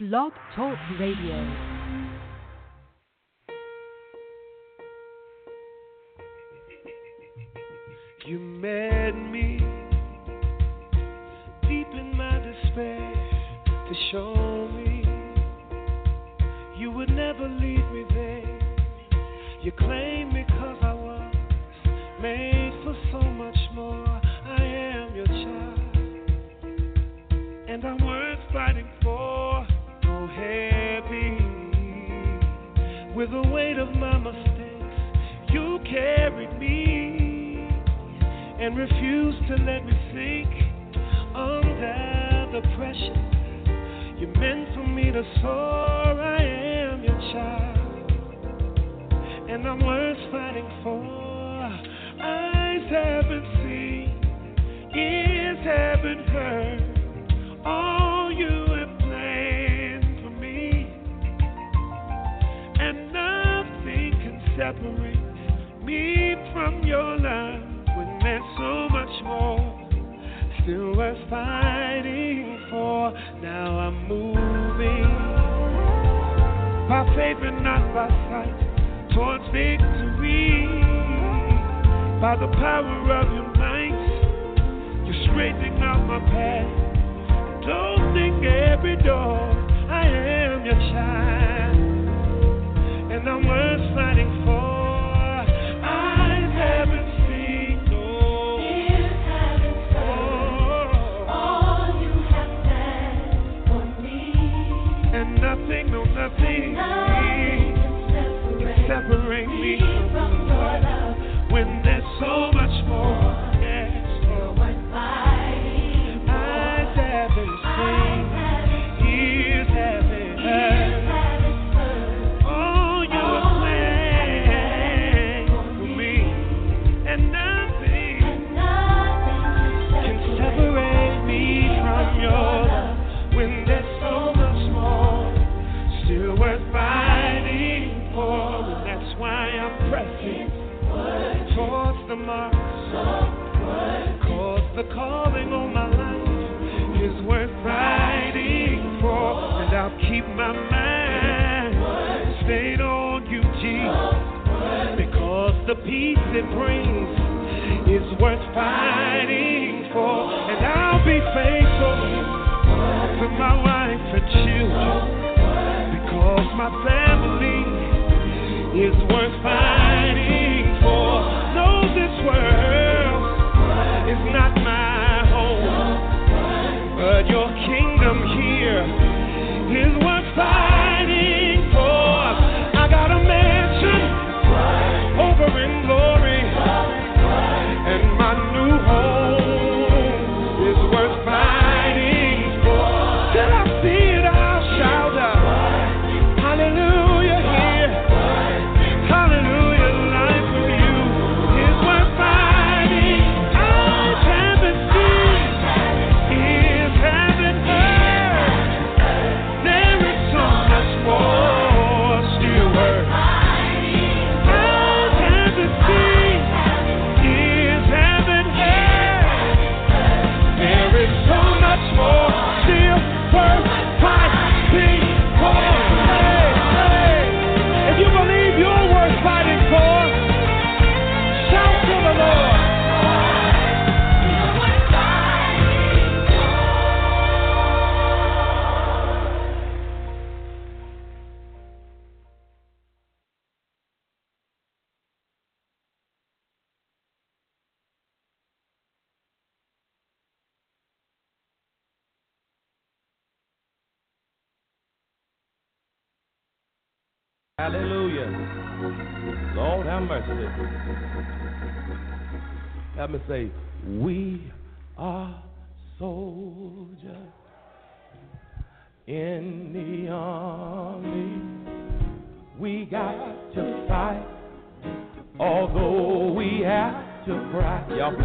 Blog Talk Radio.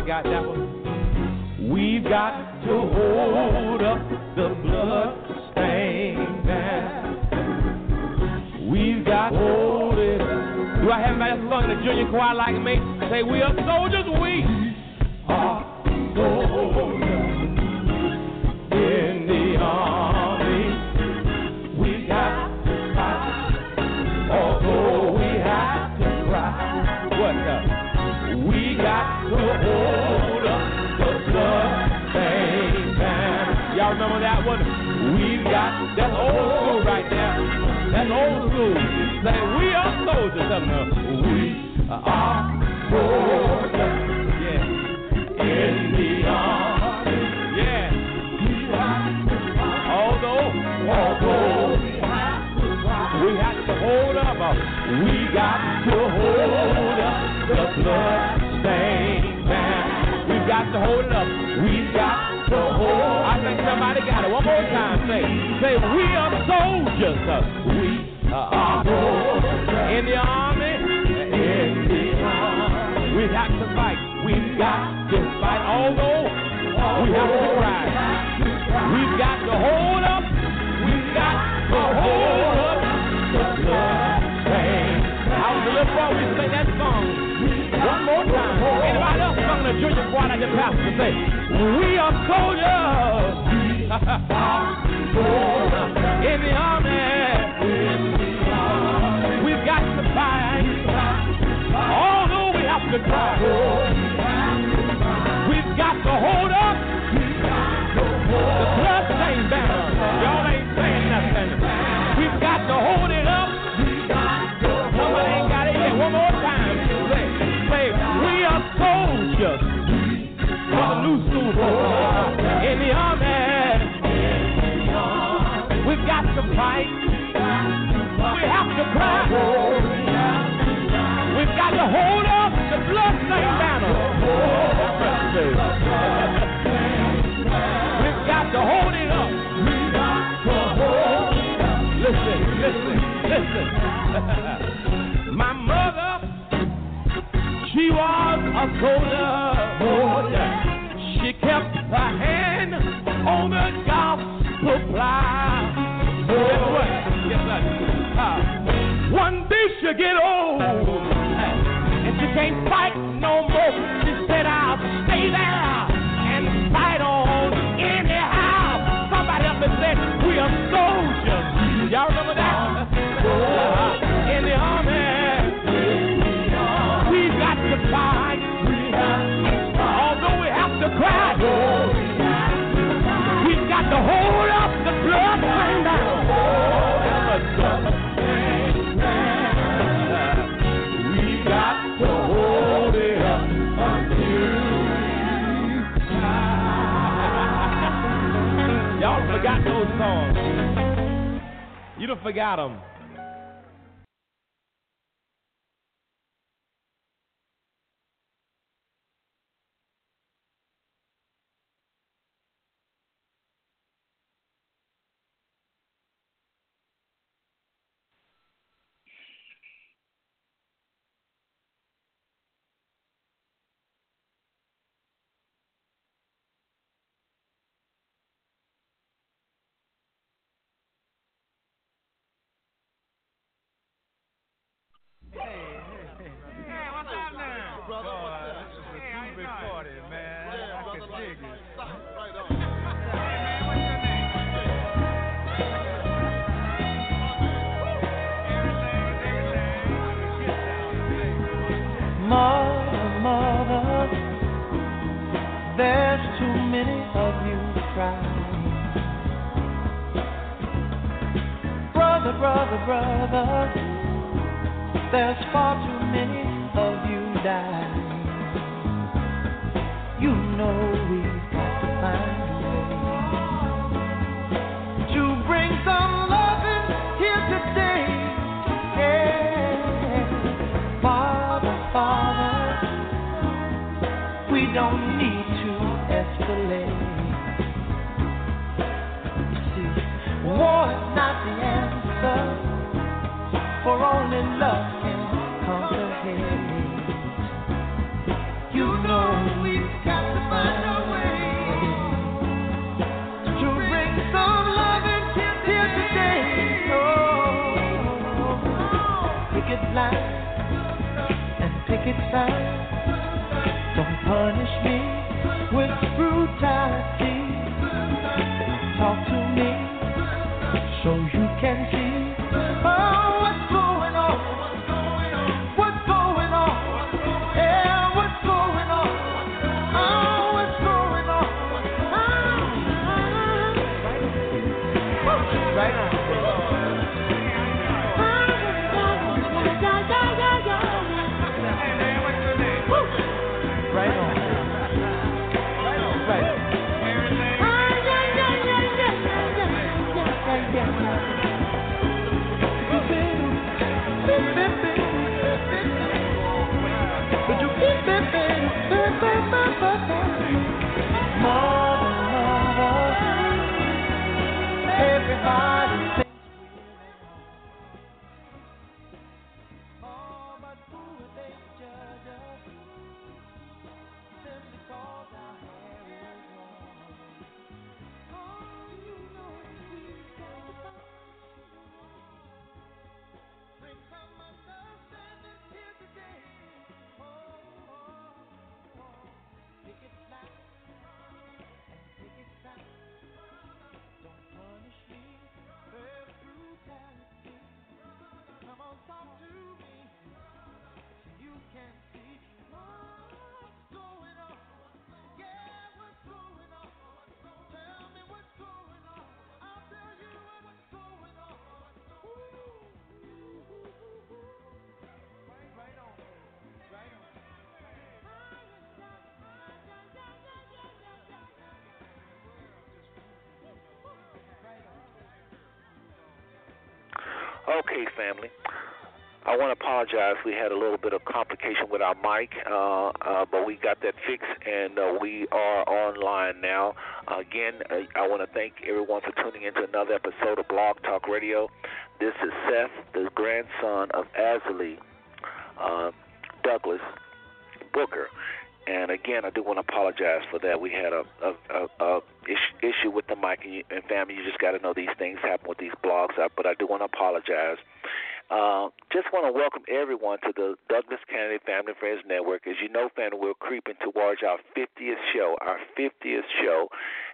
Cry. Line and picket sign. Don't punish me with brutality. my Okay, family. I want to apologize. We had a little bit of complication with our mic, uh, uh, but we got that fixed, and uh, we are online now. again, uh, I want to thank everyone for tuning in to another episode of Blog Talk Radio. This is Seth, the grandson of Azalee uh, Douglas Booker. And again, I do want to apologize for that. We had a, a, a, a issue with the mic, and, you, and family, you just got to know these things happen with these blogs. But I do want to apologize. Uh, just want to welcome everyone to the Douglas Canady Family Friends Network. As you know, family, we're creeping towards our 50th show, our 50th show,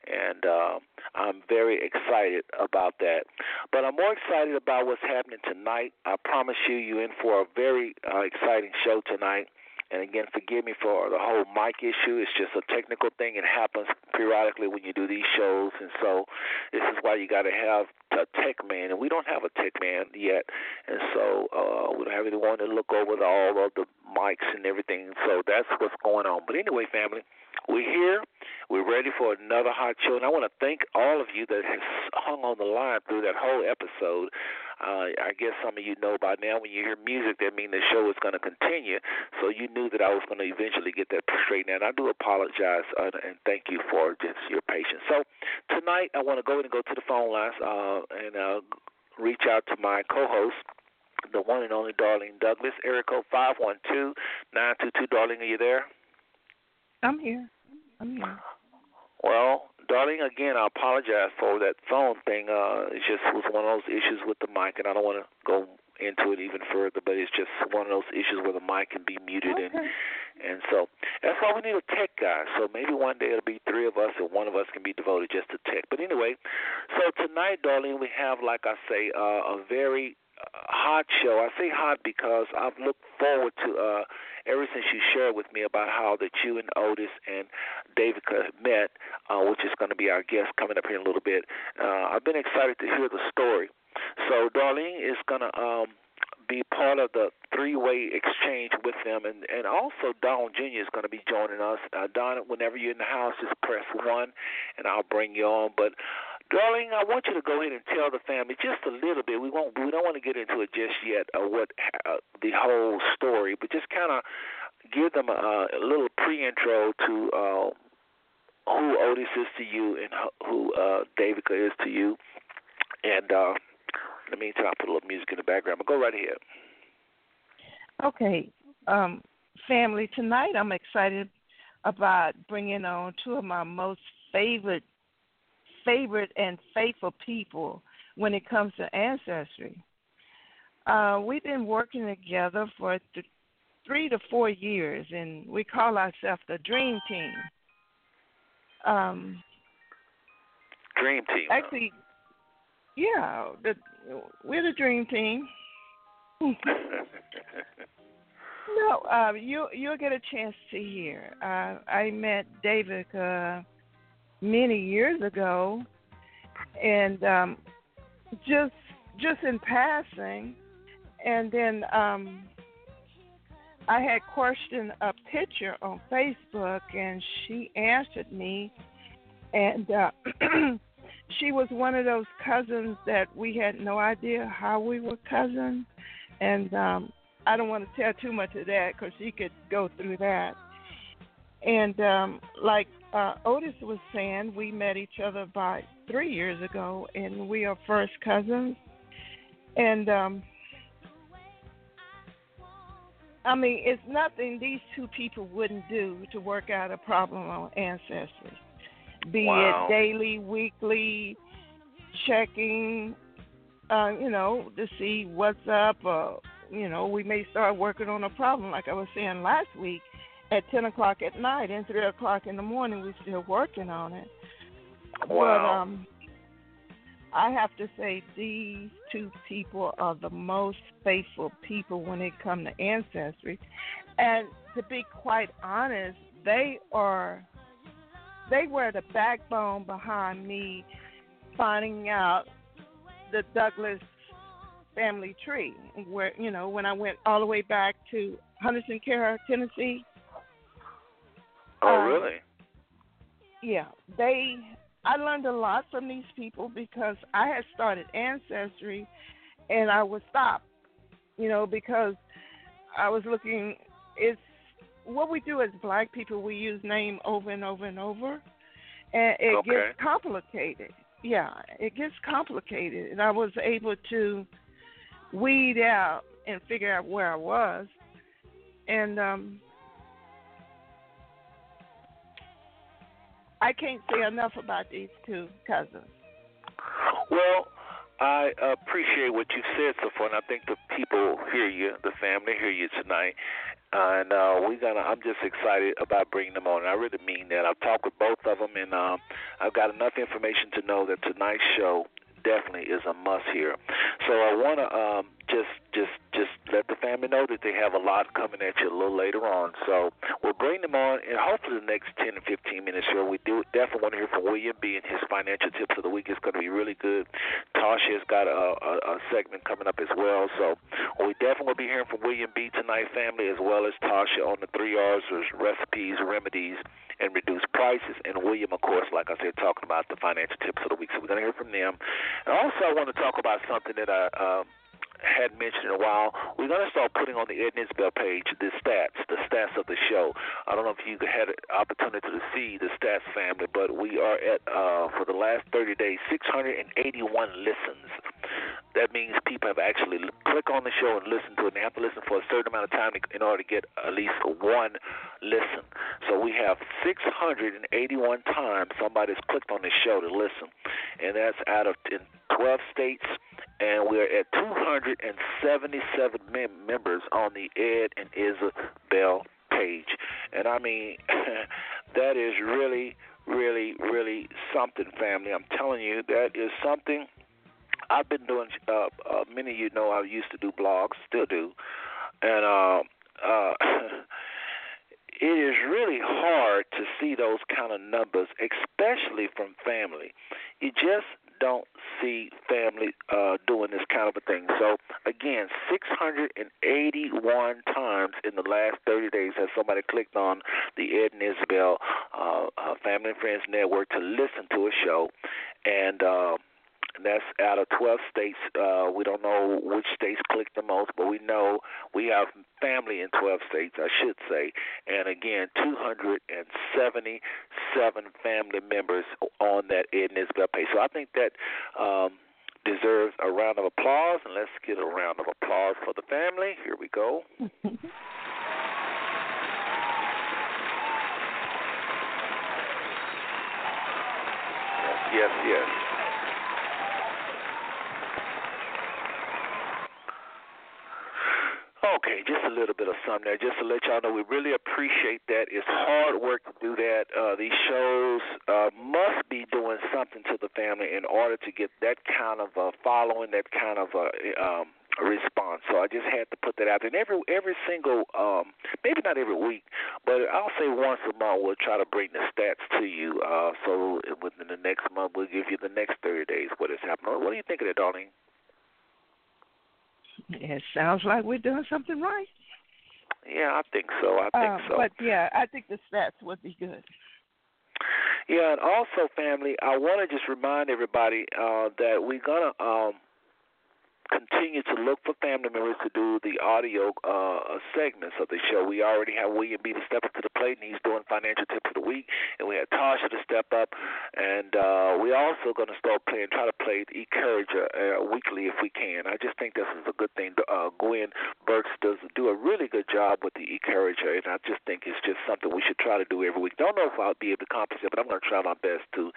and uh, I'm very excited about that. But I'm more excited about what's happening tonight. I promise you, you're in for a very uh, exciting show tonight. And again, forgive me for the whole mic issue. It's just a technical thing. It happens periodically when you do these shows, and so this is why you got to have a tech man, and we don't have a tech man yet, and so uh, we don't have anyone to look over the, all of the mics and everything. So that's what's going on. But anyway, family, we're here. We're ready for another hot show, and I want to thank all of you that has hung on the line through that whole episode. Uh, I guess some of you know by now when you hear music, that means the show is going to continue. So you knew that I was going to eventually get that straightened out. I do apologize uh, and thank you for just your patience. So tonight, I want to go ahead and go to the phone lines uh, and uh, reach out to my co-host the one and only Darlene Douglas. Nine two two. Darlene, are you there? I'm here. I'm here. Well, darling, again, I apologize for that phone thing. Uh, it just was one of those issues with the mic, and I don't want to go into it even further, but it's just one of those issues where the mic can be muted, okay. and and so that's why we need a tech guy. So maybe one day it'll be three of us, and one of us can be devoted just to tech. But anyway, so tonight, darling, we have, like I say, uh, a very hot show. I say hot because I've looked forward to uh ever since you shared with me about how that you and Otis and David met, uh, which is going to be our guest coming up here in a little bit. Uh, I've been excited to hear the story. So Darlene is going to um, be part of the three-way exchange with them, and and also Don Jr. is going to be joining us. Uh, Don, whenever you're in the house, just press one, and I'll bring you on. But Darling, I want you to go ahead and tell the family just a little bit. We won't. We don't want to get into it just yet. Uh, what uh, the whole story, but just kind of give them a, a little pre-intro to uh, who Otis is to you and who uh, is to you. And uh, in the meantime, I'll put a little music in the background. But go right ahead. Okay, um, family. Tonight, I'm excited about bringing on two of my most favorite favorite and faithful people when it comes to ancestry. Uh, we've been working together for th- three to four years, and we call ourselves the Dream Team. Um, Dream Team. Actually, yeah, the, we're the Dream Team. no, uh, you you'll get a chance to hear. Uh, I met David uh, many years ago, and um, just just in passing, and then um, I had questioned a picture on Facebook, and she answered me, and uh, she was one of those cousins that we had no idea how we were cousins, and um, I don't want to tell too much of that because she could go through that. And um, like uh, Otis was saying, we met each other about three years ago, and we are first cousins. And um, I mean, it's nothing these two people wouldn't do to work out a problem on Ancestry, be Wow. it daily, weekly, checking, uh, you know, to see what's up. Or, you know, we may start working on a problem, like I was saying last week, at 10 o'clock at night and 3 o'clock in the morning, we're still working on it. But um, I have to say these two people are the most faithful people when it comes to ancestry, and to be quite honest, they are they were the backbone behind me finding out the Douglas family tree. Where you know when I went all the way back to Henderson, Care, Tennessee. Oh, um, really? yeah, they. I learned a lot from these people because I had started Ancestry, and I would stop, you know, because I was looking. It's what we do as Black people. We use name over and over and over, and it Okay. gets complicated. Yeah, it gets complicated, and I was able to weed out and figure out where I was, and um, I can't say enough about these two cousins. Well, I appreciate what you said so far, and I think the people hear you, the family hear you tonight. And uh, we're gonna. I'm just excited about bringing them on. I really mean that. I've talked with both of them, and um, I've got enough information to know that tonight's show definitely is a must here. So I want to um, just just just let the family know that they have a lot coming at you a little later on. So we'll bring them on, and hopefully the next 10 to 15 minutes here, we do definitely want to hear from William B. and his financial tips of the week. It's going to be really good. Tasha has got a, a, a segment coming up as well. So we definitely will be hearing from William B. tonight, family, as well as Tasha on the three R's, recipes, remedies, and reduce prices. And William, of course, like I said, talking about the financial tips of the week. So we're going to hear from them. And also, I want to talk about something that I. Um, had mentioned in a while, we're going to start putting on the Ed Nisbell page the stats, the stats of the show. I don't know if you had an opportunity to see the stats family, but we are at, uh, for the last 30 days, 681 listens. That means people have actually clicked on the show and listened to it, and they have to listen for a certain amount of time in order to get at least one listen. So we have 681 times somebody's clicked on the show to listen, and that's out of in 12 states, and we're at 277 mem- members on the Ed and Isabel page. And I mean, that is really, really, really something, family. I'm telling you, that is something. I've been doing. Uh, uh, many of you know I used to do blogs, still do, and uh, uh, it is really hard to see those kind of numbers, especially from family. You just don't see family uh, doing this kind of a thing. So again, 681 times in the last 30 days has somebody clicked on the Ed and Isabel uh, uh, Family and Friends Network to listen to a show, and. Uh, and that's out of 12 states. Uh, we don't know which states click the most, but we know we have family in 12 states, I should say. And again, 277 family members on that Ed and Isabel page. So I think that um, deserves a round of applause, and let's get a round of applause for the family. Here we go. yes, yes. Okay, just a little bit of something there, just to let y'all know we really appreciate that. It's hard work to do that. Uh, these shows uh, must be doing something to the family in order to get that kind of uh, following, that kind of uh, um, response. So I just had to put that out there. And every every single, um, maybe not every week, but I'll say once a month we'll try to bring the stats to you. Uh, so within the next month we'll give you the next 30 days what has happened. What do you think of that, Darlene? It sounds like we're doing something right. Yeah, I think so. I think um, so. But yeah, I think the stats would be good. Yeah, and also, family, I want to just remind everybody uh, that we're gonna um, continue to look for family members to do the audio uh, segments of the show. We already have William B. to step up to the plate, and he's doing financial tips of the week. And we had Tasha to step up, and uh, we're also going to start playing, try to play Encourager uh, weekly if we can. I just think this is a good thing. Uh, Gwen Burks does do a really good job with the Encourager, and I just think it's just something we should try to do every week. Don't know if I'll be able to accomplish it, but I'm going to try my best to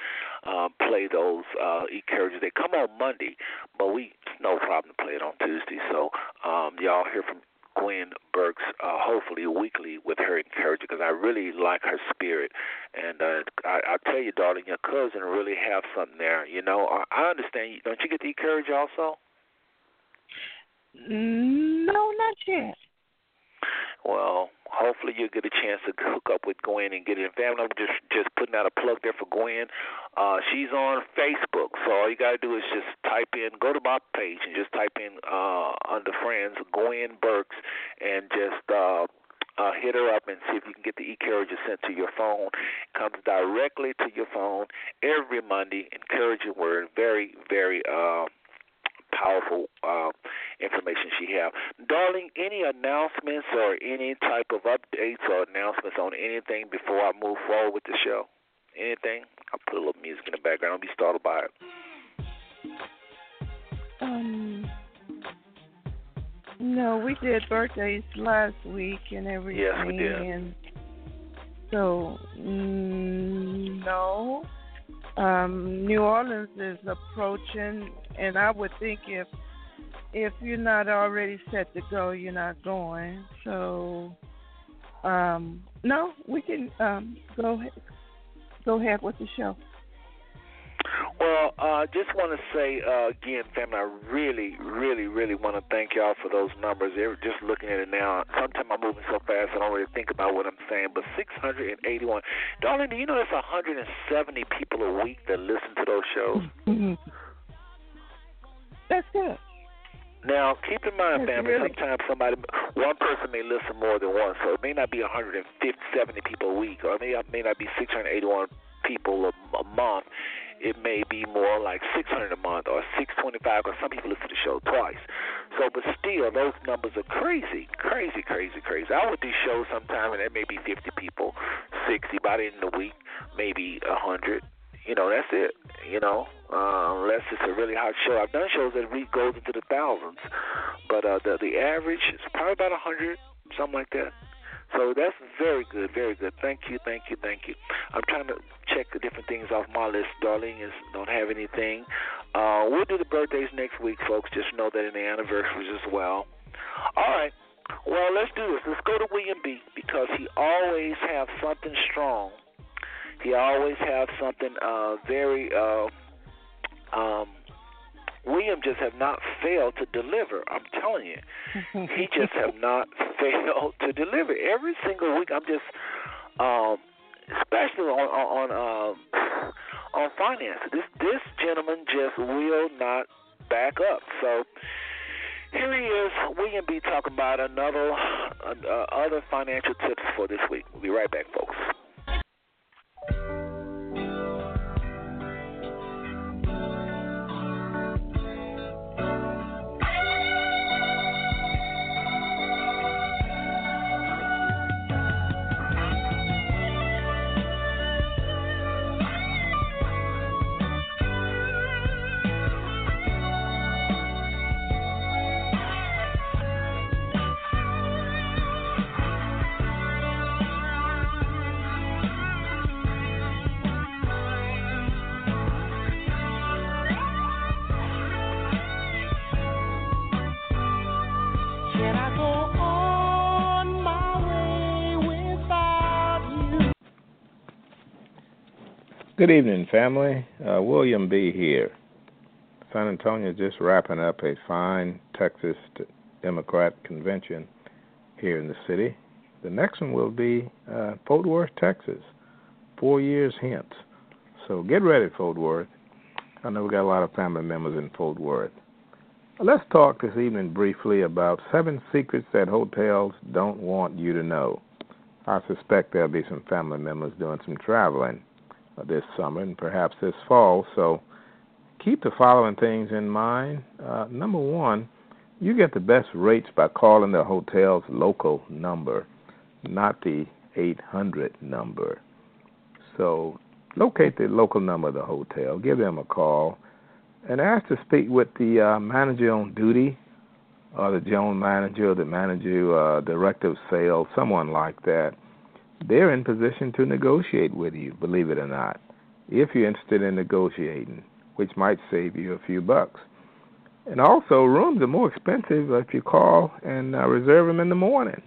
um, play those uh, Encouragers. They come on Monday, but we no problem to play it on Tuesday. So um, y'all hear from Gwen Burks, uh, hopefully weekly with her encouragement because I really like her spirit. And uh, I, I tell you, darling, your cousin really have something there. You know, I, I understand. Don't you get the encourage also? No, not yet. Well, hopefully you'll get a chance to hook up with Gwen and get in family. I'm just just putting out a plug there for Gwen. Uh, she's on Facebook, so all you gotta do is just type in, go to my page and just type in uh, under friends Gwen Burks and just uh, uh, hit her up and see if you can get the Encourager sent to your phone. It comes directly to your phone every Monday. Encouraging word, very very. Uh, powerful uh, information she have. Darling, any announcements or any type of updates or announcements on anything before I move forward with the show? Anything? I'll put a little music in the background. Don't be startled by it. Um, no, we did birthdays last week and everything. Yes, we did. And so, mm, no. Um, New Orleans is approaching, and I would think if if you're not already set to go, you're not going. So, um, no, we can um, go go ahead with the show. Well, I uh, just want to say uh, again, family, I really, really, really want to thank y'all for those numbers. They're just looking at it now. Sometimes I'm moving so fast I don't really think about what I'm saying. But 681, darling, do you know there's 170 people a week that listen to those shows? That's good. Now, keep in mind, family, really... sometimes somebody, one person may listen more than one, so it may not be 150, 70 people a week, or it may, may not be 681 people a, a month it may be more like 600 a month or 625 or some people listen to the show twice. So, but still, those numbers are crazy, crazy, crazy, crazy. I would do shows sometime and there may be 50 people, 60 by the end of the week, maybe 100. You know, that's it. You know, uh, unless it's a really hot show. I've done shows that week goes into the thousands, but uh, the the average is probably about a 100, something like that. So that's very good, very good. Thank you, thank you, thank you. I'm trying to check the different things off my list. Darling is don't have anything. Uh, we'll do the birthdays next week, folks. Just know that in the anniversaries as well. All right. Well, let's do this. Let's go to William B. because he always have something strong. He always have something uh, very uh, um, William just have not failed to deliver. I'm telling you, he just have not failed to deliver. Every single week, I'm just, um, especially on on on, uh, on finance. This this gentleman just will not back up. So here he is, William B. talking about another uh, other financial tips for this week. We'll be right back, folks. Good evening, family. Uh, William B. here. San Antonio just wrapping up a fine Texas Democrat convention here in the city. The next one will be uh, Fort Worth, Texas, four years hence. So get ready, Fort Worth. I know we got a lot of family members in Fort Worth. Let's talk this evening briefly about seven secrets that hotels don't want you to know. I suspect there'll be some family members doing some traveling this summer and perhaps this fall, so keep the following things in mind. Uh, number one, you get the best rates by calling the hotel's local number, not the 800 number. So locate the local number of the hotel, give them a call, and ask to speak with the uh, manager on duty, or the general manager, the manager, uh, director of sales, someone like that. They're in position to negotiate with you, believe it or not, if you're interested in negotiating, which might save you a few bucks. And also, rooms are more expensive if you call and uh, reserve them in the morning.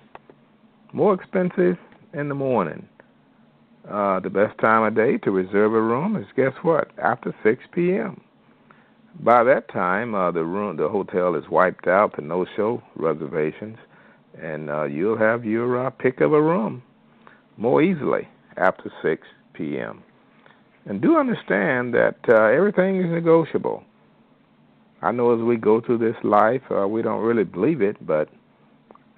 More expensive in the morning. Uh, the best time of day to reserve a room is guess what? After 6 p.m. By that time, uh, the room, the hotel is wiped out, the no-show reservations, and uh, you'll have your uh, pick of a room more easily after 6 p.m. And do understand that uh, everything is negotiable. I know as we go through this life, uh, we don't really believe it, but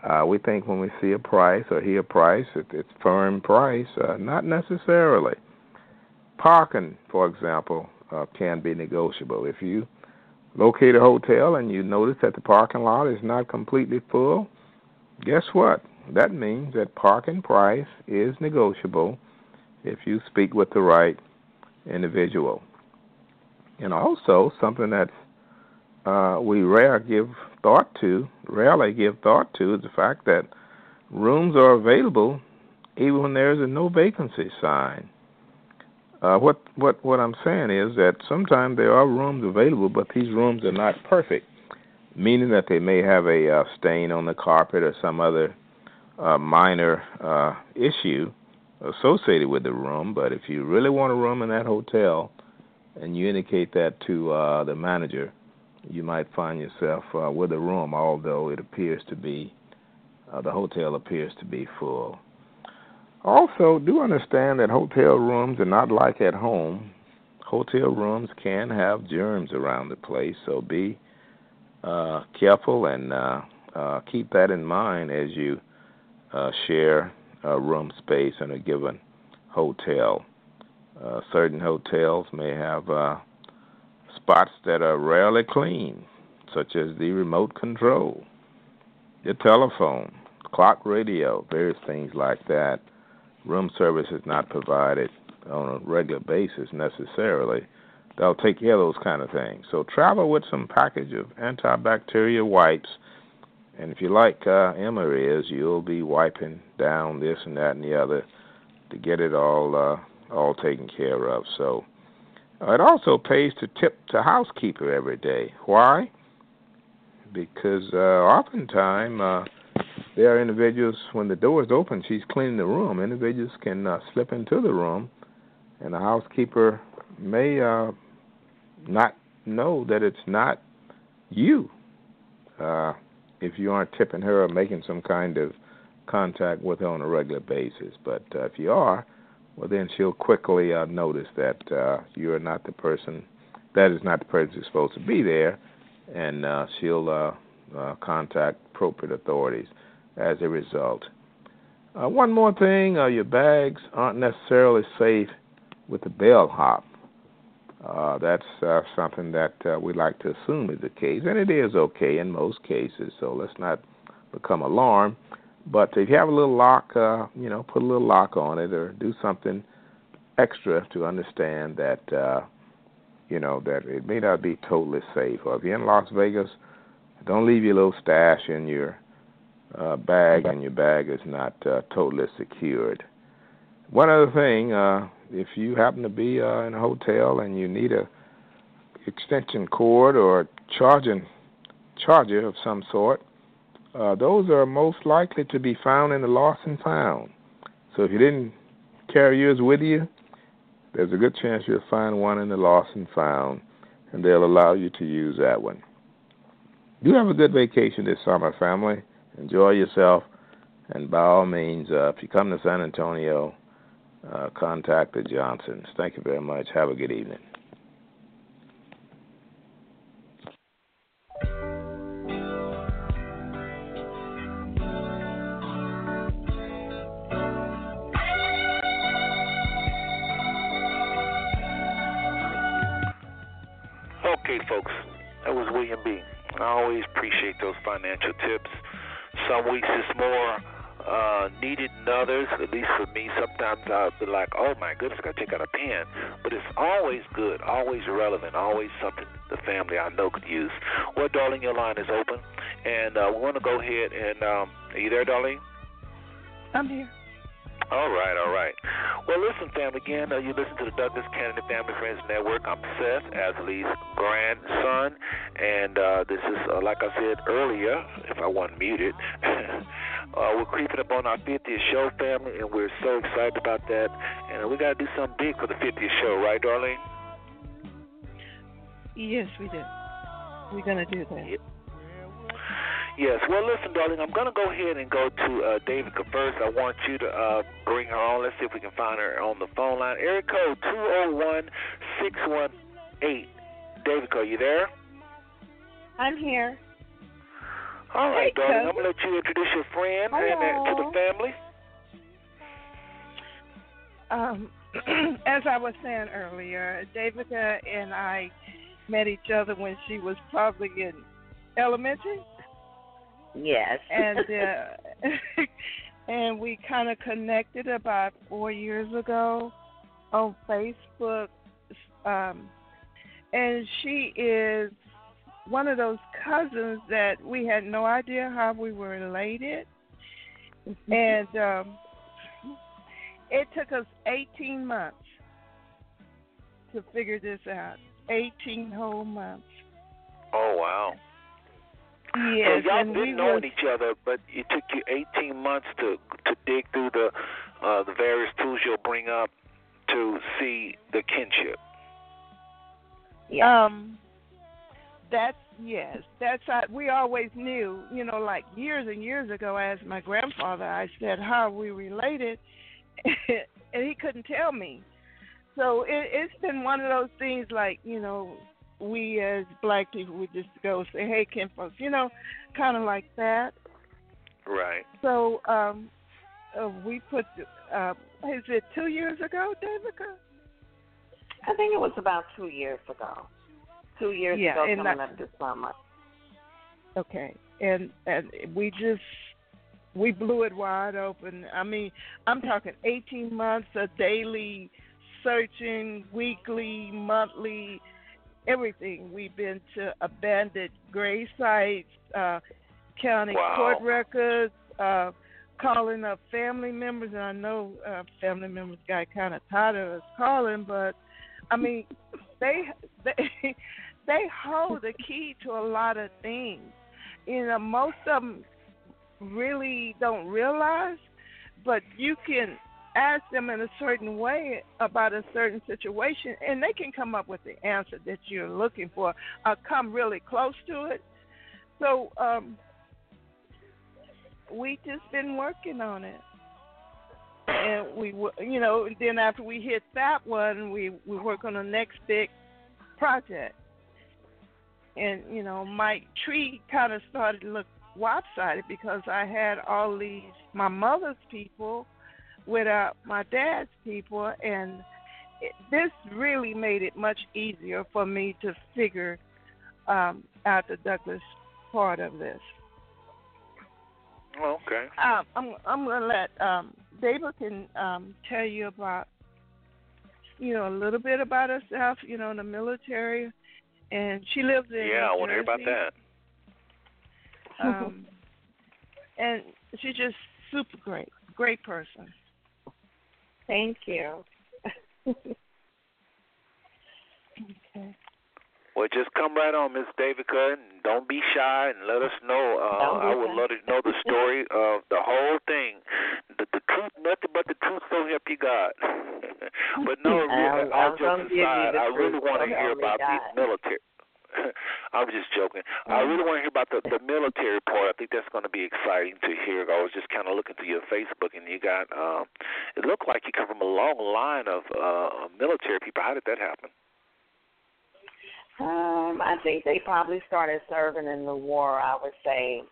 uh, we think when we see a price or hear a price, it, it's firm price. Uh, not necessarily. Parking, for example, uh, can be negotiable. If you locate a hotel and you notice that the parking lot is not completely full, guess what? That means that parking price is negotiable if you speak with the right individual. And also, something that uh, we rare give thought to, rarely give thought to, is the fact that rooms are available even when there's a no vacancy sign. Uh, what what what I'm saying is that sometimes there are rooms available, but these rooms are not perfect, meaning that they may have a uh, stain on the carpet or some other uh, minor uh, issue associated with the room. But if you really want a room in that hotel, and you indicate that to uh, the manager, you might find yourself uh, with a room, although it appears to be uh, the hotel appears to be full. Also, do understand that hotel rooms are not like at home. Hotel rooms can have germs around the place, so be uh, careful and uh, uh, keep that in mind as you uh, share a room space in a given hotel. Uh, certain hotels may have uh, spots that are rarely clean, such as the remote control, the telephone, clock radio, various things like that. Room service is not provided on a regular basis necessarily. They'll take care of those kind of things. So travel with some package of antibacterial wipes, and if you like uh, Emma is, you'll be wiping down this and that and the other to get it all uh, all taken care of. So it also pays to tip the housekeeper every day. Why? Because uh, oftentimes uh, there are individuals when the door is open, she's cleaning the room. Individuals can uh, slip into the room, and the housekeeper may uh, not know that it's not you. Uh, if you aren't tipping her or making some kind of contact with her on a regular basis. But uh, if you are, well, then she'll quickly uh, notice that uh, you're not the person, that is not the person who's supposed to be there, and uh, she'll uh, uh, contact appropriate authorities as a result. Uh, one more thing uh, your bags aren't necessarily safe with the bellhop. Uh, that's uh, something that uh, we like to assume is the case, and it is okay in most cases, so let's not become alarmed. But if you have a little lock, uh, you know, put a little lock on it or do something extra to understand that, uh, you know, that it may not be totally safe. Or if you're in Las Vegas, don't leave your little stash in your uh, bag and your bag is not uh, totally secured. One other thing, uh, if you happen to be uh, in a hotel and you need a extension cord or charging charger of some sort, uh, those are most likely to be found in the lost and found. So if you didn't carry yours with you, there's a good chance you'll find one in the lost and found. and they'll allow you to use that one. You have a good vacation this summer, family. Enjoy yourself, and by all means, uh, if you come to San Antonio, uh, contact the Johnsons. Thank you very much. Have a good evening. I'll be like, "Oh my goodness, I gotta take out a pen." But it's always good, always relevant, always something the family I know could use. Well, darling, your line is open, and uh, we want to go ahead and. Um, are you there, darling? I'm here. All right, all right. Well, listen, family, again, uh, you listen to the Douglas Canady Family Friends Network. I'm Seth, Asley's grandson, and uh, this is, uh, like I said earlier, if I wasn't muted, uh, we're creeping up on our 50th show, family, and we're so excited about that. And we got to do something big for the 50th show, right, Darlene? Yes, we do. We're gonna do that. Yep. Yes. Well, listen, darling, I'm going to go ahead and go to uh, Davicia first. I want you to uh, bring her on. Let's see if we can find her on the phone line. Area code 201 618. Davicia, are you there? I'm here. All right, Hey, darling. Coach. I'm going to let you introduce your friend and uh, to the family. Um, as I was saying earlier, Davicia and I met each other when she was probably in elementary, Yes. and uh, and we kind of connected about four years ago on Facebook. Um, and she is one of those cousins that we had no idea how we were related, and um, it took us 18 months to figure this out. 18 whole months. Oh, wow. Yes, so y'all and been knowing was, each other, but it took you 18 months to to dig through the uh, the various tools you'll bring up to see the kinship. yeah. Um, that's yes. That's uh, we always knew. You know, like years and years ago, I asked my grandfather. I said, "How are we related?" and he couldn't tell me. So it, it's been one of those things, like you know, we as black people would just go say, "Hey, Ken folks," you know, kind of like that. Right. So um, uh, we put. Uh, is it two years ago, Davicia? I think it was about two years ago. Two years Yeah, ago, and coming that- up this summer. Okay, and and we just we blew it wide open. I mean, I'm talking 18 months of daily searching, weekly, monthly, everything. We've been to abandoned grave sites, uh, county Wow. court records, uh, calling up family members. And I know uh, family members got kind of tired of us calling, but I mean, they they they hold the key to a lot of things. You know, most of them really don't realize, but you can ask them in a certain way about a certain situation, and they can come up with the answer that you're looking for, or come really close to it. So, um, we just been working on it, and we, you know, then after we hit that one, we we work on the next big project. And you know, my tree kind of started to look lopsided because I had all these my mother's people without my dad's people, and it, this really made it much easier for me to figure um, out the Douglas part of this. Okay. Um, I'm I'm gonna let um, David can um, tell you about you know a little bit about herself. You know, in the military, and she lives in Yeah, I want to hear about that. Um, and she's just super great, great person. Thank you. Okay. Well, just come right on, Miss Davicia, and don't be shy, and let us know. Uh, I would love to know the story of the whole thing. the, the truth, nothing but the truth. So help you God. but no, I'm, all jokes aside, I really want to hear about the military. I'm just joking. I really want to hear about the the military part. I think that's going to be exciting to hear. I was just kind of looking through your Facebook, and you got. Um, it looked like you come from a long line of uh military people. How did that happen? Um, I think they probably started serving in the war. I would say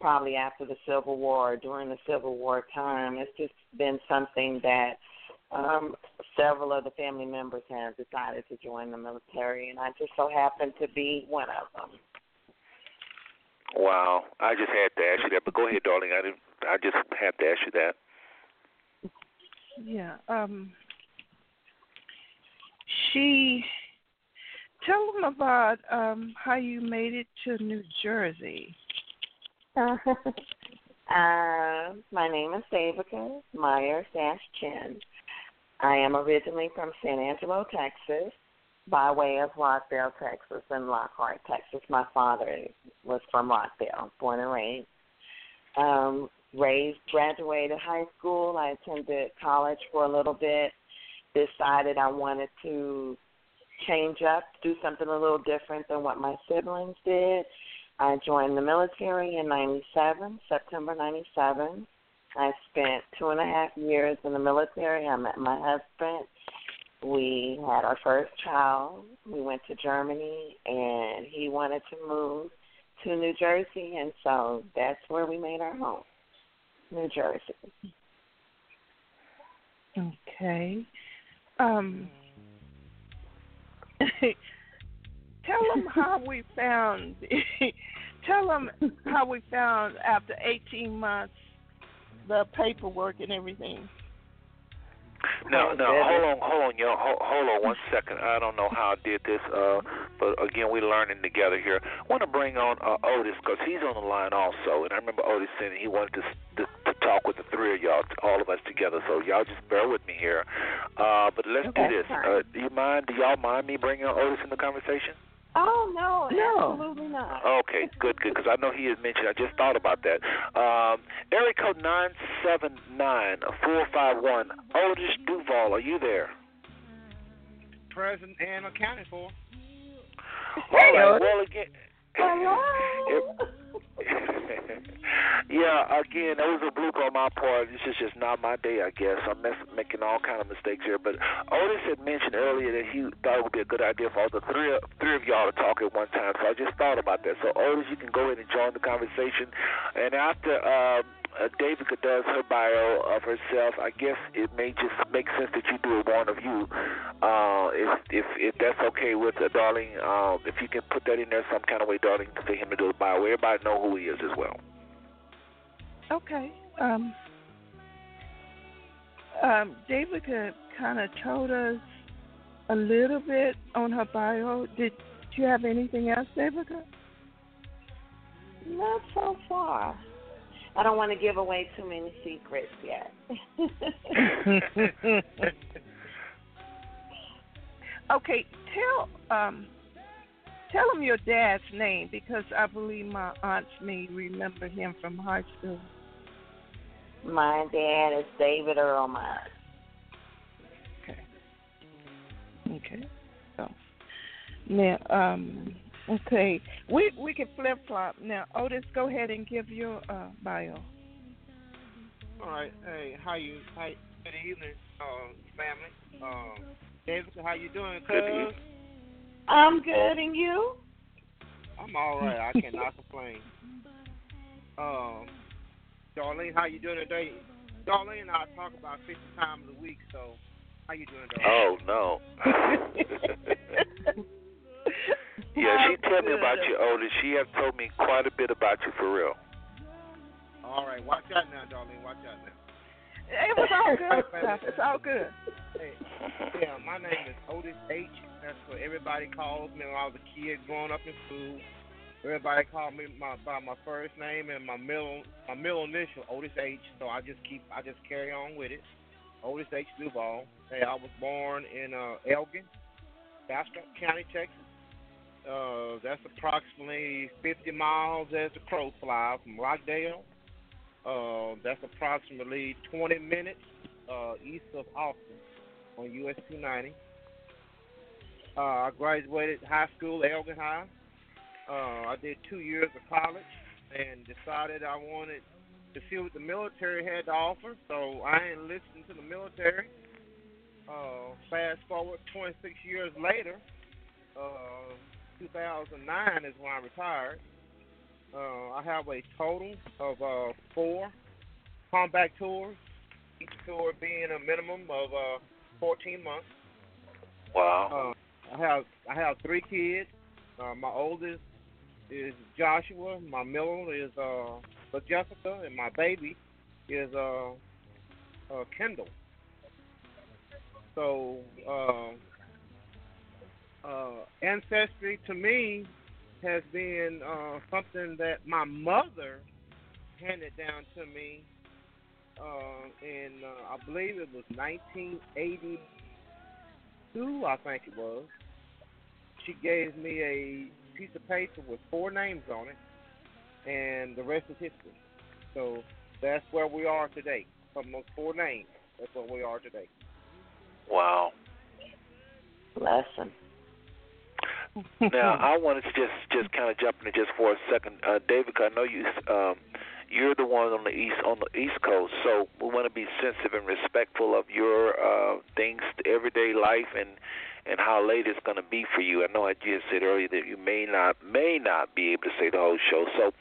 probably after the Civil War, during the Civil War time. It's just been something that um, several of the family members have decided to join the military, and I just so happen to be one of them. Wow, I just had to ask you that. But go ahead, darling. I didn't. I just had to ask you that. Yeah. Um. She. Tell them about um how you made it to New Jersey. uh, my name is Davicia Myers Chin. I am originally from San Angelo, Texas, by way of Rockdale, Texas, and Lockhart, Texas. My father was from Rockdale, born and raised. Um, raised, graduated high school. I attended college for a little bit. Decided I wanted to change up, do something a little different than what my siblings did. I joined the military in 97, September 97. I spent two and a half years in the military. I met my husband. We had our first child. We went to Germany, and he wanted to move to New Jersey, and so that's where we made our home, New Jersey. Okay. Um. tell them how we found. tell them how we found after 18 months the paperwork and everything. No, no, hold on, hold on, yo, hold, hold on one second. I don't know how I did this, uh, but again, we're learning together here. I want to bring on uh, Otis because he's on the line also, and I remember Otis saying he wanted to, to to talk with the three of y'all, all of us together. So y'all just bear with me here. Uh, but let's Okay, do this. fine. Uh, do you mind? Do y'all mind me bringing on Otis in the conversation? Oh no, No. absolutely not. Okay, good, good. Because I know he had mentioned. I just thought about that. Um, area code nine seven nine four five one. Otis DuVall, are you there? Present and accounted for. All right. Well, again. Hello. yeah, again, that was a bloop on my part. This is just not my day, I guess. I'm mess- making all kind of mistakes here. But Otis had mentioned earlier that he thought it would be a good idea for all the three of, three of y'all to talk at one time. So I just thought about that. So Otis, you can go ahead and join the conversation. And after um, uh, Davicia does her bio of herself, I guess it may just make sense that you do it one of you. Uh, if if if that's okay with uh, darling, um, if you can put that in there some kind of way, darling, for him to do the bio. Everybody know who he is as well. Okay. Um. Um. Davicia kind of told us a little bit on her bio. Did you have anything else, Davicia? Not so far. I don't want to give away too many secrets yet. Okay, tell um tell him your dad's name because I believe my aunts may remember him from high school. My dad is David Earl Myers. Okay. So now um okay. We we can flip flop. Now Otis, go ahead and give your uh bio. All right. Hey, how you? How, good evening, uh, family. Um, David, how you doing, Good cuz? I'm good, and you? I'm all right. I cannot complain. Um, Darlene, how you doing today? Darlene and I talk about 50 times a week, so how you doing, Darlene? Oh no. yeah, she told me about you, Otis. She have told me quite a bit about you for real. All right. Watch out now, Darlene. Watch out now. It was all good stuff. It's all good. Hey, yeah, my name is Otis H. That's what everybody calls me when I was a kid growing up in school. Everybody called me my, by my first name and my middle my middle initial, Otis H. So I just keep I just carry on with it. Otis H. DuVall. Hey, I was born in uh, Elgin, Bastrop County, Texas. Uh, that's approximately 50 miles as the crow flies from Rockdale. Uh, that's approximately 20 minutes uh, east of Austin on US 290. Uh, I graduated high school, at Elgin High. Uh, I did two years of college and decided I wanted to see what the military had to offer, so I enlisted into the military. Uh, fast forward 26 years later, uh, 2009 is when I retired. Uh, I have a total of uh, four combat tours, each tour being a minimum of uh, 14 months. Wow. Uh, I have I have three kids. Uh, my oldest is Joshua. My middle is uh, Jessica, and my baby is uh, uh, Kendall. So uh, uh, ancestry to me has been uh, something that my mother handed down to me uh, in, uh, I believe it was 1982, I think it was. She gave me a piece of paper with four names on it, and the rest is history. So that's where we are today. From those four names, that's where we are today. Wow. Lesson. Now I wanted to just just kind of jump in just for a second, uh, David. Cause I know you um, you're the one on the east on the East Coast, so we want to be sensitive and respectful of your uh, things, everyday life, and and how late it's going to be for you. I know I just said earlier that you may not may not be able to say the whole show, so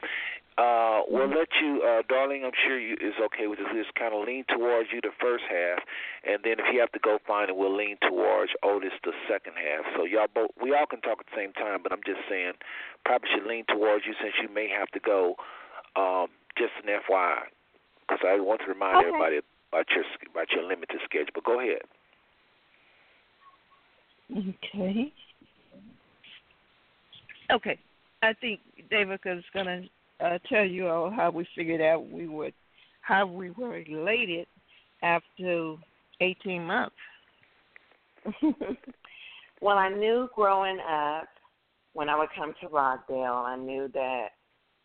uh, we'll let you, uh, darling. I'm sure you is okay with this. Just kind of lean towards you the first half, and then if you have to go find it, we'll lean towards Otis the second half. So y'all both, we all can talk at the same time. But I'm just saying, probably should lean towards you since you may have to go. Um, just an FYI, because I want to remind Okay. everybody about your about your limited schedule. But go ahead. Okay. Okay. I think Davicia is going to uh, tell you all how we figured out we would, how we were related after 18 months. well, I knew growing up when I would come to Rockdale, I knew that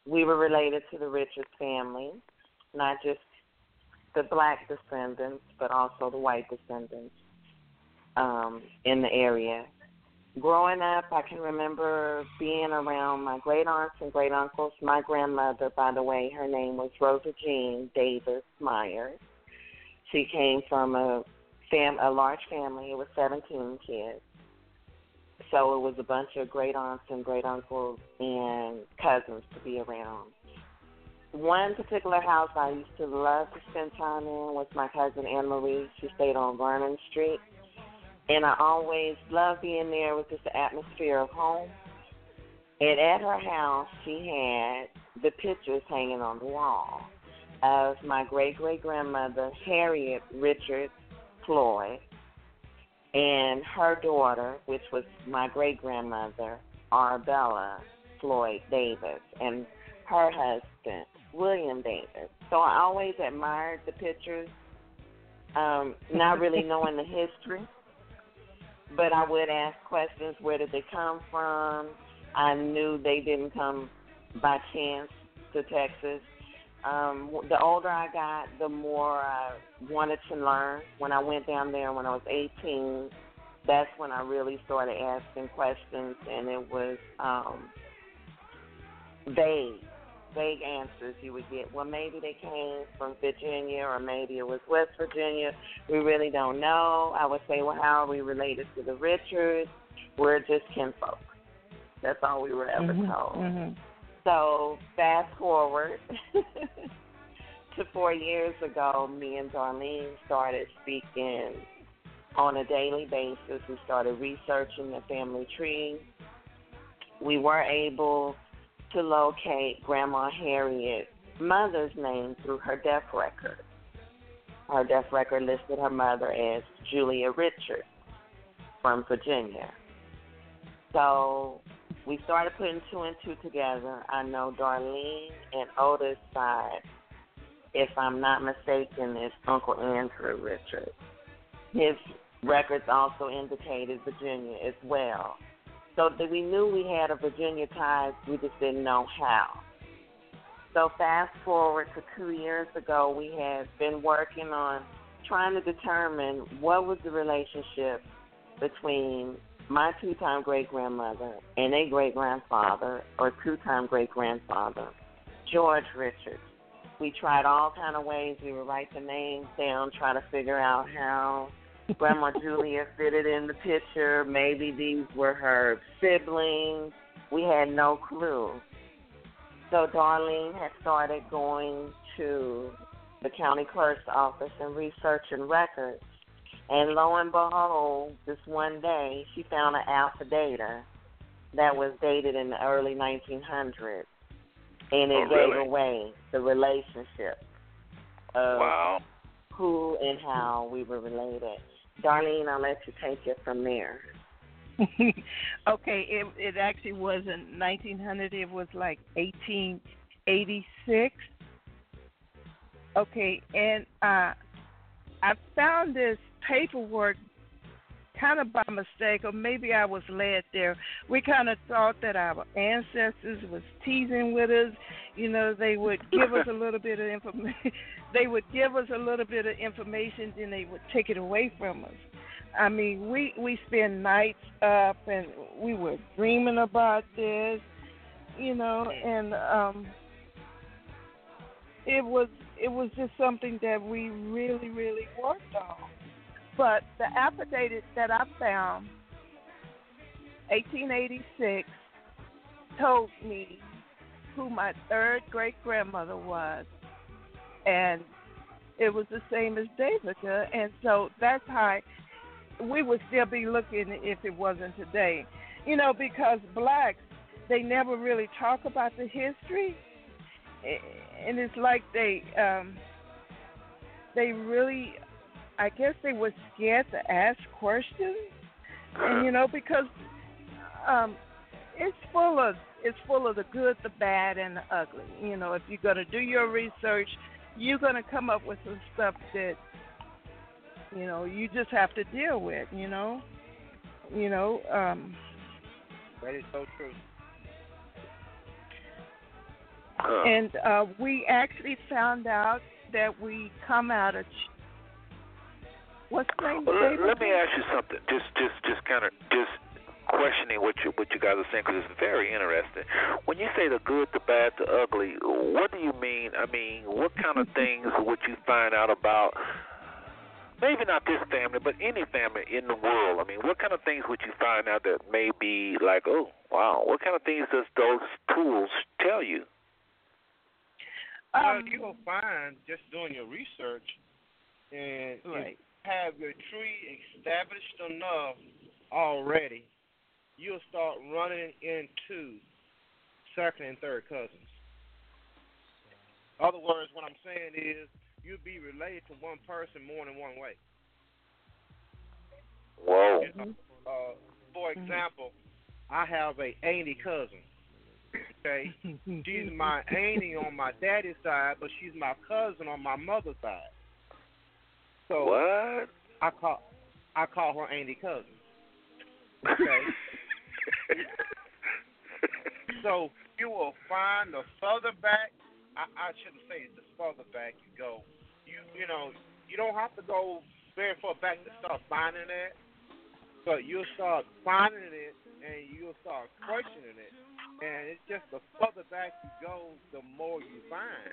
we were related to the Richards family, not just the black descendants, but also the white descendants um, in the area. Growing up, I can remember being around my great aunts and great uncles. My grandmother, by the way, her name was Rosa Jean Davis Myers. She came from a fam a large family. It was 17 kids. So it was a bunch of great aunts and great uncles and cousins to be around. One particular house I used to love to spend time in was my cousin Anne Marie. She stayed on Vernon Street. And I always loved being there with just the atmosphere of home. And at her house, she had the pictures hanging on the wall of my great great grandmother, Harriet Richard Floyd, and her daughter, which was my great grandmother, Arbella Floyd Davis, and her husband, William Davis. So I always admired the pictures, um, not really knowing the history. But I would ask questions where did they come from? I knew they didn't come by chance to Texas. Um, the older I got, the more I wanted to learn. When I went down there when I was 18, that's when I really started asking questions, and it was um, vague, vague answers you would get. Well, maybe they came from Virginia, or maybe it was West Virginia. We really don't know. I would say, well, how are we related to the Richards? We're just kinfolk. That's all we were ever Mhm, told. mhm. So fast forward to four years ago, me and Darlene started speaking on a daily basis. We started researching the family tree. We were able to locate Grandma Harriet's mother's name through her death record. Her death record listed her mother as Julia Richards from Virginia. So we started putting two and two together. I know Darlene and Otis side, if I'm not mistaken, is Uncle Andrew Richards. His records also indicated Virginia as well. So that we knew we had a Virginia tie, we just didn't know how. So fast forward to two years ago, we had been working on trying to determine what was the relationship between my two-time great-grandmother and a great-grandfather or two-time great-grandfather, George Richards. We tried all kind of ways. We would write the names down, try to figure out how Grandma Julia fitted in the picture. Maybe these were her siblings. We had no clue. So Darlene had started going to the county clerk's office and researching records. And lo and behold, this one day she found an affidavit that was dated in the early 1900s, and it Oh, gave away the relationship of Wow. who and how we were related. Darlene, I'll let you take it from there. okay, it it actually wasn't 1900. It was like 1886. Okay, and uh, I found this paperwork kind of by mistake, or maybe I was led there. We kind of thought that our ancestors was teasing with us. You know, they would give us a little bit of information. they would give us a little bit of information, then they would take it away from us. I mean, we we spend nights up, and we were dreaming about this, you know, and um, it was it was just something that we really really worked on. But the affidavit that I found, 1886, told me who my third great grandmother was, and it was the same as Davicia, and so that's how. We would still be looking if it wasn't today. You know, because blacks, they never really talk about the history. And it's like they um they really I guess they were scared to ask questions. And you know, because um it's full of it's full of the good, the bad and the ugly. You know, if you're gonna do your research, you're gonna come up with some stuff that you know you just have to deal with you know you know um That is so true. And uh we actually found out that we come out of what's name Well, let, let me ask you something. Just, just, just kind of, just questioning what you what you guys are saying because it's very interesting. When you say the good, the bad, the ugly, what do you mean? I mean, what kind of things would you find out about? Maybe not this family, but any family in the world. I mean, what kind of things would you find out that may be like, oh, wow? What kind of things does those tools tell you? well, um, you will find just doing your research and right you have your tree established enough already, you'll start running into second and third cousins. Other words, what I'm saying is you'll be related to one person more than one way. Whoa. You know, uh, for Mhm. example, I have a auntie cousin. Okay, she's my auntie on my daddy's side, but she's my cousin on my mother's side. So What? I call I call her auntie cousin. Okay. So you will find the further back. I, I shouldn't say the further back you go. You you know you don't have to go very far back to start finding it, but you'll start finding it and you'll start questioning it. And it's just the further back you go, the more you find.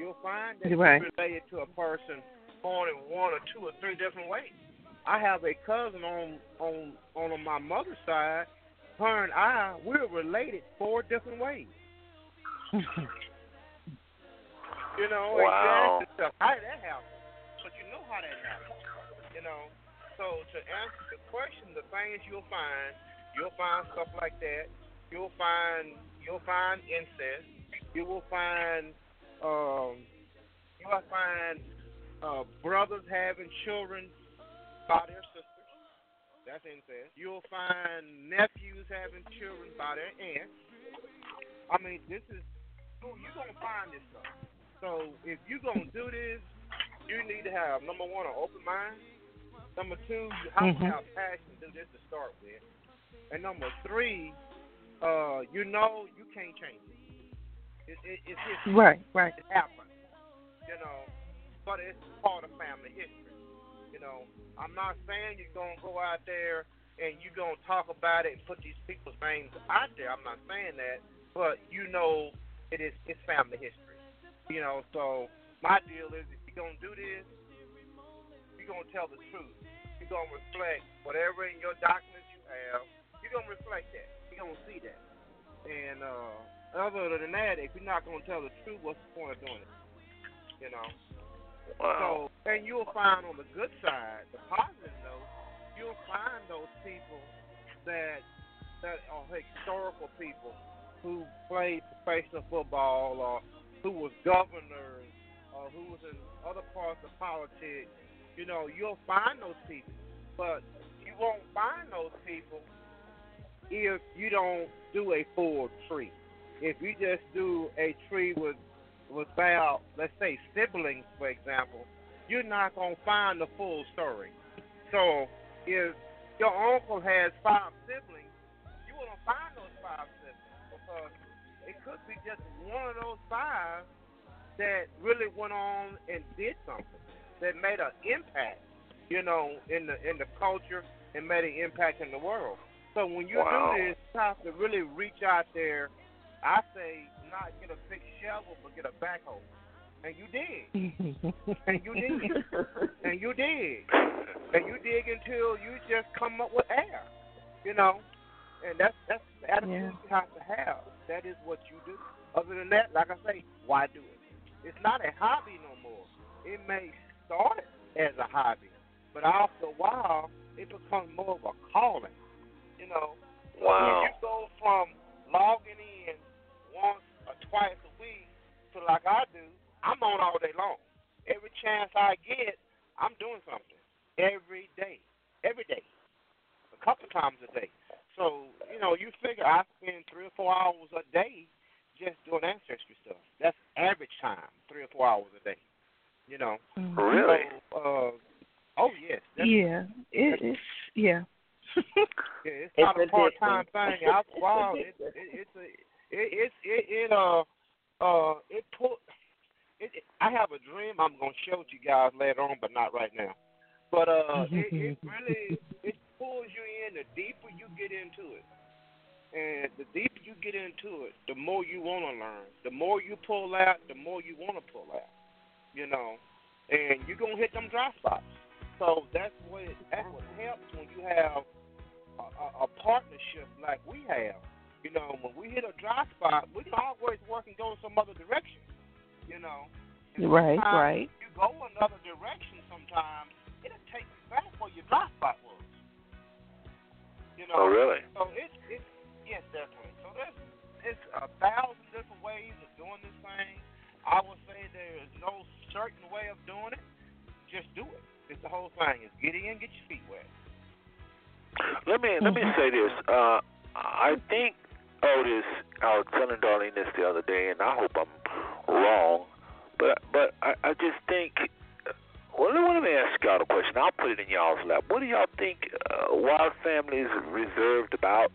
You'll find that Right. you're related to a person born in one or two or three different ways. I have a cousin on on on my mother's side. Her and I, we're related four different ways. You know, and Wow. ask yourself, how did that happen? But you know how that happened. You know, so to answer the question, the things you'll find, you'll find stuff like that. You'll find you'll find incest. You will find um, you will find uh, brothers having children by their sisters. That's incest. You'll find nephews having children by their aunts. I mean, this is you're gonna find this stuff. So if you're gonna do this, you need to have number one an open mind. Number two, you have Mhm. to have passion to do this to start with. And number three, uh, you know you can't change it. It, it, it's history. Right, right. It happened. You know, but it's part of family history. You know, I'm not saying you're gonna go out there and you're gonna talk about it and put these people's names out there. I'm not saying that, but you know, it is it's family history. You know, so my deal is if you're gonna do this, you're gonna tell the truth. You're gonna reflect whatever in your documents you have. You're gonna reflect that. You're gonna see that. And uh, other than that, if you're not gonna tell the truth, what's the point of doing it? You know. Wow. So, and you'll find on the good side, the positive note, you'll find those people that that are historical people who played professional football or who was governors or who was in other parts of politics. You know, you'll find those people, but you won't find those people if you don't do a full tree. If you just do a tree with without, let's say, siblings, for example, you're not going to find the full story. So if your uncle has five siblings, you want to find those five siblings because it could be just one of those five that really went on and did something that made an impact, you know, in the in the culture and made an impact in the world. So when you Wow. do this, you have to really reach out there. I say not get a big shovel, but get a backhoe. And you did. And you did. and you dig. And you dig until you just come up with air. You know? And that's that's the attitude Yeah. you have to have. That is what you do. Other than that, like I say, why do it? It's not a hobby no more. It may start as a hobby, but after a while it becomes more of a calling. You know. Wow. When you go from logging in once or twice a week to like I do, I'm on all day long. Every chance I get, I'm doing something. Every day. Every day. A couple times a day. So, you know, you figure I spend three or four hours a day just doing ancestry stuff. That's average time, three or four hours a day. You know. Really? So, uh, oh yes. Yeah, it, it's yeah. Yeah, it's, It's not a part time thing. After a while, it, it, it's a it, it, it uh uh it put it, it. I have a dream. I'm gonna show you guys later on, but not right now. But uh, it, it really it pulls you in. The deeper you get into it, and the deeper you get into it, the more you want to learn. The more you pull out, the more you want to pull out. You know, and you're gonna hit them dry spots. So that's what that's what helps when you have a, a, a partnership like we have. You know, when we hit a dry spot, we can always work and go some other direction. You know, And Right, sometimes right. You go another direction. Sometimes it'll take you back where your dry spot was. You know. Oh, really? So it's it's yes, definitely. So there's it's a thousand different ways of doing this thing. I would say there is no certain way of doing it. Just do it. It's the whole thing. Is get in, get your feet wet. Let me let me say this. Uh, I think Otis. I was telling Darlene this the other day, and I hope I'm wrong, but but I, I just think. Well, let me ask y'all a question. I'll put it in y'all's lap. What do y'all think uh, Wild Family is reserved about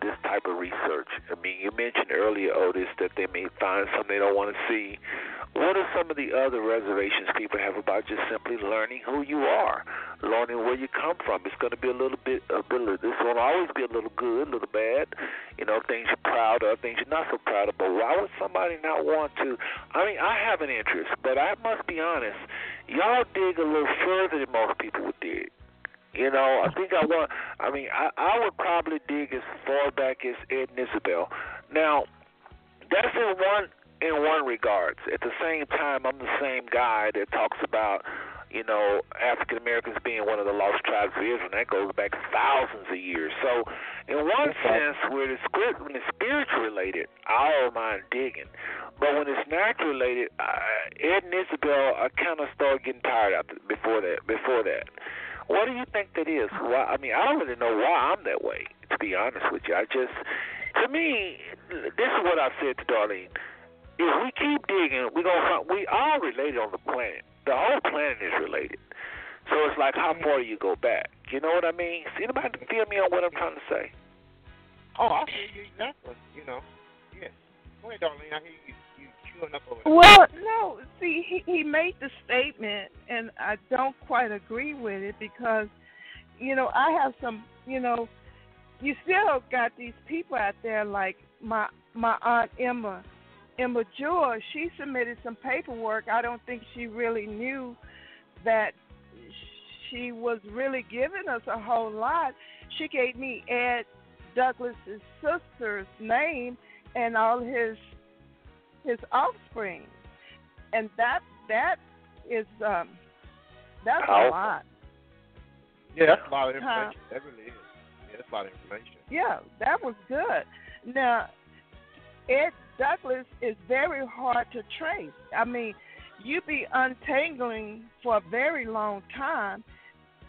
this type of research? I mean, you mentioned earlier, Otis, that they may find something they don't want to see. What are some of the other reservations people have about just simply learning who you are, learning where you come from? It's going to be a little bit, a bit. This will always be a little good, a little bad. You know, things you're proud of, things you're not so proud of. But why would somebody not want to? I mean, I have an interest, but I must be honest. Y'all dig a little further than most people would dig. You know, I think I want. I mean, I, I would probably dig as far back as Ed and Isabel. Now, that's in one in one regards. At the same time, I'm the same guy that talks about, you know, African Americans being one of the lost tribes of Israel. And that goes back thousands of years. So, in one sense, where it's spirit, when it's spiritual related, I don't mind digging. But when it's natural related, uh, Ed and Isabel, I kind of start getting tired after before that. Before that. What do you think that is? Why? I mean, I don't really know why I'm that way. To be honest with you, I just, to me, this is what I said to Darlene. If we keep digging, we gonna find we all related on the planet. The whole planet is related. So it's like, how far do you go back? You know what I mean? See, anybody feel me on what I'm trying to say? Oh, I hear you exactly. You know. Yes. Go ahead, Darlene. I hear you. Well, no. See, he he made the statement, and I don't quite agree with it because, you know, I have some, you know, you still got these people out there like my my aunt Emma, Emma George. She submitted some paperwork. I don't think she really knew that she was really giving us a whole lot. She gave me Ed Douglas's sister's name and all his his offspring, and that that is um that's Powerful. a lot. Yeah, that's a lot of Huh? information. That really is. Yeah, that's a lot of information. Yeah, that was good. Now, Ed Douglas is very hard to trace. I mean, you be untangling for a very long time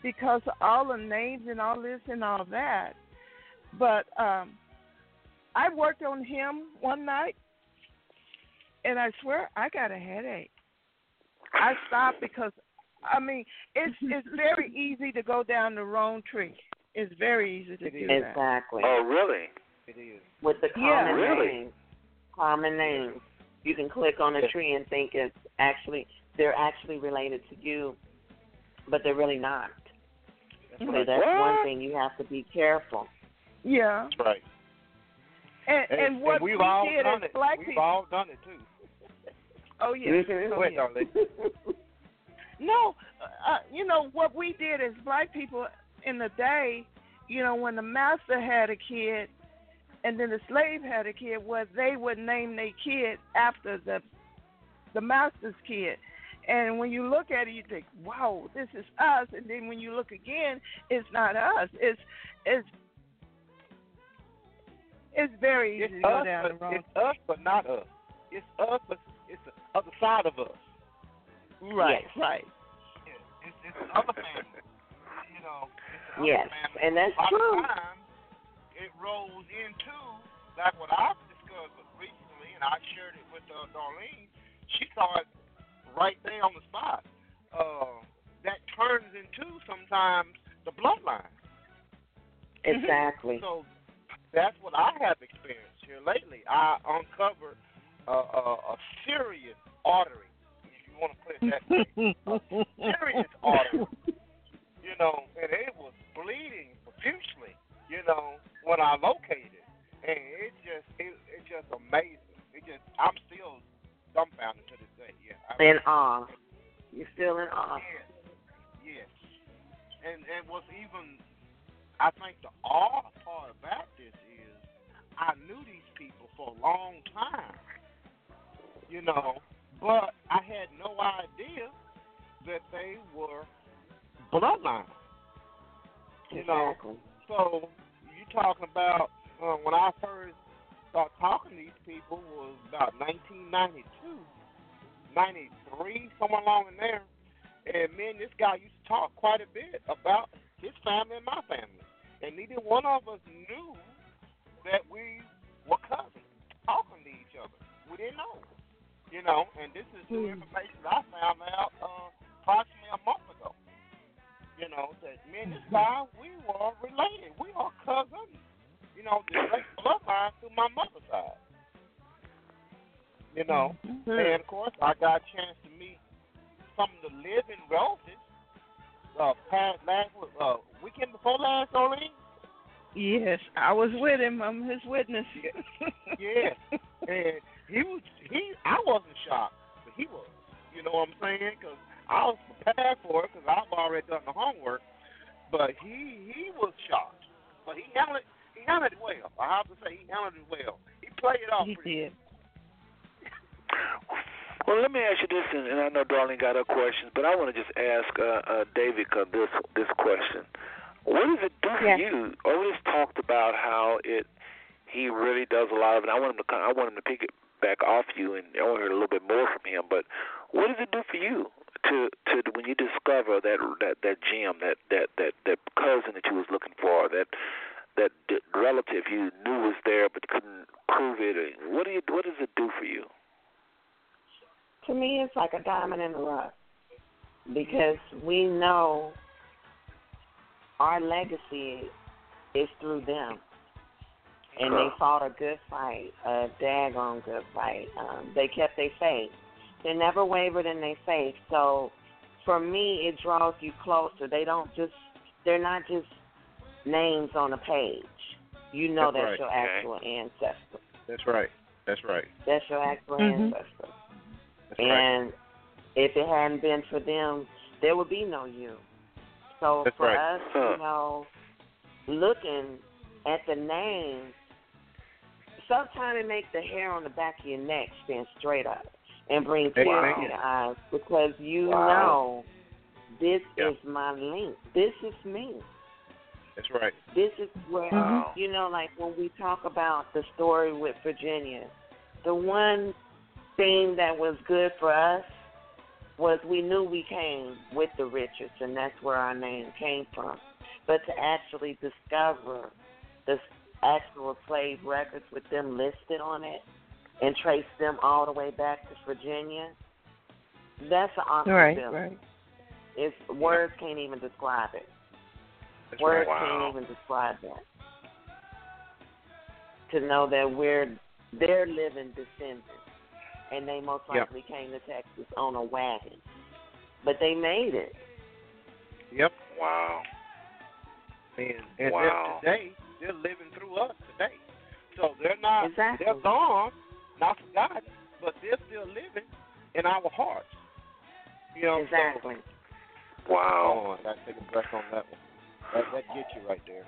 because of all the names and all this and all that. But um I worked on him one night and I swear I got a headache. I stopped because I mean, it's it's very easy to go down the wrong tree. It's very easy to do is. that. Exactly. Oh, really? It is. With the common Yeah. common Really? names, common names, you can click on a tree and think it's actually they're actually related to you, but they're really not. That's So right. that's one thing you have to be careful. Yeah. That's right. And, And, and what we've we all did done as it. black we've people. all done it too. oh yeah. Mhm. Oh, Go ahead, yeah. No, uh, you know what we did as black people in the day. You know when the master had a kid, and then the slave had a kid, where they would name their kid after the the master's kid. And when you look at it, you think, "Wow, this is us." And then when you look again, it's not us. It's it's it's very easy It's to go us, down the but wrong. it's us, but not us. It's us, but it's the other side of us. Right, Yes. right. Yeah, it's, it's the other family. You know, it's the Yes, family. and that's a lot true. of times it rolls into like what I've discovered recently, and I shared it with uh, Darlene. She saw it right there on the spot. Uh, that turns into sometimes the bloodline. Exactly. So that's what I have experienced here lately. I uncovered a, a, a serious artery, if you want to put it that way. serious artery. You know, and it was bleeding profusely. You know, when I located it, and it just it, it's just amazing. It just I'm still dumbfounded to this day. Yeah. I, In awe. You're still in awe. Yes. Yes. And and what's even I think the odd part about this is I knew these people for a long time. You know, but I had no idea that they were bloodline. You know, so you talking about uh, when I first started talking to these people was about 1992, 93, somewhere along in there. And me and this guy used to talk quite a bit about his family and my family. And neither one of us knew that we were cousins talking to each other. We didn't know. You know, and this is new hmm. information that I found out uh, approximately a month ago. You know, that me and this hmm. guy, we were related. We are cousins. You know, direct bloodline through my mother's side. You know, hmm. and of course, I got a chance to meet some of the living relatives. Uh, past last uh, weekend before last, Doreen. Yes, I was with him. I'm his witness. Yeah, and he was he. I wasn't shocked, but he was. You know what I'm saying? Because I was prepared for it because I've already done the homework. But he he was shocked, but he handled it. He handled it well. I have to say he handled it well. He played it off he pretty did. Well, let me ask you this, and, and I know Darlene got her questions, but I want to just ask uh, uh, David this this question: What does it do for Yes. you? Always talked about how it he really does a lot of it. I want him to I want him to pick it back off you, and I want to hear a little bit more from him. But what does it do for you to to when you discover that that that gem, that that that that cousin that you was looking for, that that relative you knew was there but couldn't prove it? What do you what does it do for you? To me, it's like a diamond in the rough because we know our legacy is through them. and they fought a good fight, a daggone good fight. Um, they kept their faith. They never wavered in their faith. So for me, it draws you closer. They don't just, they're not just names on a page. You know That's that's, right. your Okay. actual ancestor. That's right. That's right. That's your actual Mhm. ancestor. That's right. And if it hadn't been for them, there would be no you. So That's for right. us, Huh. you know, looking at the name, sometimes it makes the hair on the back of your neck stand straight up and bring tears Amen. to your eyes because you Wow. know this Yeah. is my link. This is me. That's right. This is where Wow. you know, like when we talk about the story with Virginia, the one thing that was good for us was we knew we came with the Richards, and that's where our name came from. But to actually discover the actual slave records with them listed on it and trace them all the way back to Virginia, that's an awesome Right, feeling. right. It's words can't even describe it. That's Words right. Wow. can't even describe that. To know that we're their living descendants, and they most Yeah. likely came to Texas on a wagon, but they made it. Yep. Wow. And and Wow. they're today they're living through us today. So they're not Exactly. they're gone, not forgotten, but they're still living in our hearts. You know, Exactly. So, Wow. hold on, I gotta take a breath on that one. That that gets you right there.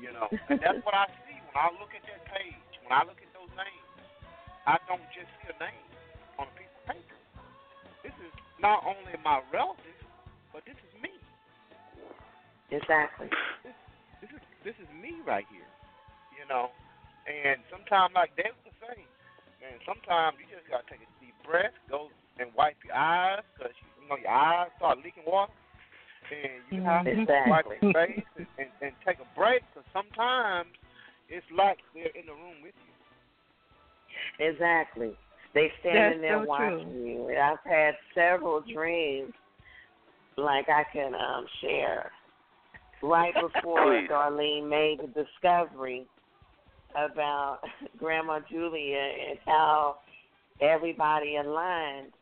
You know, and that's what I see when I look at that page. When I look at those names, I don't just see a name on a piece of paper. This is not only my relative, but this is me. Exactly. this is this is me right here, you know. And sometimes, like David was saying, man, sometimes you just gotta take a deep breath, go and wipe your eyes, cause you, you know your eyes start leaking water, and you have to wipe your face and, and, and take a break, cause sometimes it's like they're in the room with you. Exactly. They standing That's there so watching true. you. And I've had several dreams, like I can um share. Right before Darlene made the discovery about Grandma Julia and how everybody aligned,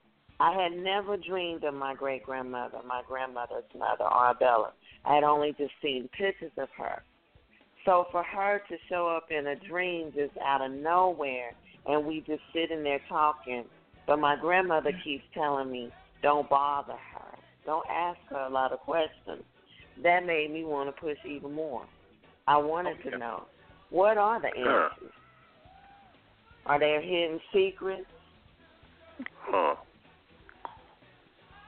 I had never dreamed of my great grandmother, my grandmother's mother, Arbella. I had only just seen pictures of her. So for her to show up in a dream just out of nowhere and we just sitting there talking, but my grandmother keeps telling me, don't bother her. Don't ask her a lot of questions. That made me want to push even more. I wanted yeah. to know, what are the Sure. answers? Are there hidden secrets? Huh.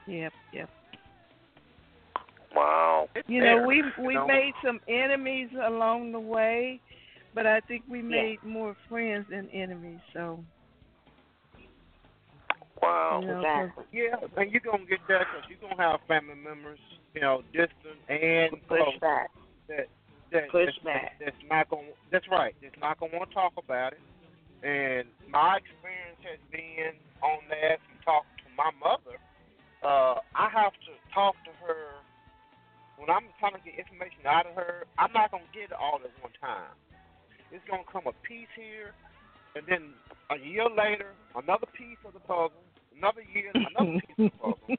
Yep, yep. Wow. You there, know, we you we know? made some enemies along the way, but I think we Yeah. made more friends than enemies. So Wow. you know, 'cause- Exactly. Yeah, and you're gonna get that because you're gonna have family members, you know, distant and Push close back. that that Push that's, back. that's not gonna. That's right. That's not gonna want to talk about it. And my experience has been on that from talking to my mother. Uh, I have to talk to her when I'm trying to get information out of her. I'm not gonna get it all at one time. It's gonna come a piece here, and then a year later, another piece of the puzzle. Another year, another piece of the puzzle.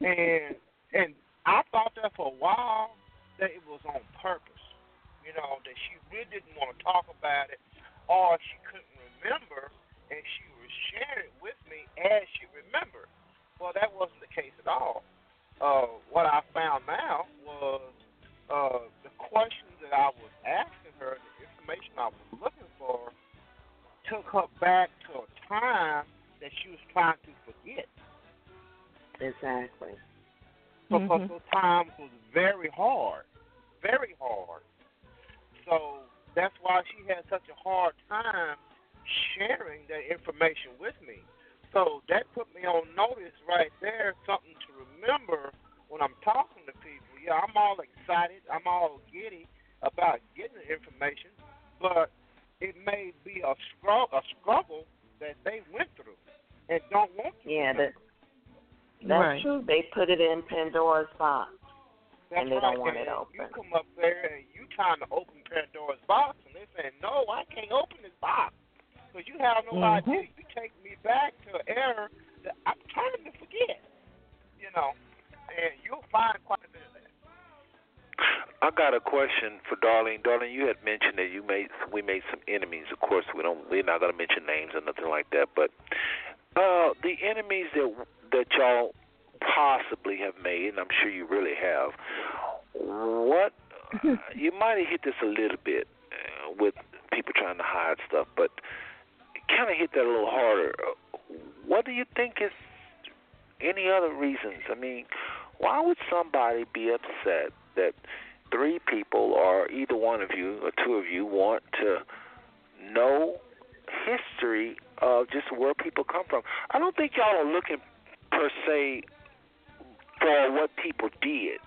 And and I thought that for a while that it was on purpose. You know, that she really didn't want to talk about it or she couldn't remember and she was sharing it with me as she remembered. Well that wasn't the case at all. Uh what I found out took her back to a time that she was trying to forget. Exactly. because Mhm. those times was very hard, very hard. So that's why she had such a hard time sharing that information with me. So that put me on notice right there, something to remember when I'm talking to people. Yeah, I'm all excited, I'm all giddy about getting the information, but it may be a struggle, a struggle that they went through and don't want to. Yeah, that that's Right. true. They put it in Pandora's box. That's and they right. don't want and it open. You come up there and you trying to open Pandora's box, and they saying, "No, I can't open this box because you have no Mhm. idea. You take me back to an era that I'm trying to forget." You know, and you'll find quite I got a question for Darlene. Darlene, you had mentioned that you made we made some enemies. Of course, we don't. We're not going to mention names or nothing like that. But uh, the enemies that that y'all possibly have made, and I'm sure you really have. What uh, you might have hit this a little bit uh, with people trying to hide stuff, but kind of hit that a little harder. What do you think is any other reasons? I mean, why would somebody be upset that three people or either one of you or two of you want to know history of just where people come from? I don't think y'all are looking per se for what people did.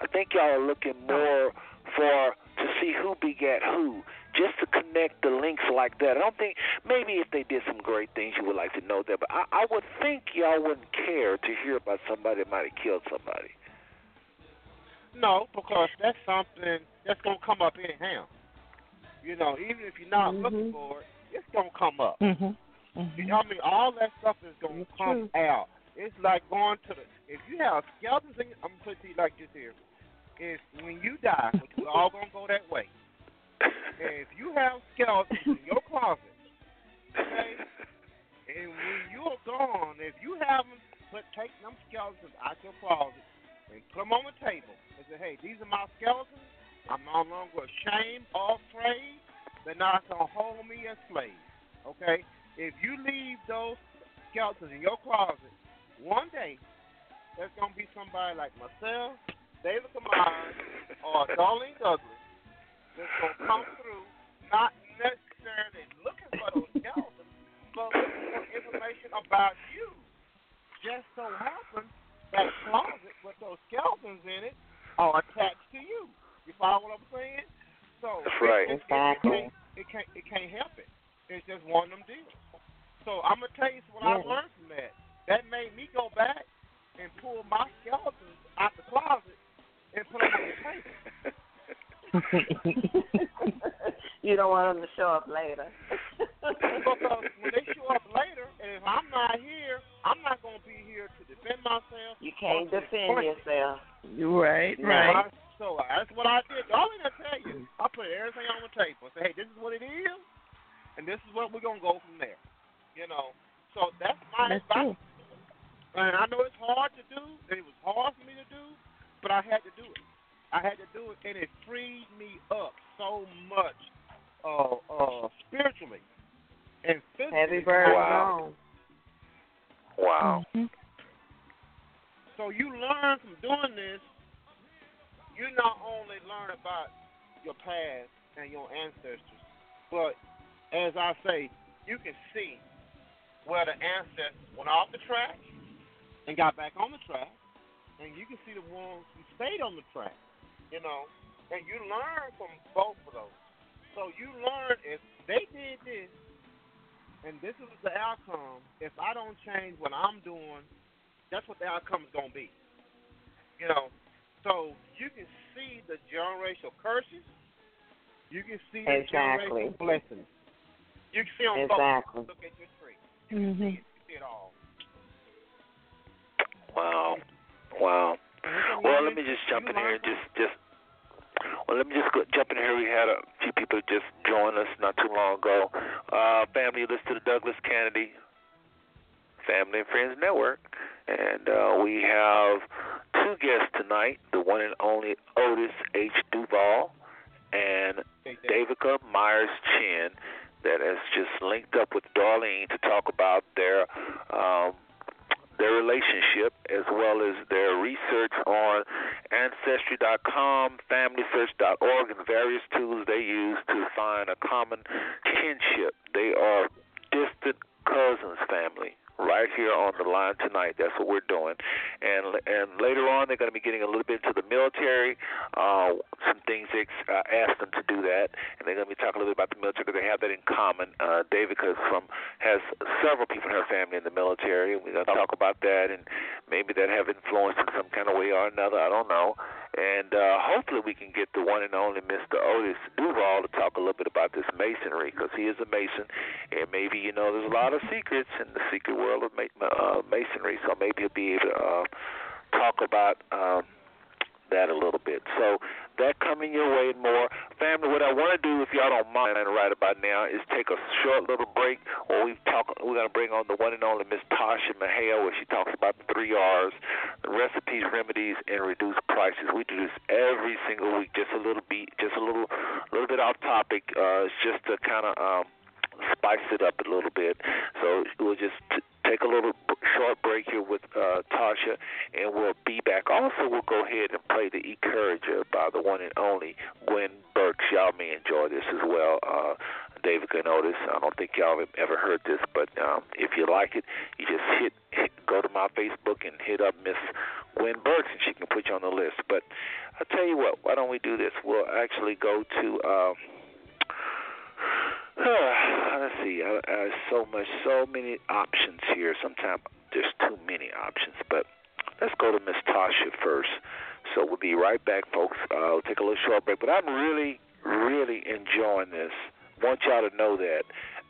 I think y'all are looking more for to see who begat who, just to connect the links like that. I don't think maybe if they did some great things, you would like to know that, but I, I would think y'all wouldn't care to hear about somebody that might have killed somebody. No, because that's something that's gonna come up anyhow. You know, even if you're not Mhm. looking for it, it's gonna come up. Mhm. You know, I mean, all that stuff is gonna It's come true. out. It's like going to the. If you have skeletons, in, I'm gonna put it to you like this here. Is when you die, which we're all gonna go that way. If you have skeletons in your closet, okay, and when you're gone, if you haven't put take them skeletons out your closet and put them on the table and say, hey, these are my skeletons. I'm no longer ashamed or afraid. They're not gonna hold me as slave. Okay? If you leave those skeletons in your closet, one day there's gonna be somebody like myself, David Kamara, or Darlene Douglas that's gonna come through, not necessarily looking for those skeletons, but looking for information about you. Just so happens that closet with those skeletons in it are attached to you. You follow what I'm saying? So That's right. It, it, Exactly. it, can't, it can't it can't help it. It's just one of them deals. So I'm gonna tell you what I learned from that. That made me go back and pull my skeletons out the closet and put them on the table. you don't want them to show up later. because when they show up later, and if I'm not here, I'm not gonna be here to defend myself. you can't defend yourself. You're right, No. right. I- So that's what I did. All I'm going to tell you, I put everything on the table. I say, hey, this is what it is, and this is what we're gonna go from there. You know. So that's my That's advice. true. And I know it's hard to do. and It was hard for me to do, but I had to do it. I had to do it, and it freed me up so much, uh, uh, spiritually and physically. Heavy burden Wow. on. Wow. Mhm. So you learn from doing this. You not only learn about your past and your ancestors, but as I say, you can see where the ancestors went off the track and got back on the track, and you can see the ones who stayed on the track. You know, and you learn from both of those. So you learn if they did this, and this is the outcome. If I don't change what I'm doing, that's what the outcome is going to be. You know, so you can see the generational curses. You can see the Exactly. generational blessings. You can see them both. Exactly. Look at your tree. You can see Mhm. it. You see it all. Wow. Wow. Well, let me just jump in here just just. Well, let me just go, jump in here. We had a few people just join us not too long ago. Uh, family, listen to the Douglas Canady Family and Friends Network, and uh, we have two guests tonight: the one and only Otis H. DuVall and Davicia Myers Chin, that has just linked up with Darlene to talk about their um, their relationship as well as their research on Ancestry.com, FamilySearch.org, and various tools they use to find a common kinship. They are distant cousins family right here on the line tonight. That's what we're doing. And and later on, they're going to be getting a little bit into the military. Uh, some things they uh, asked them to do that, and they're going to be talking a little bit about the military because they have that in common. Uh, Davicia is from has several people in her family in the military. We're going to talk about that, and maybe that have influenced in some kind of way or another. I don't know. and uh, hopefully we can get the one and only Mr. Otis DuVall to talk a little bit about this masonry because he is a mason, and maybe you know there's a lot of secrets in the secret world of ma- uh, masonry, so maybe he'll be able to uh, talk about. Um, that a little bit. So that coming your way and more. Family, what I want to do, if y'all don't mind right about now, is take a short little break where we talk. We're to bring on the one and only Miss Tasha Mahale, where she talks about the three R's: the recipes, remedies, and reduced prices. We do this every single week, just a little bit, just a little, little bit off topic. Uh, just to kind of um, spice it up a little bit. So we'll just t- take a little short break here with uh, Tasha, and we'll be back. Also, we'll go ahead and play the Encourager by the one and only Gwen Burks. Y'all may enjoy this as well. Uh, Davicia Otis. I don't think y'all have ever heard this, but um, if you like it, you just hit, hit go to my Facebook and hit up Miss Gwen Burks, and she can put you on the list. But I'll tell you what, why don't we do this? We'll actually go to. Uh, Let's see. Uh, uh, so much, so many options here. Sometimes there's too many options, but let's go to Miss Tasha first. So we'll be right back, folks. Uh, we'll take a little short break, but I'm really, really enjoying this. Want y'all to know that.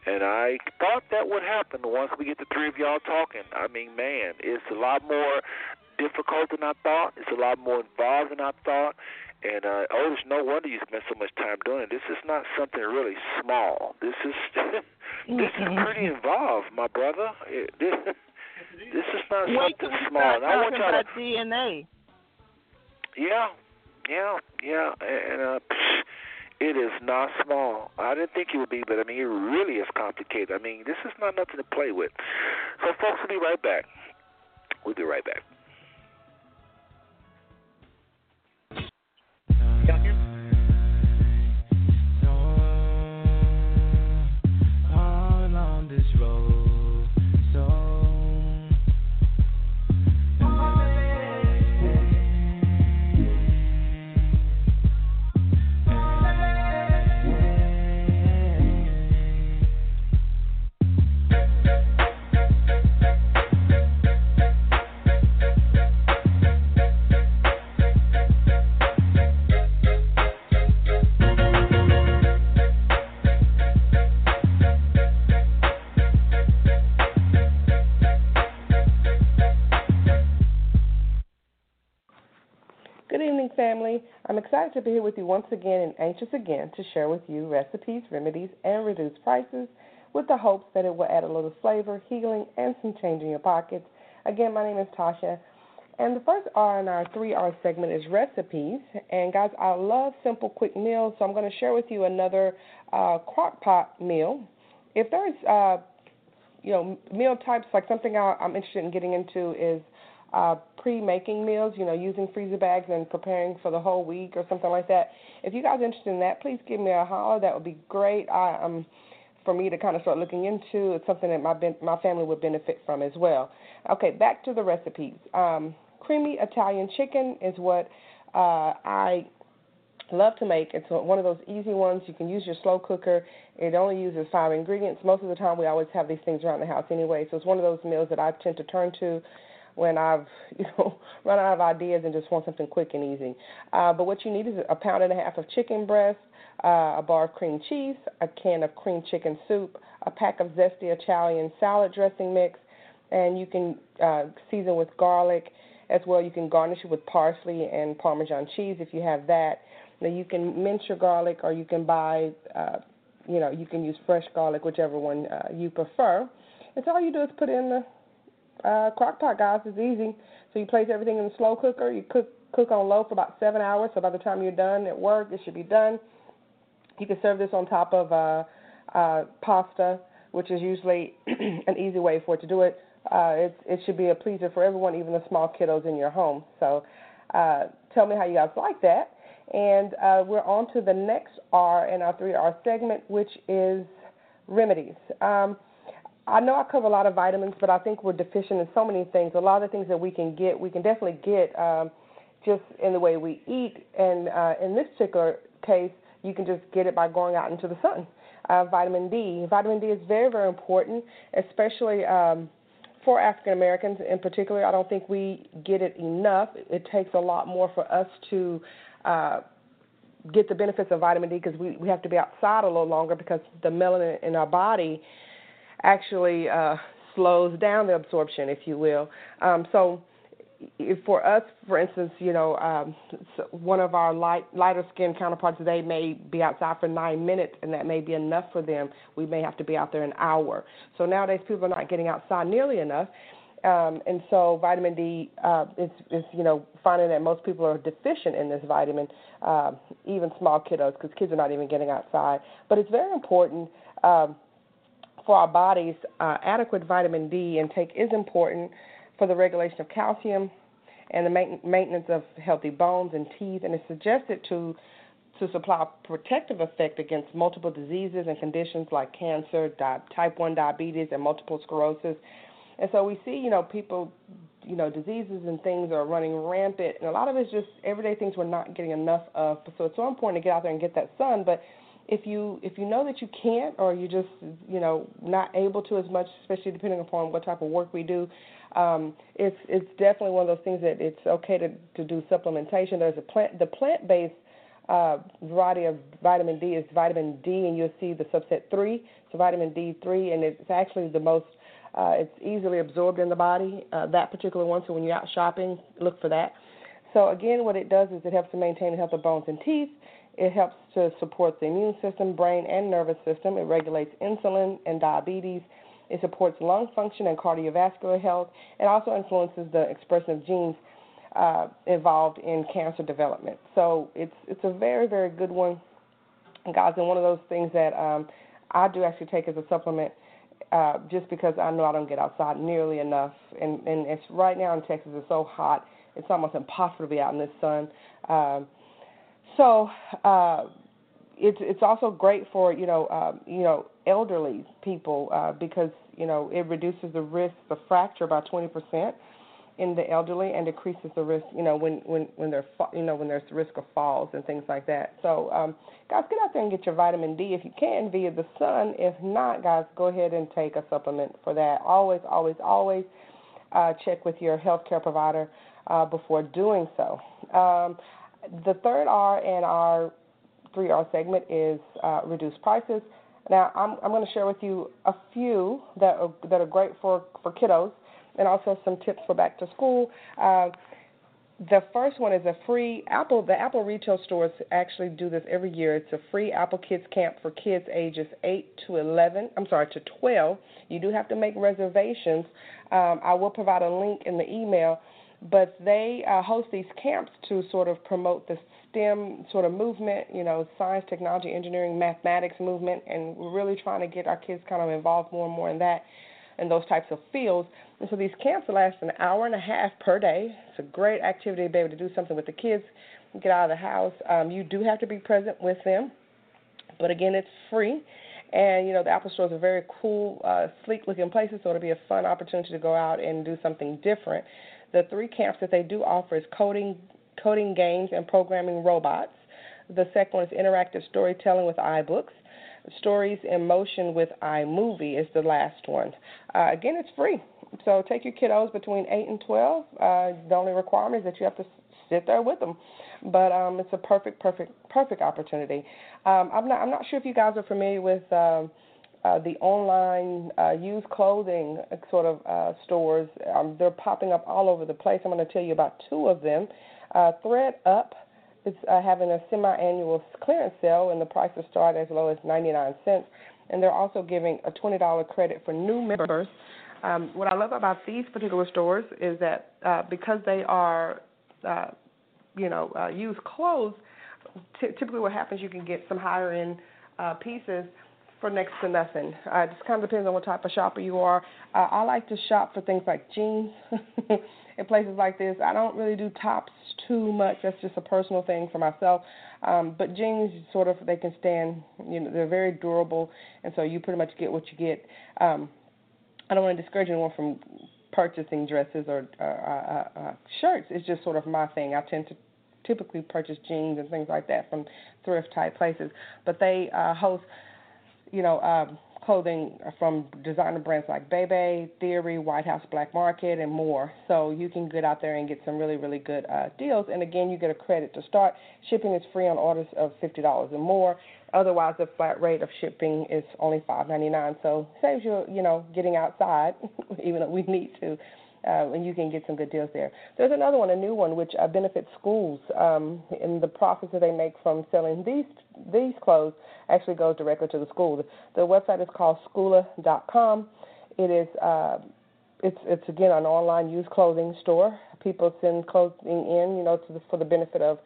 And I thought that would happen once we get the three of y'all talking. I mean, man, it's a lot more difficult than I thought. It's a lot more involved than I thought. And uh, oh, it's no wonder you spend so much time doing it. This is not something really small. This is this is pretty involved, my brother. It, this, this is not Wait something small. And I want y'all about to, DNA. yeah, yeah, yeah, and uh, psh, it is not small. I didn't think it would be, but I mean, it really is complicated. I mean, this is not nothing to play with. So, folks, we'll be right back. We'll be right back. Family. I'm excited to be here with you once again and anxious again to share with you recipes, remedies, and reduced prices with the hopes that it will add a little flavor, healing, and some change in your pockets. Again, my name is Tasha, and the first R in our 3R segment is recipes. And guys, I love simple, quick meals, so I'm going to share with you another uh, crock pot meal. If there's, uh, you know, meal types, like something I'm interested in getting into is uh, pre-making meals, you know, using freezer bags and preparing for the whole week or something like that. If you guys are interested in that, please give me a holler. That would be great. I, um, for me to kind of start looking into. It's something that my ben- my family would benefit from as well. Okay, back to the recipes. Um, creamy Italian chicken is what uh, I love to make. It's one of those easy ones. You can use your slow cooker. It only uses five ingredients. Most of the time, we always have these things around the house anyway. So it's one of those meals that I tend to turn to when I've you know run out of ideas and just want something quick and easy. Uh, but what you need is a pound and a half of chicken breast, uh, a bar of cream cheese, a can of cream chicken soup, a pack of zesty Italian salad dressing mix, and you can uh, season with garlic as well. You can garnish it with parsley and Parmesan cheese if you have that. Now you can mince your garlic, or you can buy, uh, you know, you can use fresh garlic, whichever one uh, you prefer. And so all you do is put it in the uh, crock pot, guys. It's easy. So you place everything in the slow cooker. You cook cook on low for about seven hours. So by the time you're done at work, it should be done. You can serve this on top of uh, uh, pasta, which is usually an easy way for it to do it. Uh, it. It should be a pleaser for everyone, even the small kiddos in your home. So uh, tell me how you guys like that. And uh, we're on to the next R in our 3R segment, which is remedies. Um, I know I cover a lot of vitamins, but I think we're deficient in so many things. A lot of the things that we can get, we can definitely get um, just in the way we eat. And uh, in this particular case, you can just get it by going out into the sun. Uh, vitamin D. Vitamin D is very, very important, especially um, for African Americans in particular, I don't think we get it enough. It takes a lot more for us to uh, get the benefits of vitamin D because we, we have to be outside a little longer because the melanin in our body actually uh, slows down the absorption, if you will. Um, so, for us, for instance, you know, um, one of our light, lighter skinned counterparts, they may be outside for nine minutes, and that may be enough for them. We may have to be out there an hour. So nowadays, people are not getting outside nearly enough. Um, and so vitamin D uh, is, is, you know, finding that most people are deficient in this vitamin, uh, even small kiddos, because kids are not even getting outside. But it's very important um, for our bodies. Uh, adequate vitamin D intake is important for the regulation of calcium and the maintenance of healthy bones and teeth, and it's suggested to to supply protective effect against multiple diseases and conditions like cancer, di- type 1 diabetes, and multiple sclerosis and so we see, you know, people, you know, diseases and things are running rampant, and a lot of it's just everyday things we're not getting enough of. So it's so important to get out there and get that sun. But if you if you know that you can't, or you're just you know not able to as much, especially depending upon what type of work we do, um, it's it's definitely one of those things that it's okay to to do supplementation. There's a plant the plant based uh, variety of vitamin D is vitamin D, and you'll see the subset three, so vitamin D3, and it's actually the most uh, it's easily absorbed in the body, uh, that particular one. So when you're out shopping, look for that. So again, what it does is it helps to maintain the health of bones and teeth. It helps to support the immune system, brain, and nervous system. It regulates insulin and diabetes. It supports lung function and cardiovascular health. It also influences the expression of genes uh, involved in cancer development. So it's it's a very very good one, guys, and one of those things that um, I do actually take as a supplement uh, just because I know I don't get outside nearly enough. And, and it's right now in Texas, it's so hot, it's almost impossible to be out in this sun. Um, so uh, it's it's also great for you know uh, you know elderly people uh, because you know it reduces the risk of fracture by 20 percent in the elderly and decreases the risk, you know, when when when they're you know when there's risk of falls and things like that. So, um, guys, get out there and get your vitamin D if you can via the sun. If not, guys, go ahead and take a supplement for that. Always, always, always uh, check with your healthcare provider uh, before doing so. Um, the third R in our 3R segment is uh, reduced prices. Now, I'm, I'm going to share with you a few that are, that are great for, for kiddos and also some tips for back to school. Uh, the first one is a free Apple. The Apple retail stores actually do this every year. It's a free Apple Kids Camp for kids ages 8 to 11. I'm sorry, to 12. You do have to make reservations. Um, I will provide a link in the email, but they uh, host these camps to sort of promote the STEM sort of movement, you know, science, technology, engineering, mathematics movement, and we're really trying to get our kids kind of involved more and more in that in those types of fields. And so these camps last an hour and a half per day. It's a great activity to be able to do something with the kids, get out of the house. Um, you do have to be present with them, but again, it's free. And you know the Apple stores are very cool, uh, sleek-looking places, so it'll be a fun opportunity to go out and do something different. The three camps that they do offer is coding, coding games, and programming robots. The second one is interactive storytelling with iBooks. Stories in Motion with iMovie is the last one. Uh, again, it's free. So take your kiddos between 8 and 12. Uh, the only requirement is that you have to sit there with them. But um, it's a perfect, perfect, perfect opportunity. Um, I'm not, I'm not sure if you guys are familiar with uh, the online uh, used clothing sort of uh, stores. Um, they're popping up all over the place. I'm going to tell you about two of them. Uh, Thread Up is uh, having a semi-annual clearance sale, and the prices start as low as 99 cents. And they're also giving a $20 credit for new members. Um, what I love about these particular stores is that uh, because they are, uh, you know, uh, used clothes, t- typically what happens, you can get some higher end uh, pieces for next to nothing. Uh, it just kind of depends on what type of shopper you are. Uh, I like to shop for things like jeans in places like this. I don't really do tops too much. That's just a personal thing for myself. Um, but jeans, sort of, they can stand. You know, they're very durable, and so you pretty much get what you get. Um, I don't want to discourage anyone from purchasing dresses or uh, uh, uh, shirts. It's just sort of my thing. I tend to typically purchase jeans and things like that from thrift type places. But they uh, host, you know, um, clothing from designer brands like Bebe, Theory, White House Black Market, and more. So you can get out there and get some really, really good uh, deals. And again, you get a credit to start. Shipping is free on orders of $50 or more. Otherwise, the flat rate of shipping is only $5.99. So saves you, you know, getting outside, even though we need to uh, and you can get some good deals there. There's another one, a new one, which uh, benefits schools, um, and the profits that they make from selling these these clothes actually goes directly to the school. The, the website is called Schoola.com. It is uh, it's it's again an online used clothing store. People send clothing in, you know, the, for the benefit of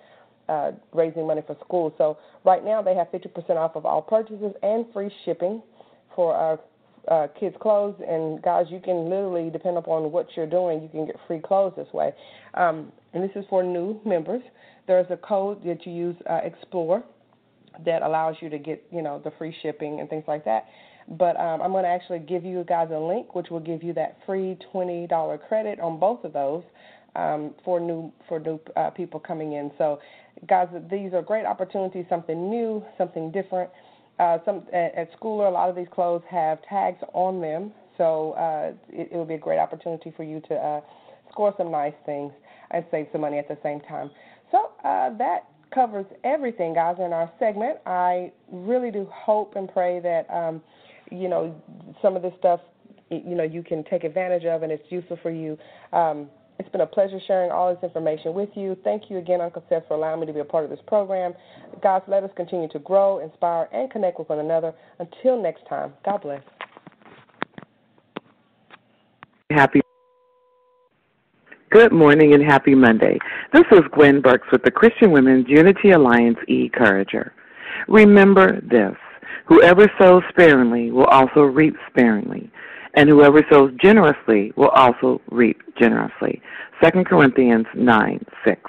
uh, raising money for schools. So right now they have 50% off of all purchases and free shipping for our uh, kids' clothes. And guys, you can literally, depend upon what you're doing, you can get free clothes this way. Um, and this is for new members. There's a code that you use, uh, Explore, that allows you to get, you know, the free shipping and things like that. But um, I'm going to actually give you guys a link, which will give you that free $20 credit on both of those um, for new for new uh, people coming in. So, guys, these are great opportunities, something new, something different. Uh, some at, at school, a lot of these clothes have tags on them, so uh, it, it will be a great opportunity for you to uh, score some nice things and save some money at the same time. So uh, that covers everything, guys, in our segment. I really do hope and pray that um, you know some of this stuff you know you can take advantage of and it's useful for you. Um, it's been a pleasure sharing all this information with you. Thank you again, Uncle Seth, for allowing me to be a part of this program. Guys, let us continue to grow, inspire, and connect with one another. Until next time, God bless. Happy. Good morning and happy Monday. This is Gwen Burks with the Christian Women's Unity Alliance Encourager. Remember this whoever sows sparingly will also reap sparingly and whoever sows generously will also reap generously. 2 Corinthians 9 6.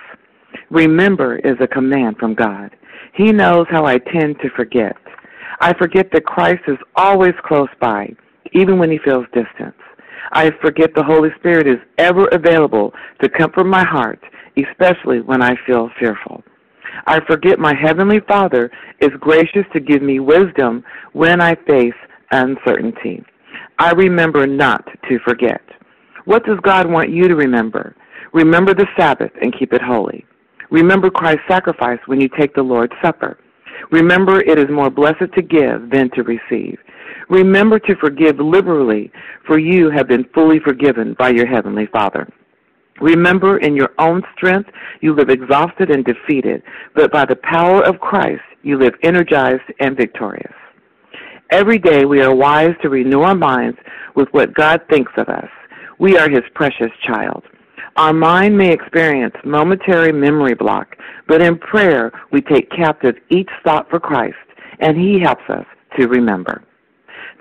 Remember is a command from God. He knows how I tend to forget. I forget that Christ is always close by, even when he feels distant. I forget the Holy Spirit is ever available to comfort my heart, especially when I feel fearful. I forget my Heavenly Father is gracious to give me wisdom when I face uncertainty. I remember not to forget. What does God want you to remember? Remember the Sabbath and keep it holy. Remember Christ's sacrifice when you take the Lord's Supper. Remember it is more blessed to give than to receive. Remember to forgive liberally, for you have been fully forgiven by your Heavenly Father. Remember, in your own strength, you live exhausted and defeated, but by the power of Christ, you live energized and victorious. Every day we are wise to renew our minds with what God thinks of us. We are His precious child. Our mind may experience momentary memory block, but in prayer we take captive each thought for Christ, and He helps us to remember.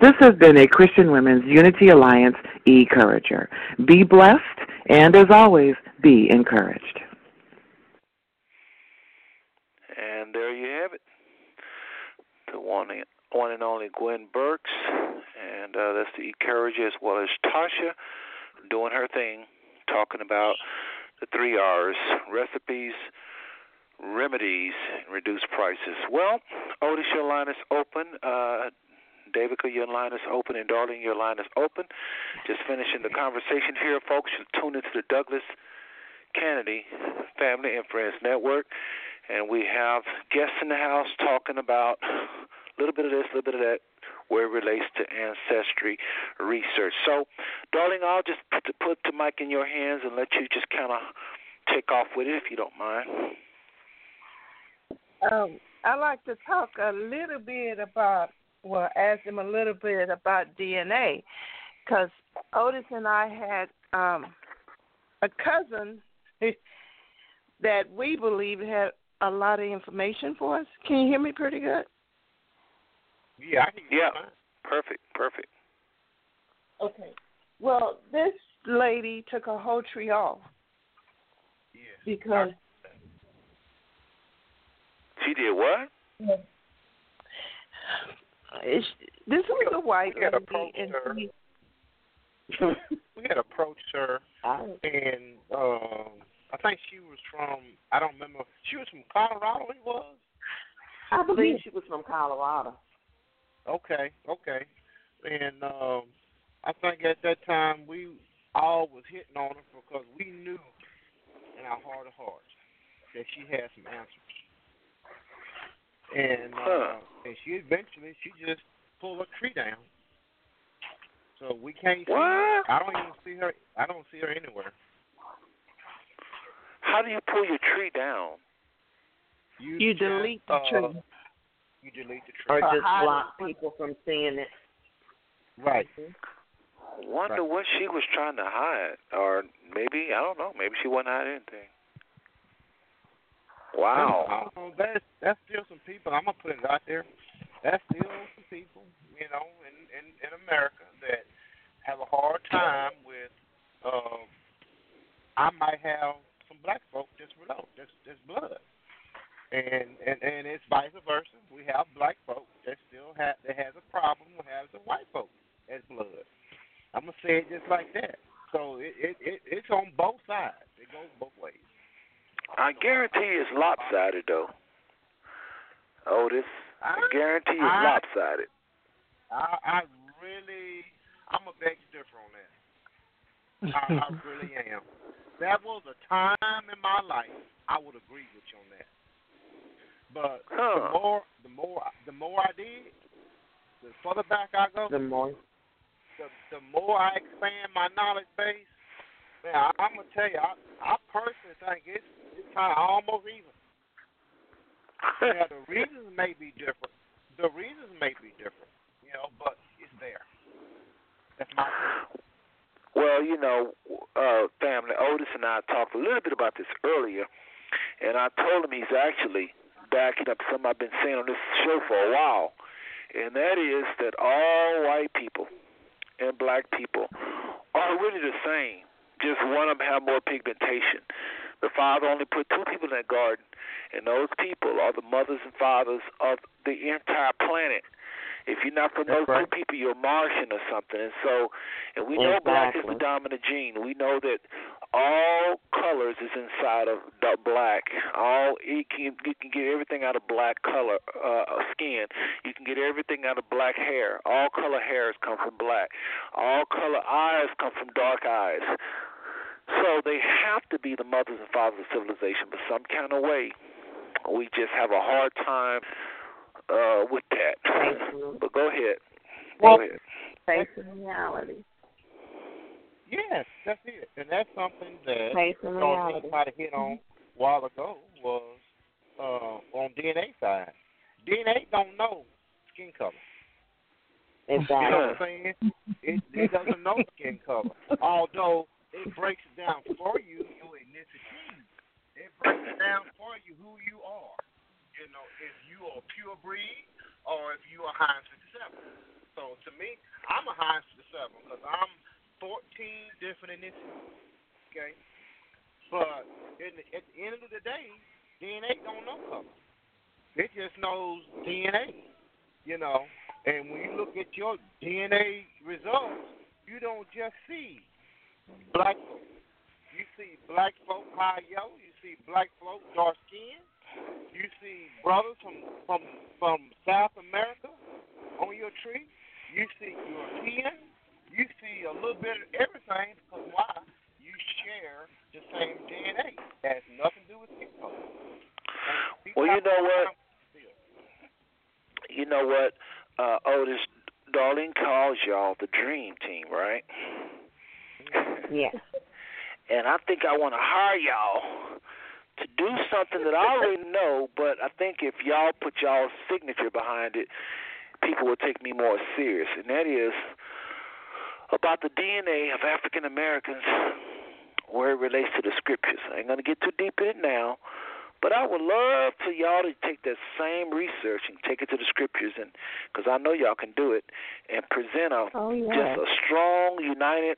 This has been a Christian Women's Unity Alliance Encourager. Be blessed, and as always, be encouraged. And there you have it. The one one and only Gwen Burks, and uh, that's the Encourager as well as Tasha doing her thing, talking about the three R's recipes, remedies, and reduced prices. Well, Otis, your line is open. Uh, Davicia, your line is open, and Darlene, your line is open. Just finishing the conversation here, folks. You tune into the Douglas Canady Family and Friends Network, and we have guests in the house talking about a little bit of this, a little bit of that, where it relates to ancestry research. So, Darlene, I'll just put put the mic in your hands and let you just kind of take off with it, if you don't mind. Um, I like to talk a little bit about, well, ask him a little bit about DNA, because Otis and I had um, a cousin that we believe had a lot of information for us. Can you hear me pretty good? Yeah, I can yeah. Perfect, perfect. Okay. Well, this lady took a whole tree off. Yes. Because she did what? Yeah. It's, this was a white we had lady, approached and her. she, we had approached her, and um, I think she was from. I don't remember. She was from Colorado. It was. I believe she was from Colorado. Okay, okay. and um, I think at that time we all was hitting on her because we knew in our heart of hearts that she had some answers. And uh, and she eventually she just pulled a tree down. So we can't see her. I don't even see her. I don't see her anywhere. How do you pull your tree down? You, You just, delete the uh, tree. You delete the Or just block people from seeing it. Right. I wonder Right. what she was trying to hide, or maybe I don't know. Maybe she wasn't hiding anything. Wow. Uh, that's that's still some people. I'm gonna put it out there. That's still some people, you know, in in, in America that have a hard time with. Uh, I might have some black folk that's below, that's that's blood, and and and it's vice versa. We have black folk that still have that has a problem with has a white folk as blood. I'm gonna say it just like that. So it it, it it's on both sides. It goes both ways. I guarantee it's lopsided though. Oh, Otis, I guarantee it's I- lopsided. I, I really, I'm a beg to differ on that. I, I really am. That was a time in my life I would agree with you on that. But the more, the more, the more I did, the further back I go, The more. the the more I expand my knowledge base. Man, I, I'm gonna tell you, I, I personally think it's it's kind of almost even. Now the reasons may be different. The reasons may be different, you know, but it's there. That's my opinion. Well, you know, uh, family, Otis and I talked a little bit about this earlier, and I told him he's actually backing up something I've been saying on this show for a while, and that is that all white people and black people are really the same. Just one of them have more pigmentation. The Father only put two people in that garden, and those people are the mothers and fathers of the entire planet. If you're not from those right. two people, you're Martian or something. And so, and we know black is the dominant gene. We know that all colors is inside of the black. All you can you can get everything out of black color uh, skin. You can get everything out of black hair. All color hairs come from black. All color eyes come from dark eyes. So they have to be the mothers and fathers of civilization, but some kind of way we just have a hard time uh, with that. But go ahead. Well, go ahead. Facing reality. Yes, that's it, and that's something that Facing Charles reality. might have hit on a while ago was uh, on DNA side. DNA don't know skin color. You know what I'm saying? It, it doesn't know skin color, although it breaks it down for you your ethnicity. It breaks it down for you who you are. You know, if you are pure breed or if you are Heinz 57. So to me, I'm a Heinz 57 because I'm 14 different ethnicities. Okay, but in at the end of the day, DNA don't know color. It just knows DNA. You know, and when you look at your DNA results, you don't just see black folk. You see black folk high yellow. You see black folk dark skin. You see brothers from from from South America on your tree. You see European. You see a little bit of everything because why? You share the same DNA. It has nothing to do with skin color. People Well, you know what? time with it. You know what, uh, Otis? Darlene calls y'all the dream team, right? Yeah. And I think I want to hire y'all to do something that I already know, but I think if y'all put y'all's signature behind it, people will take me more serious. And that is about the DNA of African Americans where it relates to the scriptures. I ain't going to get too deep in it now, but I would love for y'all to take that same research and take it to the scriptures, and because I know y'all can do it, and present a Oh, yeah. just a strong, united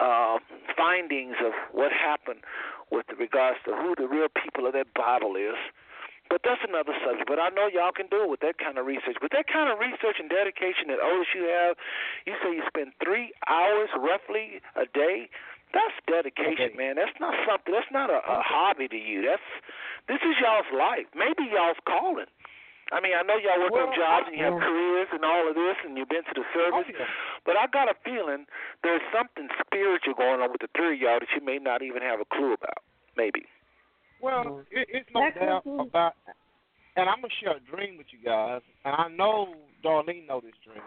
uh, findings of what happened with regards to who the real people of that Bible is. But that's another subject. But I know y'all can do it with that kind of research. With that kind of research and dedication that you have, you say you spend three hours roughly a day. That's dedication, Okay. man. That's not something. That's not a, a hobby to you. That's this is y'all's life. Maybe y'all's calling. I mean, I know y'all work Well, on jobs and you have yeah. careers and all of this, and you've been to the service. Oh, yeah. But I got a feeling there's something spiritual going on with the three of y'all that you may not even have a clue about. Maybe. Well, it, it's no That doubt be. about, and I'm gonna share a dream with you guys, and I know Darlene know this dream.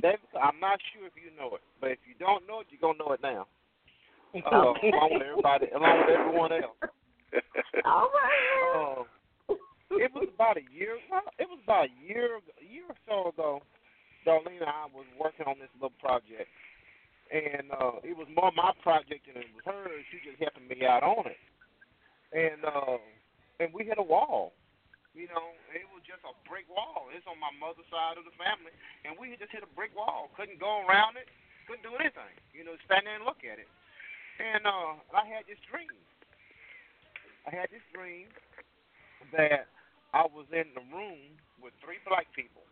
That, I'm not sure if you know it, but if you don't know it, you're gonna know it now. Uh, along with everybody, along with everyone else. All right. Uh, it was about a year. It was about a year, a year or so ago. Darlene and I was working on this little project, and uh, it was more my project than it was hers. She just helping me out on it, and uh, and we hit a wall. You know, it was just a brick wall. It's on my mother's side of the family, and we just hit a brick wall. Couldn't go around it. Couldn't do anything. You know, stand there and look at it. And uh, I had this dream. I had this dream that I was in the room with three black people,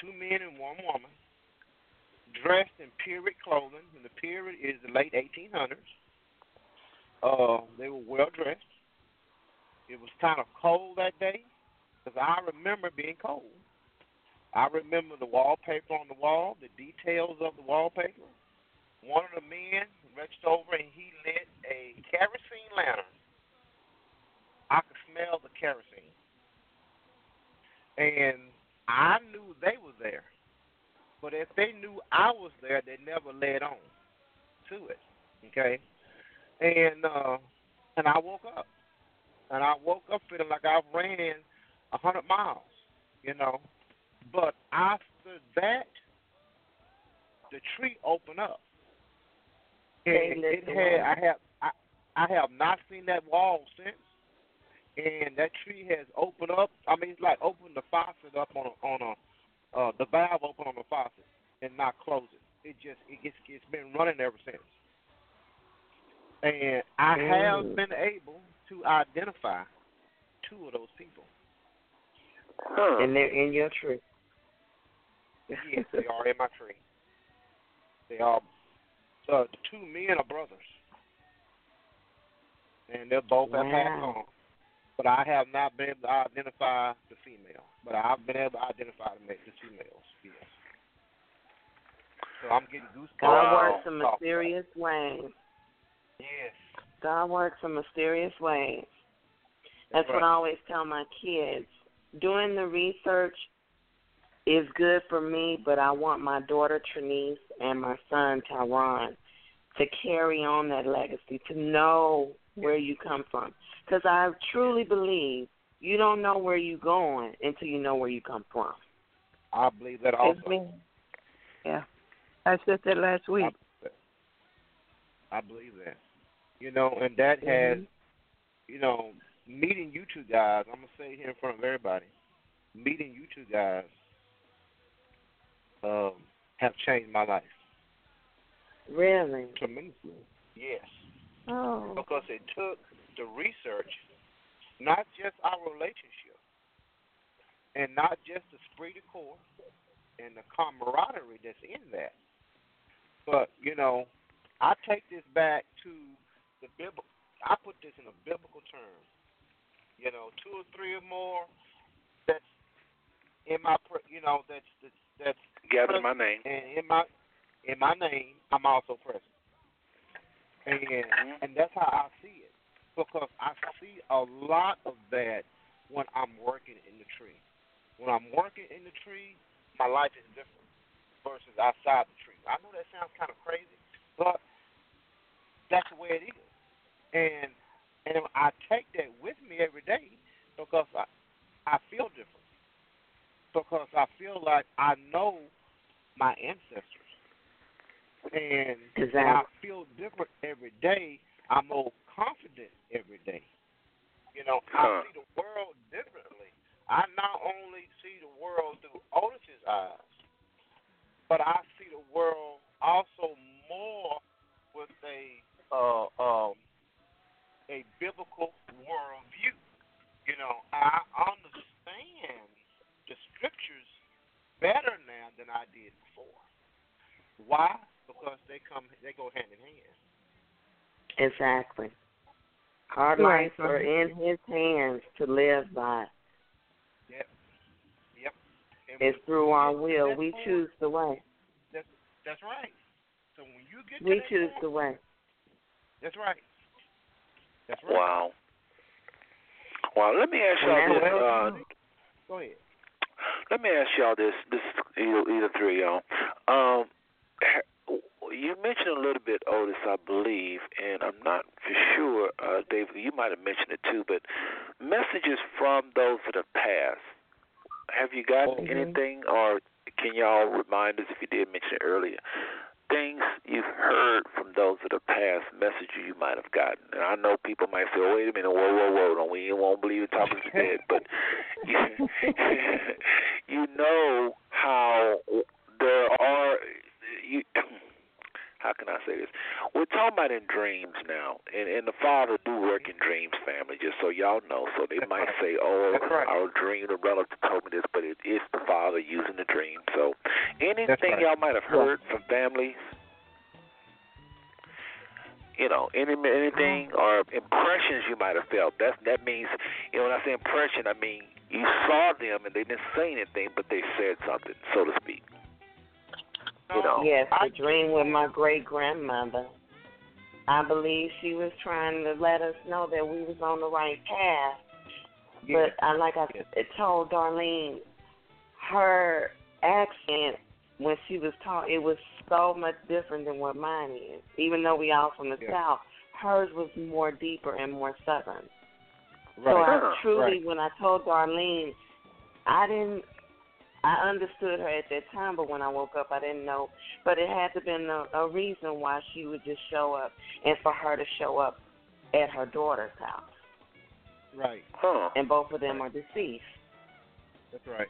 two men and one woman, dressed in period clothing, and the period is the late 1800s. Uh, they were well dressed. It was kind of cold that day because I remember being cold. I remember the wallpaper on the wall, the details of the wallpaper. One of the men reached over and he lit a kerosene lantern. I could smell the kerosene. And I knew they were there. But if they knew I was there, they never led on to it. Okay? And uh and I woke up. And I woke up feeling like I ran a hundred miles, you know. But after that the tree opened up. And it had I have I I have not seen that wall since and that tree has opened up. I mean, it's like opening the faucet up on a, on a uh, the valve open on the faucet and not close it. It just it gets it's been running ever since. And I have Mm. been able to identify two of those people. Huh. And they're in your tree. Yes, they are in my tree. They are. Uh, the two men are brothers, and they're both have passed Wow. On. But I have not been able to identify the female. But I've been able to identify the, ma- the females. Yes. So I'm getting goosebumps. God works in Talk about it. mysterious ways. Yes. God works in mysterious ways. That's right. what I always tell my kids. Doing the research is good for me, but I want my daughter Trinice and my son Tyron to carry on that legacy, to know where you come from. Because I truly believe you don't know where you're going until you know where you come from. I believe that also. It's me. Yeah. I said that last week. I believe that. You know, and that has, Mhm. you know, meeting you two guys. I'm gonna say it here in front of everybody. Meeting you two guys um, have changed my life Really? tremendously. Yes, Oh. because it took the research, not just our relationship, and not just the esprit de corps and the camaraderie that's in that, but you know, I take this back to the biblical. I put this in a biblical term. You know, two or three or more. That's in my, you know, that's that's, that's Gather my name. and in my in my name, I'm also present. And Mhm. and that's how I see it because I see a lot of that when I'm working in the tree. When I'm working in the tree, my life is different versus outside the tree. I know that sounds kind of crazy, but that's the way it is. And and I take that with me every day because I I feel different. Because I feel like I know my ancestors. And, and I feel different every day. I'm more confident every day. You know, Huh. I see the world differently. I not only see the world through Otis's eyes, but I see the world also more with a uh, um, a biblical worldview. You know, I understand the scriptures better now than I did before. Why? Because they come, they go hand in hand. Exactly. Our Right, lives are in His hands to live by. Yep. And It's through our will. We That's choose the way. That's that's right. So when you get We that choose point, the way. That's right. That's right. Wow. Wow. Let me ask y'all this. Uh, Go ahead. let me ask y'all this. This either, either three of y'all. Um, ha- you mentioned a little bit, Otis, I believe, and I'm not for sure, uh, David. You might have mentioned it too, but messages from those that have passed. Have you gotten Mhm. anything, or can y'all remind us if you did mention it earlier? Things you've heard from those that have passed, messages you might have gotten. And I know people might say, oh, "Wait a minute, whoa, whoa, whoa! Don't we won't believe in talking to the dead?" But you, you know how there are you how can I say this? We're talking about in dreams now, and and the Father do work in dreams, family. Just so y'all know, so they That's might right. say, "Oh, That's right. our dream, the relative told me this," but it is the Father using the dream. So, anything right. y'all might have heard from families, you know, any anything mm-hmm. or impressions you might have felt. That that means, you know, when I say impression, I mean you saw them and they didn't say anything, but they said something, so to speak. You know. Yes, I the dream with my great grandmother. I believe she was trying to let us know that we was on the right path. Yes. But I like I Yes. told Darlene, her accent when she was taught it was so much different than what mine is. Even though we all from the Yeah. south, hers was more deeper and more southern. Right. So I truly, Right. when I told Darlene, I didn't. I understood her at that time, but when I woke up, I didn't know. But it had to been a, a reason why she would just show up, and for her to show up at her daughter's house, Right. Huh. and both of them are deceased. That's right.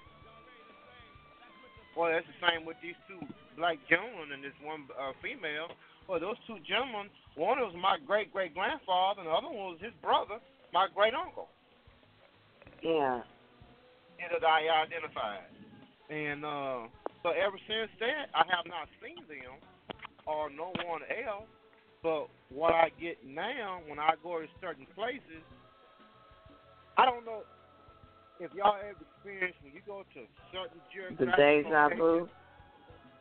Well, that's the same with these two black gentlemen and this one uh, female. Well, those two gentlemen, one was my great great grandfather, and the other one was his brother, my great uncle. Yeah. That I identified. And uh, so ever since that, I have not seen them or no one else. But what I get now when I go to certain places, I don't know if y'all ever experienced when you go to certain The geographic deja vu. locations.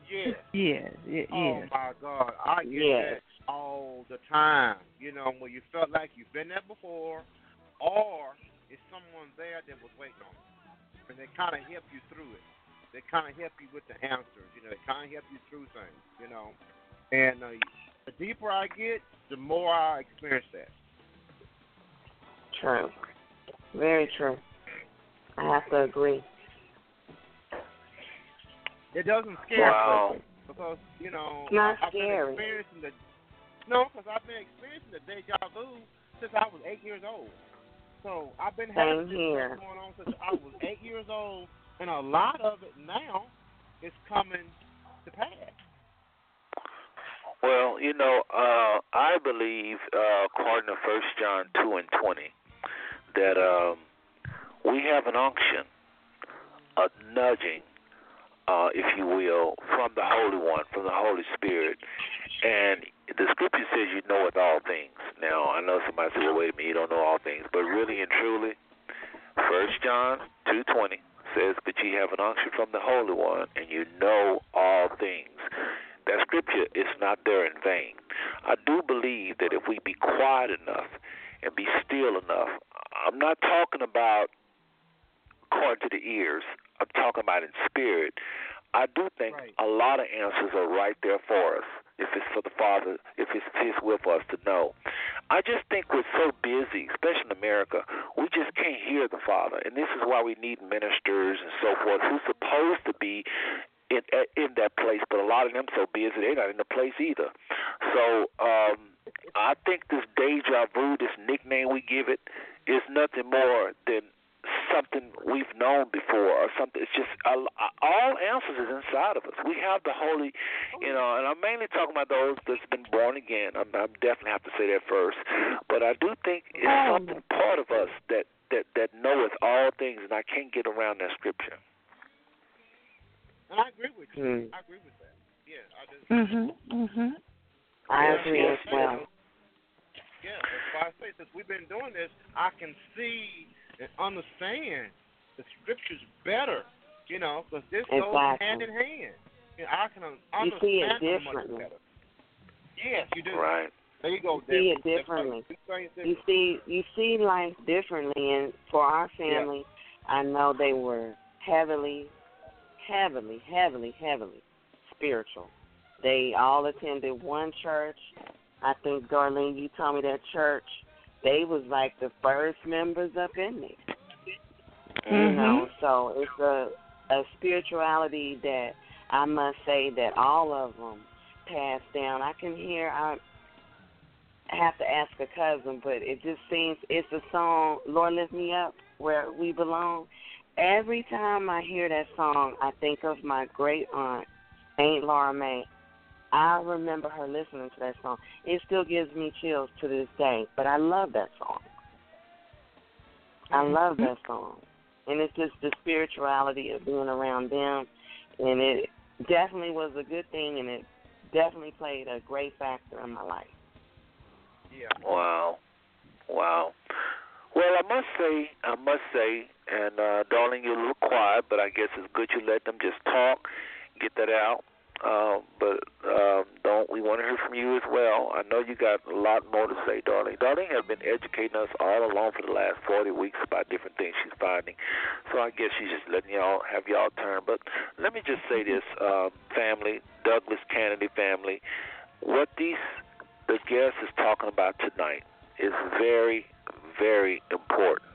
Yeah. Yes, yes, Oh my God, I get Yes. that all the time. You know, when you felt like you've been there before, or it's someone there that was waiting on you, and they kind of help you through it. They kind of help you with the answers. You know, they kind of help you through things. You know, and uh, the deeper I get, the more I experience that. True. Very true. I have to agree. It doesn't scare Wow. me because you know It's not I've scary. been experiencing the no, because I've been experiencing the deja vu since I was eight years old. So I've been having Same this here. going on since I was eight years old, and a lot of it now is coming to pass. Well, you know, uh, I believe, uh, according to First John two and twenty, that um, we have an unction, a nudging, uh, if you will, from the Holy One, from the Holy Spirit, and the Scripture says you know with all things. Now, I know somebody said, "Well, wait a minute, you don't know all things," but really and truly, First John two twenty says, "But ye have an unction from the Holy One, and you know all things." That scripture is not there in vain. I do believe that if we be quiet enough and be still enough, I'm not talking about according to the ears, I'm talking about in spirit. I do think Right. a lot of answers are right there for us if it's for the Father, if it's His will for us to know. I just think we're so busy, especially in America, we just can't hear the Father. And this is why we need ministers and so forth who's supposed to be in in that place, but a lot of them so busy they're not in the place either. So um, I think this deja vu, this nickname we give it, is nothing more than something we've known before or something. It's just uh, all answers is inside of us. We have the Holy, you know, and I'm mainly talking about those that's been born again. I'm, I definitely have to say that first, but I do think it's something part of us that that that knoweth all things, and I can't get around that scripture. And I agree with you. Hmm. I agree with that. Yeah, I do. Mhm. Mhm. I agree as well. Yeah, that's why I say since we've been doing this, I can see and understand the scriptures better You know, because this Exactly. goes hand in hand. You know, I can un- You see it understand them much differently. better. Yes, you do. Right. There you go. You see it differently. You see You see, you see life differently, and for our family, I know they were heavily, heavily, heavily, heavily spiritual. They all attended one church. I think Darlene, you told me that church. They was like the first members up in there. You mm-hmm. know, so it's a a spirituality that I must say that all of them passed down. I can hear. I have to ask a cousin, but it just seems it's a song. Lord lift me up where we belong. Every time I hear that song, I think of my great aunt, Aunt Laura May. I remember her listening to that song. It still gives me chills to this day, but I love that song. I love that song. And it's just the spirituality of being around them. And it definitely was a good thing, and it definitely played a great factor in my life. Yeah. Wow. Wow. Well, I must say, I must say, and uh, Darlene, you're a little quiet, but I guess it's good you let them just talk, get that out. Uh, but um, don't we want to hear from you as well? I know you got a lot more to say, Darlene. Darlene has been educating us all along for the last 40 weeks about different things she's finding. So I guess she's just letting y'all have y'all turn. But let me just say this, uh, family, Douglas Canady family, what these the guest is talking about tonight is very, very important.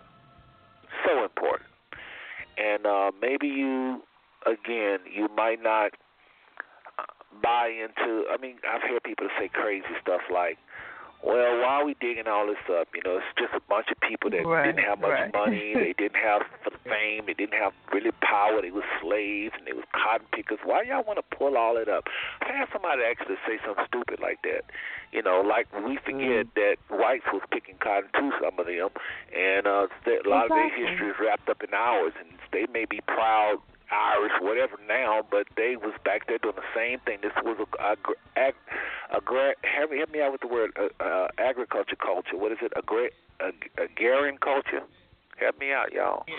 So important. And uh, maybe you, again, you might not buy into. I mean, I've heard people say crazy stuff like, "Well, why are we digging all this up? You know, it's just a bunch of people that Right, didn't have much right. money, they didn't have fame, they didn't have really power, they were slaves and they was cotton pickers. Why y'all want to pull all it up?" I had somebody actually say something stupid like that. You know, like we forget that whites was picking cotton too, some of them, and uh, a lot of their history is wrapped up in ours, and they may be proud Irish, whatever now, but they was back there doing the same thing. This was a, a, ag, agra, help, me, help me out with the word uh, uh, agriculture culture. What is it? Agra, ag, agrarian culture. Help me out, y'all. Yeah.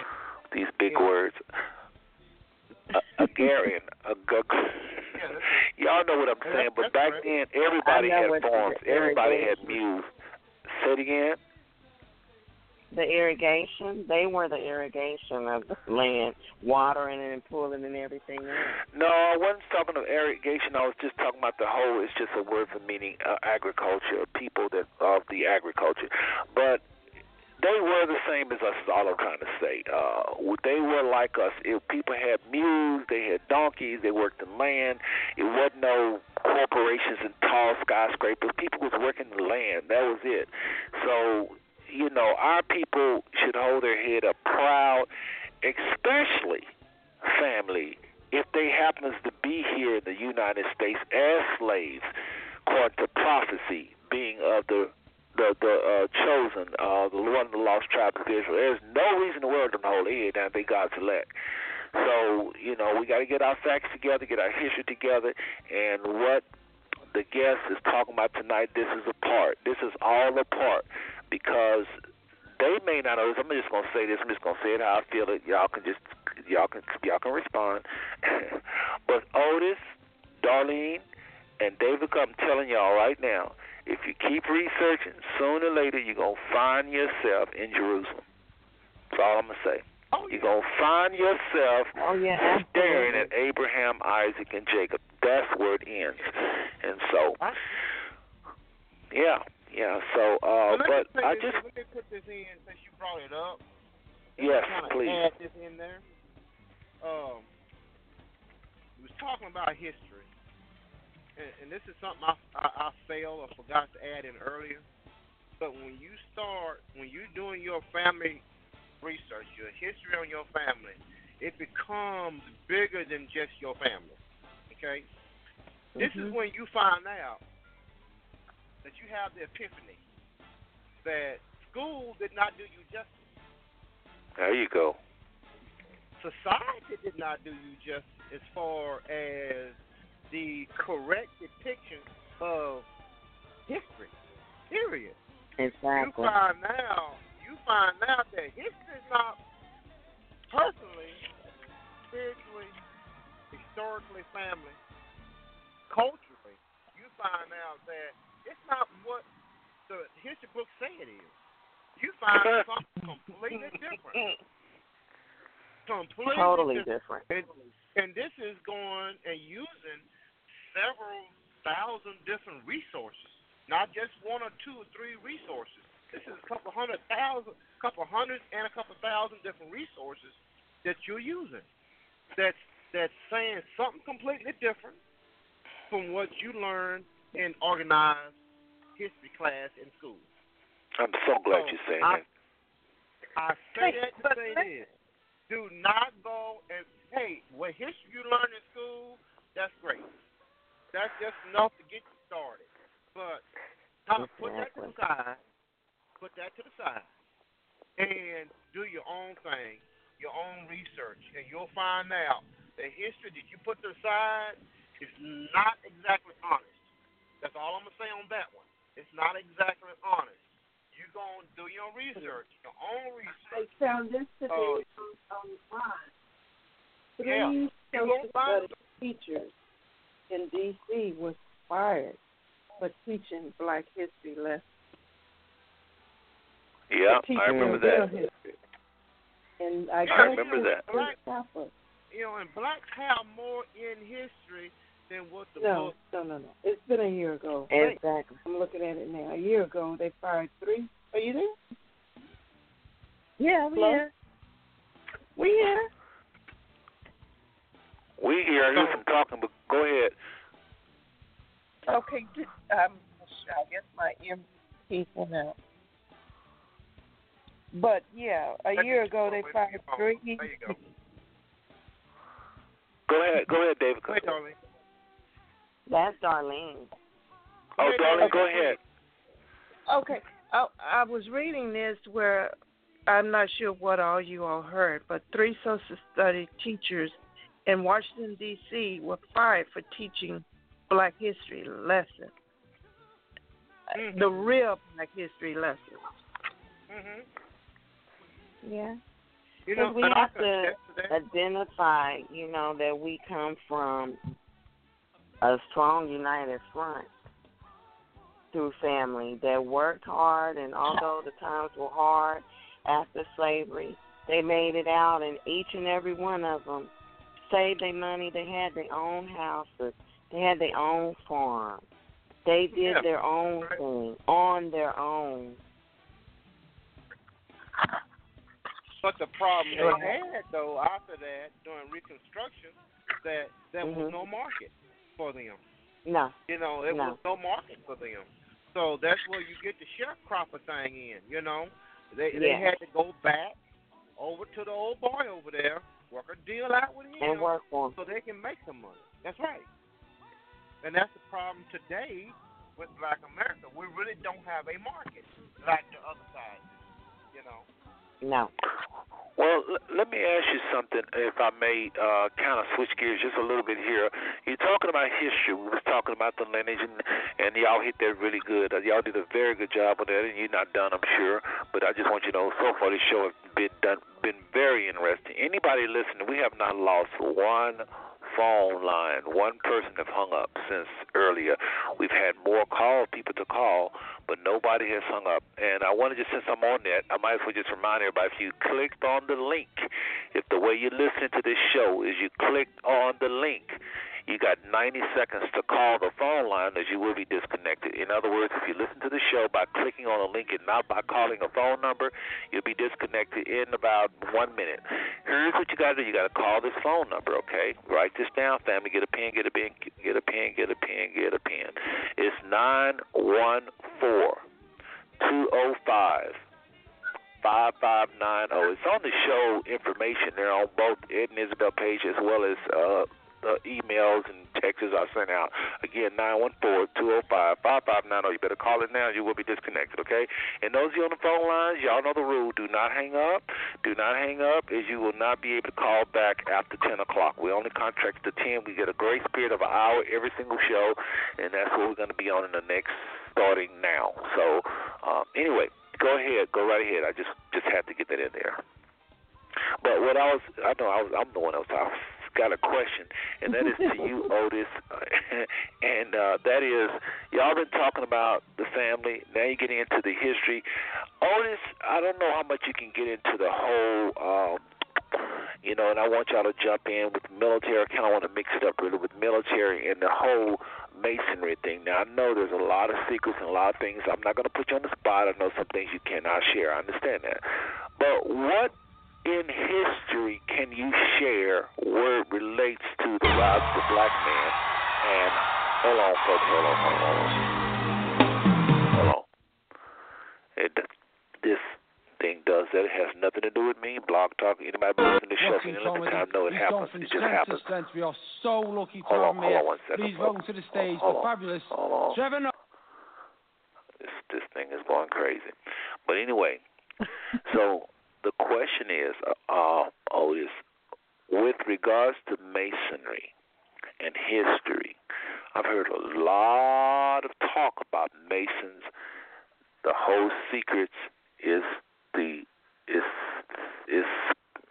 These big Yeah. words. Uh, agrarian. Ag- Yeah, y'all know what I'm saying. But back right. then, everybody had farms. Everybody had irrigation- mules. Say it again. The irrigation, they were the irrigation of the land, watering and pulling and everything else. No, I wasn't talking of irrigation. I was just talking about the whole. It's just a word for meaning uh, agriculture, people that of the agriculture. But they were the same as us. Is all I'm trying to say. Uh, they were like us. If people had mules, they had donkeys. They worked the land. It wasn't no corporations and tall skyscrapers. People was working the land. That was it. So you know, our people should hold their head up proud, especially family, if they happens to be here in the United States as slaves, according to prophecy, being of the the the uh, chosen, uh, the one of the lost tribes of Israel. There's no reason the world to hold their head down. They God's elect. So you know, we got to get our facts together, get our history together, and what the guest is talking about tonight. This is a part. This is all a part because they may not know this. I'm just gonna say this. I'm just gonna say it how I feel it. Y'all can just y'all can y'all can respond. but Otis, Darlene, and David, I'm telling y'all right now, if you keep researching, sooner or later you're gonna find yourself in Jerusalem. That's all I'm gonna say. Oh, You're gonna find yourself Oh yeah, staring at Abraham, Isaac, and Jacob. That's where it ends. And so, yeah, yeah. So, uh, Well, but I this, just, let me put this in since you brought it up. Yes, please. Add this in there. Um, we was talking about history, and, and this is something I, I I failed or forgot to add in earlier. But when you start, when you're doing your family research, your history on your family, it becomes bigger than just your family. Okay. This is Mhm. when you find out that you have the epiphany that school did not do you justice. There you go. Society did not do you justice as far as the correct depiction of history. Period. Exactly. You find out you find out that history is not personally, spiritually, historically family, culturally, you find out that it's not what the history books say it is. You find something completely different. Completely Totally different. different. And, and this is going and using several thousand different resources, not just one or two or three resources. This is a couple hundred thousand, couple hundred and a couple thousand different resources that you're using. That's that's saying something completely different from what you learned in organized history class in school. I'm so glad So, you're saying I- that. I say that to say this. Do not go and hey, what history you learn in school, that's great. That's just enough to get you started. But now put that to the side. Put that to the side. And do your own thing, your own research, and you'll find out the history that you put to the side is not exactly honest. That's all I'm gonna say on that one. It's not exactly honest. You're gonna do your research, your own research. They found this to be Oh. online. Yeah. Three You gonna social teachers in D.C. was fired for teaching Black history lessons. Yeah, I remember that. history. And I I guess remember that. in You know, and blacks have more in history than what the No, book. no, no, no. It's been a year ago. Exactly. I'm looking at it now. A year ago, they fired three. Are you there? Yeah, we Hello? here. We here. We hear I hear some talking, but go ahead. Okay, um, I guess my earpiece went out. But yeah, a year ago they fired three. There you go. Go ahead. Go ahead, David. Go ahead, Darlene. That's Darlene. Oh, Darlene, go ahead. Okay, I, I was reading this where I'm not sure what all you all heard, but three social study teachers in Washington D.C. were fired for teaching Black history lessons, the real Black history lessons. Mm-hmm. Yeah. You know, Because we have to attest to that. identify, you know, that we come from a strong united front through family that worked hard, and although the times were hard after slavery, they made it out, and each and every one of them saved their money. They had their own houses. They had their own farm. They did Yeah. their own thing on their own. But the problem they had though after that during Reconstruction that there was Mhm. no market for them. No. You know, there No. was no market for them. So that's where you get the sharecropper thing in. You know, they they had to go back over to the old boy over there, work a deal out with him, And work for 'em. so they can make some money. That's right. And that's the problem today with Black America. We really don't have a market like the other side. You know. No. Well, l- let me ask you something, if I may, uh, kind of switch gears just a little bit here. You're talking about history. We was talking about the lineage, and, and y'all hit that really good. Uh, y'all did a very good job with that, and you're not done, I'm sure. But I just want you to know, so far this show has been done, been very interesting. Anybody listening, we have not lost one phone line, one person have hung up since earlier. We've had more call people to call, but nobody has hung up. And I want to just since I'm on that, I might as well just remind everybody if you clicked on the link, if the way you listen to this show is you clicked on the link, you got 90 seconds to call the phone line as you will be disconnected. In other words, if you listen to the show by clicking on a link and not by calling a phone number, you'll be disconnected in about one minute. Here's what you got to do. You got to call this phone number, okay? Write this down, family. Get a pen, get a pen, get a pen, get a pen, get a pen. It's 914 205 5590. It's on the show information there on both Ed and Isabel page as well as uh, the emails and texts I sent out. Again, 914-205-5590. You better call it now. You will be disconnected, okay? And those of you on the phone lines, y'all know the rule. Do not hang up. Do not hang up as you will not be able to call back after 10 o'clock. We only contract to 10. We get a grace period of an hour every single show, and that's what we're going to be on in the next starting now. So, um, anyway, go ahead. Go right ahead. I just just had to get that in there. But what I was, I know I was, I'm the one that was got a question, and that is to you, Otis. and uh, that is, y'all been talking about the family. Now you're getting into the history. Otis, I don't know how much you can get into the whole. Um, you know, and I want y'all to jump in with military. I kind of want to mix it up really with military and the whole masonry thing. Now I know there's a lot of secrets and a lot of things. I'm not going to put you on the spot. I know some things you cannot share. I understand that. But what in history can you share where it relates to the rise of the black man? And hold on, folks, hold on, hold on, hold on. It, this thing does that. It has nothing to do with me. Blog Talk, anybody listening to the show, any length of time, know it happens. It just happens. Strength. We are so lucky to hold have on, him hold here. on one second. Please welcome to the stage hold the on, fabulous hold on. Trevor. No- this this thing is going crazy. But anyway, so the question is, uh, uh, Otis, with regards to masonry and history, I've heard a lot of talk about masons. The whole secrets is the is is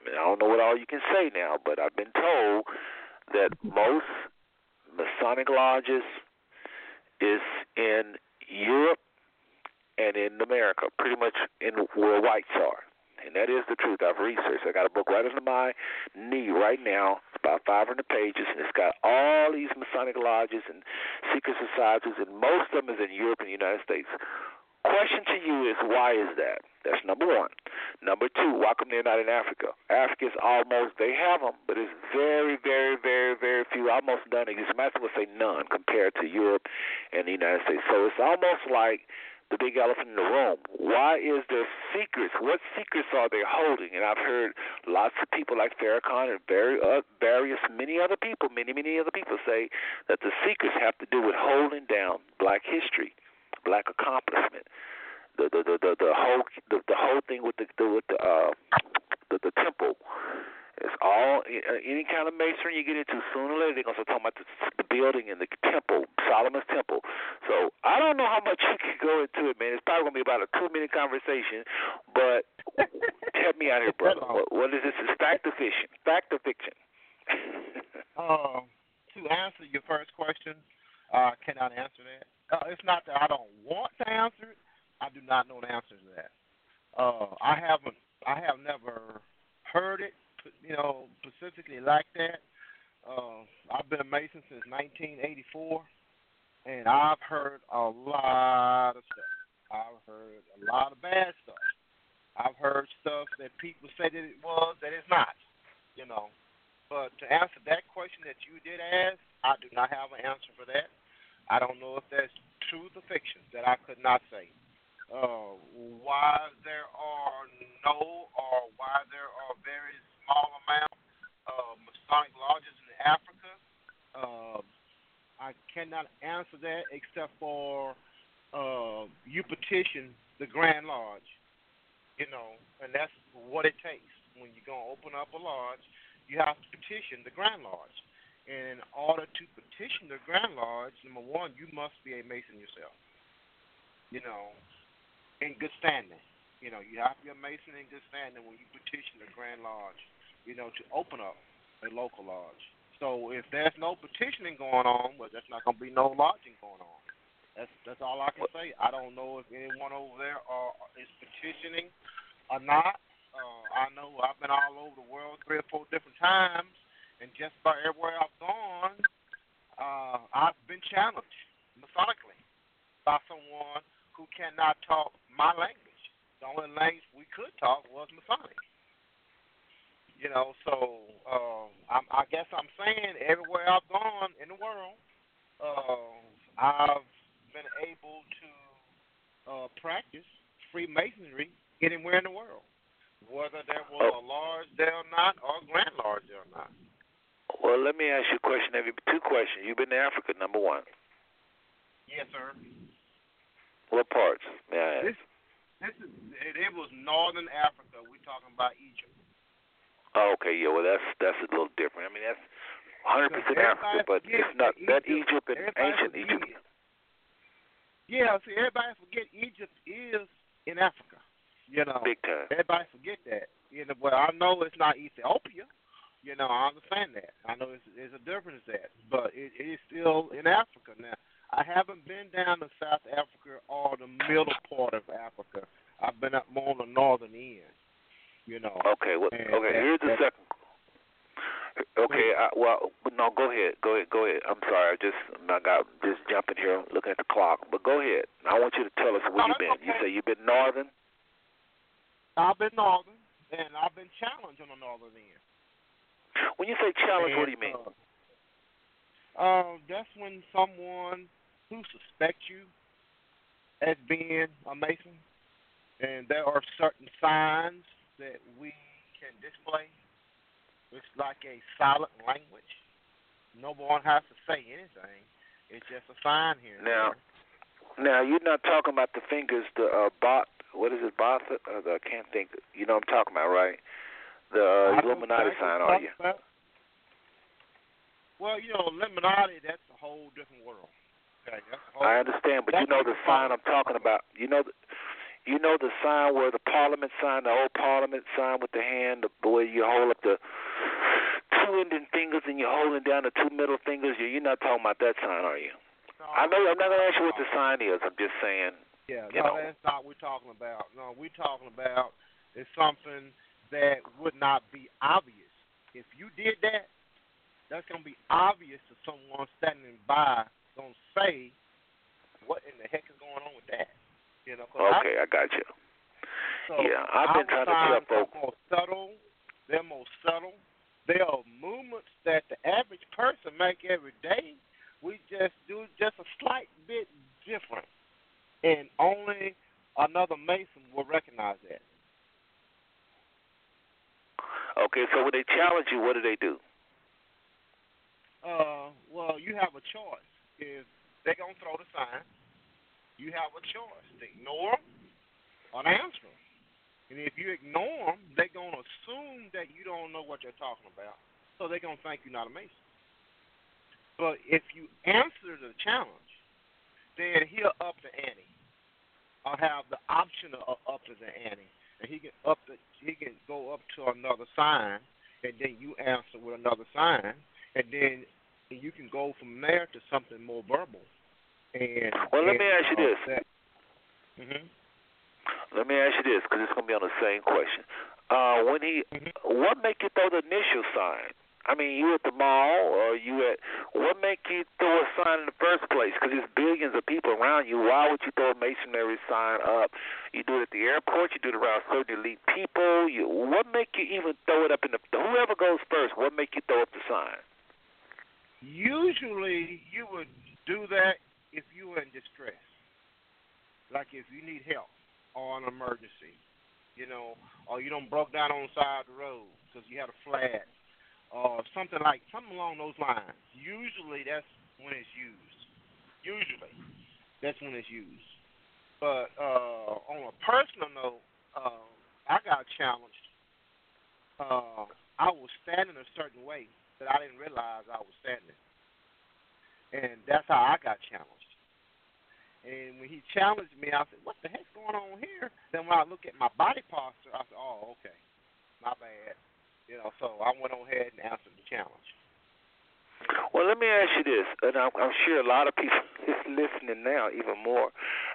I don't know what all you can say now, but I've been told that most Masonic lodges is in Europe and in America, pretty much in where whites are. And that is the truth. I've researched. I got a book right under my knee right now. It's about 500 pages, and it's got all these Masonic lodges and secret societies, and most of them is in Europe and the United States. Question to you is why is that? That's number one. Number two, why come they're not in Africa? Africa is almost they have them, but it's very, very, very, very few. Almost none. As a matter would say none compared to Europe and the United States. So it's almost like the big elephant in the room. Why is there secrets? What secrets are they holding? And I've heard lots of people like Farrakhan and very, uh, various, many other people, many, many other people say that the secrets have to do with holding down black history, black accomplishment. The the the the, the whole the, the whole thing with the, the with the uh the, the temple it's all any kind of masonry you get into. Sooner or later, they're gonna start talking about the, the building and the temple, Solomon's temple. So I don't know how much you can go into it, man. It's probably gonna be about a two-minute conversation. But help me out here, brother. What, what is this? Is fact or fiction? Fact or fiction? Um, to answer your first question, uh, I cannot answer that. Uh, it's not that I don't want to answer it. I do not know the answer to that. Uh, I haven't. I have never heard it, you know, specifically like that. Uh, I've been a Mason since 1984, and I've heard a lot of stuff. I've heard a lot of bad stuff. I've heard stuff that people say that it was, that it's not, you know. But to answer that question that you did ask, I do not have an answer for that. I don't know if that's truth or fiction. That I could not say. Uh, why there are no or why there are very small amount of Masonic lodges in Africa, uh, I cannot answer that except for uh, you petition the Grand Lodge, you know, and that's what it takes. When you're going to open up a lodge, you have to petition the Grand Lodge. And in order to petition the Grand Lodge, number one, you must be a Mason yourself. You know, in good standing. You know, you have to be a Mason in good standing when you petition the Grand Lodge, you know, to open up a local lodge. So if there's no petitioning going on, well, there's not going to be no lodging going on. That's that's all I can say. I don't know if anyone over there are, is petitioning or not. Uh, I know I've been all over the world three or four different times, and just about everywhere I've gone, uh, I've been challenged methodically by someone who cannot talk my language. The only language we could talk was Masonic. You know, so uh, I'm, I guess I'm saying everywhere I've gone in the world, uh, I've been able to uh, practice Freemasonry anywhere in the world, whether there was a lodge there or not, or a grand lodge there or not. Well, let me ask you a question. Have you two questions? You've been to Africa, number one. Yes, sir. What parts? May I ask? This, this is it, it was northern Africa. We're talking about Egypt. Oh, okay, yeah. Well, that's that's a little different. I mean, that's 100 percent Africa, but it's not that Egypt and ancient Egypt. Yeah, see, everybody forget Egypt is in Africa. You know, Big time. Everybody forget that. You know, well, I know it's not Ethiopia. You You know, I understand that. I know it's, it's a difference that, but it, it is still in Africa now. I haven't been down to South Africa or the middle part of Africa. I've been up more on the northern end. You know. Okay. Well, And okay. Here's the second. Okay. I, well, no. Go ahead. Go ahead. Go ahead. I'm sorry. I just I got just jumping here, looking at the clock. But go ahead. I want you to tell us where No, you've been. You say you've been northern. I've been northern, and I've been challenged on the northern end. When you say challenge, what do you mean? Uh, uh, that's when someone who suspects you as being a Mason, and there are certain signs that we can display. It's like a silent language. No one has to say anything. It's just a sign here. Now, now you're not talking about the fingers, the uh, bot. What is it, bot? Uh, I can't think. You know what I'm talking about, right? The uh, Illuminati sign, are you? about. Well, you know, Illuminati, that's a whole different world. Okay, whole I understand, but you know the sign I'm talking about. You know, the, you know the sign where the Parliament sign, the old Parliament sign with the hand, the where you hold up the two ending fingers and you're holding down the two middle fingers. You- You're not talking about that sign, are you? I know. I'm not gonna ask you what the sign is. I'm just saying. Yeah, you no, know. that's not what we're talking about. No, we're talking about is something that would not be obvious. If you did that, that's gonna be obvious to someone standing by. Gonna say, "What in the heck is going on with that?" You know. Okay, I got you. So Yeah, I've been trying to tell folks. more subtle. They're more subtle. They are movements that the average person make every day. We just do just a slight bit different, and only another Mason will recognize that. Okay, so when they challenge you, what do they do? Uh, well, you have a choice. If they're gonna throw the sign, you have a choice: to ignore them or to answer them. And if you ignore them, they're gonna assume that you don't know what they're talking about, so they're gonna think you're not a Mason. But if you answer the challenge, then he'll up the ante, or have the option of up to the ante, and he can up the he can go up to another sign, and then you answer with another sign, and then you can go from there to something more verbal. And Well, let and, me ask you this. That, hmm Let me ask you this, because it's gonna be on the same question. Uh, when he, what make you throw the initial sign? I mean, you at the mall, or you at? What make you throw a sign in the first place? Because there's billions of people around you. Why would you throw a masonry sign up? You do it at the airport. You do it around certain elite people. You, what make you even throw it up in the? Whoever goes first, what make you throw up the sign? Usually, you would do that if you were in distress, like if you need help or an emergency, you know, or you don't broke down on the side of the road because you had a flat, or something like something along those lines. Usually, that's when it's used. Usually, that's when it's used. But uh, on a personal note, uh, I got challenged. Uh, I was standing a certain way that I didn't realize I was standing, and that's how I got challenged. And when he challenged me, I said, "What the heck's going on here?" Then when I look at my body posture, I said, "Oh, okay, my bad." You know, so I went on ahead and answered the challenge. Well, let me ask you this, and I'm, I'm sure a lot of people is listening now, even more.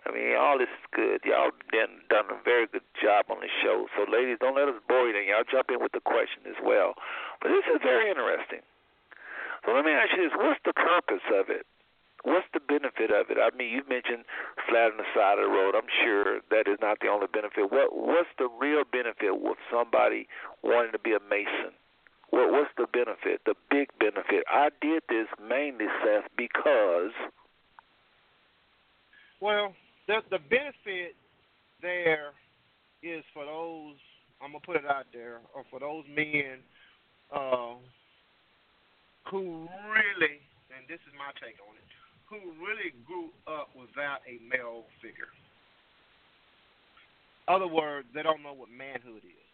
I mean, all this is good. Y'all done done a very good job on the show. So, ladies, don't let us bore you. Then y'all jump in with the question as well. But this is very interesting. So let me ask you this: What's the purpose of it? What's the benefit of it? I mean, you mentioned flat on the side of the road. I'm sure that is not the only benefit. What What's the real benefit with somebody wanting to be a mason? What What's the benefit? The big benefit. I did this mainly, Seth, because Well, the the benefit there is for those. I'm gonna put it out there, or for those men uh, who really, and this is my take on it, who really grew up without a male figure. Other words, they don't know what manhood is.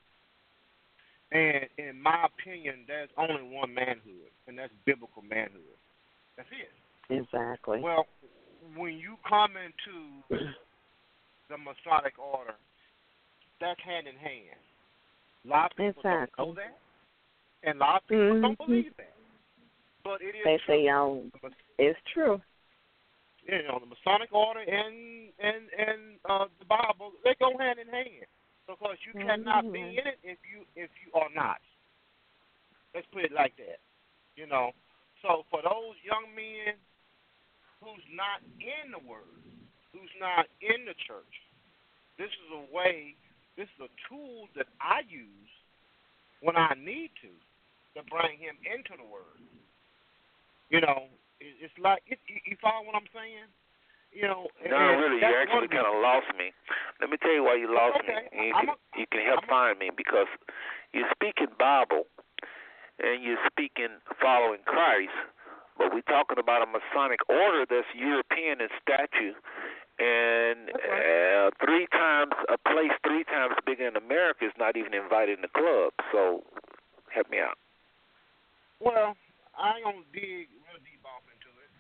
And in my opinion, there's only one manhood, and that's biblical manhood. That's it. Exactly. Well, when you come into the Masonic order, that's hand in hand. A lot of people don't know that. and a lot of people don't Mhm. believe that. But it is They true. say y'all. It's true. You know, the Masonic order and and and uh, the Bible, they go hand in hand because you cannot be in it if you if you are not. Let's put it like that. You know. So for those young men who's not in the Word, who's not in the church, this is a way. This is a tool that I use when I need to to bring him into the Word. You know, it's like you, you follow what I'm saying. You know, No, and really, you actually kind of lost me. Let me tell you why you lost okay. me. You I'm can, you can help find me because you're speaking Bible and you're speaking following Christ, but we're talking about a Masonic order that's European in statute and uh, three times a place three times bigger in America is not even invited in the club. So help me out. Well, I ain't gonna dig real deep off into it,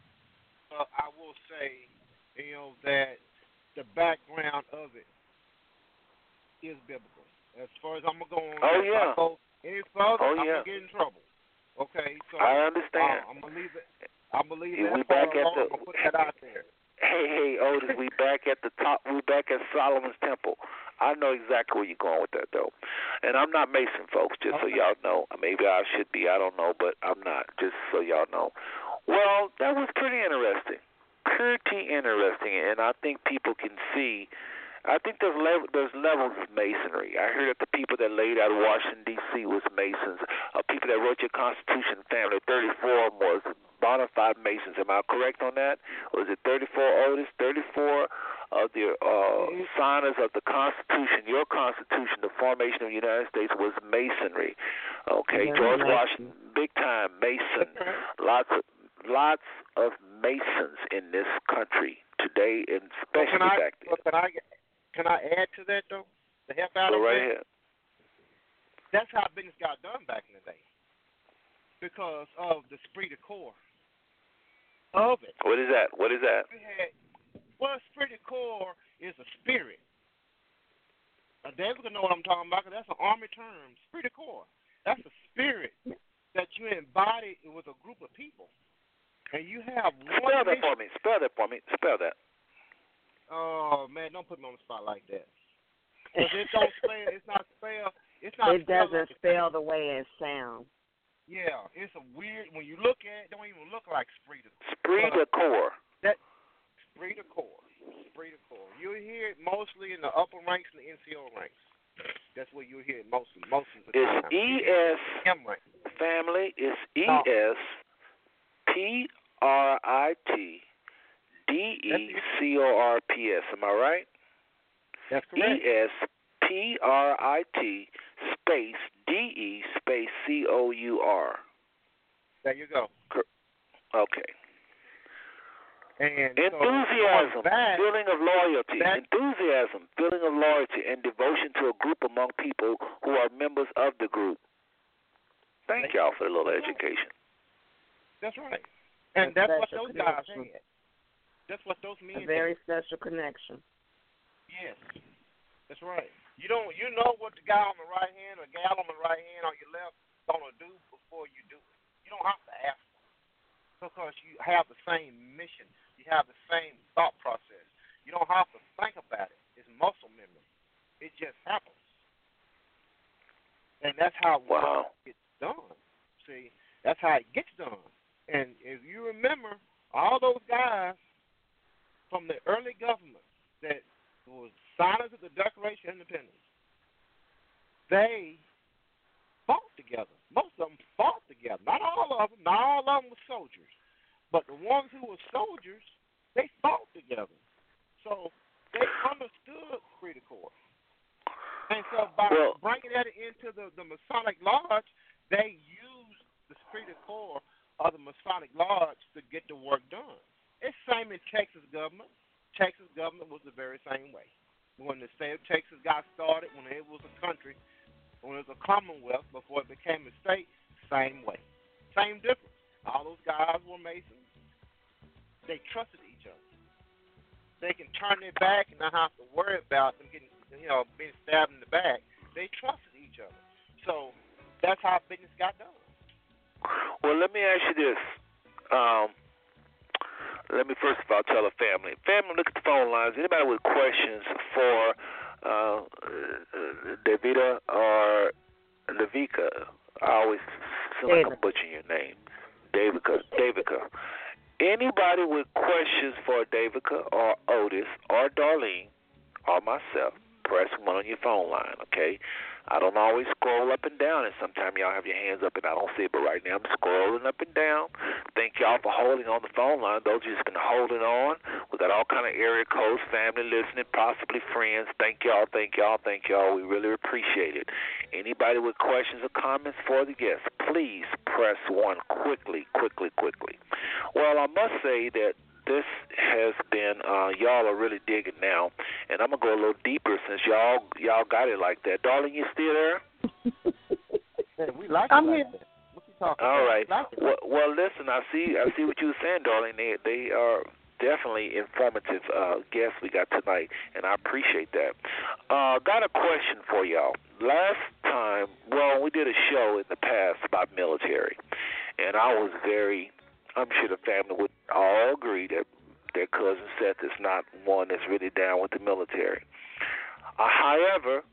but I will say, you know, that the background of it is biblical. As far as I'm gonna go on, Oh, yeah. I go any further, Oh, I'm yeah. gonna get in trouble. Okay, so I understand. Uh, I'm gonna leave it. I'm gonna leave Yeah, that we back at alone. the- I'm put that out there. Hey, hey, Otis, we back at the top. We back at Solomon's Temple. I know exactly where you're going with that, though. And I'm not Mason, folks, just so y'all know. Maybe I should be. I don't know, but I'm not, just so y'all know. Well, that was pretty interesting. Pretty interesting. And I think people can see. I think there's level, there's levels of masonry. I heard that the people that laid out Washington D.C. was Masons. Uh, people that wrote your Constitution family, 34 of them was bona fide Masons. Am I correct on that? Was it 34 Otis? 34 of the uh, signers of the Constitution, your Constitution, the formation of the United States was Masonry. Okay, Yeah, George Washington, big time Mason. Lots of lots of Masons in this country today, and Well, especially can I, back well, can I can I add to that though? To help out Go a right ahead. That's how business got done back in the day. Because of the esprit de corps of it. What is that? What is that? We had well, esprit de corps is a spirit. Now, David can know what I'm talking about 'cause that's an army term. Esprit de corps. That's a spirit that you embody with a group of people, and you have one. Spell that mission. for me. Spell that for me. Spell that. Oh man, don't put me on the spot like that. 'Cause it don't spell. It's not spell. It's not. It spelled doesn't like spell the way it sounds. Yeah, it's a weird. When you look at it, it don't even look like esprit de Esprit de corps. That esprit de corps. Esprit de corps. You'll hear it mostly in the upper ranks and the NCO ranks. That's where you'll hear it mostly. Most of the It's time. E S M rank. family. It's E No. S P R I T D E C O R P S. Am I right? That's E S P R I T space D E space C O U R. There you go. Okay. And Enthusiasm, so back, feeling of loyalty, enthusiasm, feeling of loyalty, and devotion to a group among people who are members of the group. Thank y'all for the little education. That's right. And that's what those guys connection. said. That's what those men A did. very special connection. Yes, that's right. You don't. You know what the guy on the right hand or gal on the right hand or your left gonna do before you do it. You don't have to ask them because you have the same mission. You have the same thought process. You don't have to think about it. It's muscle memory. It just happens, and that's how wow. it gets done. See, that's how it gets done. And if you remember, all those guys from the early government that was signers of the Declaration of Independence, they fought together. Most of them fought together. Not all of them. Not all of them were soldiers. But the ones who were soldiers, they fought together. So they understood esprit de corps. And so by Well- bringing that into the, the Masonic Lodge, they used the de corps of the Masonic Lodge to get the work done. It's same in Texas government. Texas government was the very same way. When the state of Texas got started, when it was a country, when it was a commonwealth before it became a state, same way. Same difference. All those guys were Masons. They trusted each other. They can turn their back and not have to worry about them getting, you know, being stabbed in the back. They trusted each other. So that's how business got done. Well, let me ask you this. Um, let me first of all tell the family. Family, look at the phone lines. Anybody with questions for uh, Davida or Lavika? I always feel like I'm butchering your name. Davica. Davica. Anybody with questions for Davica or Otis or Darlene or myself, press one on your phone line, okay? I don't always scroll up and down, and sometimes y'all have your hands up and I don't see it, but right now I'm scrolling up and down. Thank y'all for holding on the phone line. Those of you who's been holding on, we got all kind of area codes, family listening, possibly friends. Thank y'all, thank y'all, thank y'all. We really appreciate it. Anybody with questions or comments for the guests, please press one quickly, quickly, quickly. Well, I must say that this has been uh y'all are really digging now and I'm gonna go a little deeper since y'all y'all got it like that. Darling, you still there? we like I'm it here. like that. What you talking All about? right. Like. Well, well listen, I see I see what you were saying, darling. They they are definitely informative uh guests we got tonight and I appreciate that. Uh got a question for y'all. Last time well, we did a show in the past about military and I was very I'm sure the family would all agree that their cousin Seth is not one that's really down with the military. Uh, however,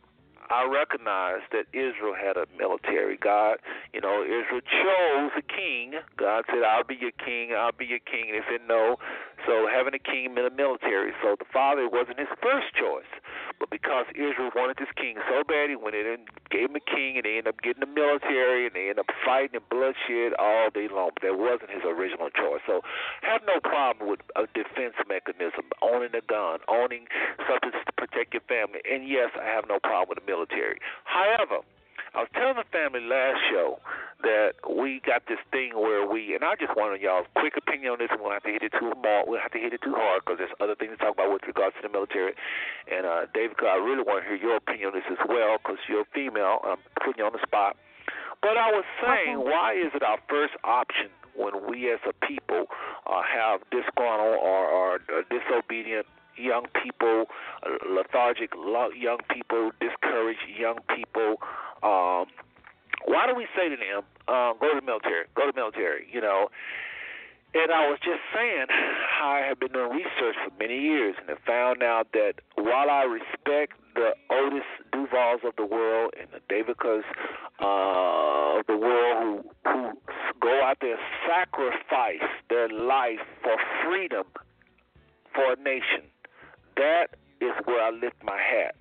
I recognize that Israel had a military. God, you know, Israel chose a king. God said, I'll be your king, I'll be your king. And they said no. So having a king meant a military. So the father wasn't his first choice. But because Israel wanted this king so bad, he went in and gave him a king, and they ended up getting the military, and they ended up fighting and bloodshed all day long. But that wasn't his original choice. So have no problem with a defense mechanism, owning a gun, owning something protect your family. And yes, I have no problem with the military. However, I was telling the family last show that we got this thing where we, and I just wanted y'all's quick opinion on this. We won't have to hit it too hard. We'll have to hit it too hard because there's other things to talk about with regards to the military. And uh, David, I really want to hear your opinion on this as well because you're a female. I'm putting you on the spot. But I was saying, why is it our first option when we as a people uh, have disgruntled or, or uh, disobedient young people, uh, lethargic young people, discouraged young people? Um, why do we say to them, uh, go to the military, go to the military, you know? And I was just saying I have been doing research for many years and have found out that while I respect the Otis DuValls of the world and the Davikas uh, of the world who, who go out there and sacrifice their life for freedom for a nation, that is where I lift my hat.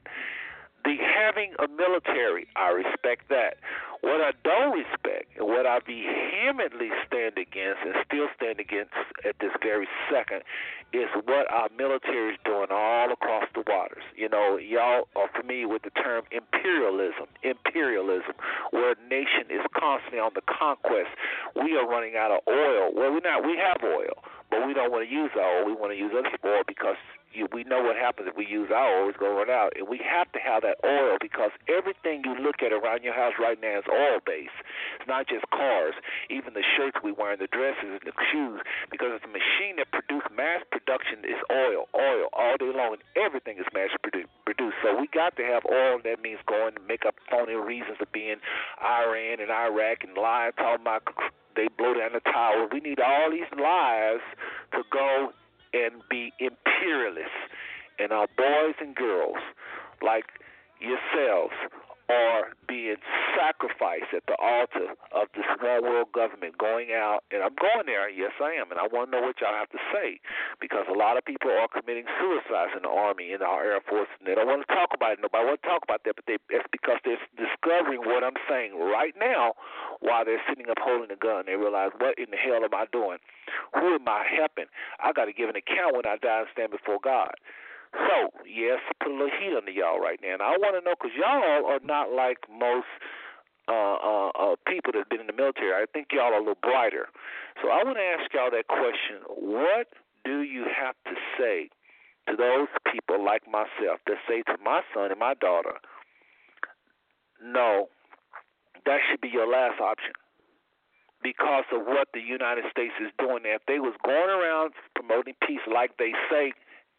The having a military, I respect that. What I don't respect and what I vehemently stand against and still stand against at this very second is what our military is doing all across the waters. You know, y'all are familiar with the term imperialism. Imperialism, where a nation is constantly on the conquest. We are running out of oil. Well, we're not. We have oil, but we don't want to use our oil. We want to use other oil because you, we know what happens if we use our oil, it's going to run out. And we have to have that oil because everything you look at around your house right now is oil based. It's not just cars, even the shirts we wear, and the dresses and the shoes, because it's a machine that produces mass production is oil, oil all day long, and everything is mass produ- produced. So we got to have oil. That means going to make up phony reasons of being Iran and Iraq and lying, talking about they blow down the tower. We need all these lies to go and be imperialists. And our boys and girls, like yourselves, are being sacrificed at the altar of this one world government going out. And I'm going there, yes, I am. And I want to know what y'all have to say because a lot of people are committing suicides in the Army, in our Air Force, and they don't want to talk about it. Nobody want to talk about that, but they, it's because they're discovering what I'm saying right now while they're sitting up holding a gun. They realize, what in the hell am I doing? Who am I helping? I got to give an account when I die and stand before God. So, yes, put a little heat under y'all right now. And I want to know because y'all are not like most uh, uh, uh, people that've been in the military. I think y'all are a little brighter. So I want to ask y'all that question. What do you have to say to those people like myself that say to my son and my daughter, no, that should be your last option? Because of what the United States is doing. If they was going around promoting peace like they say,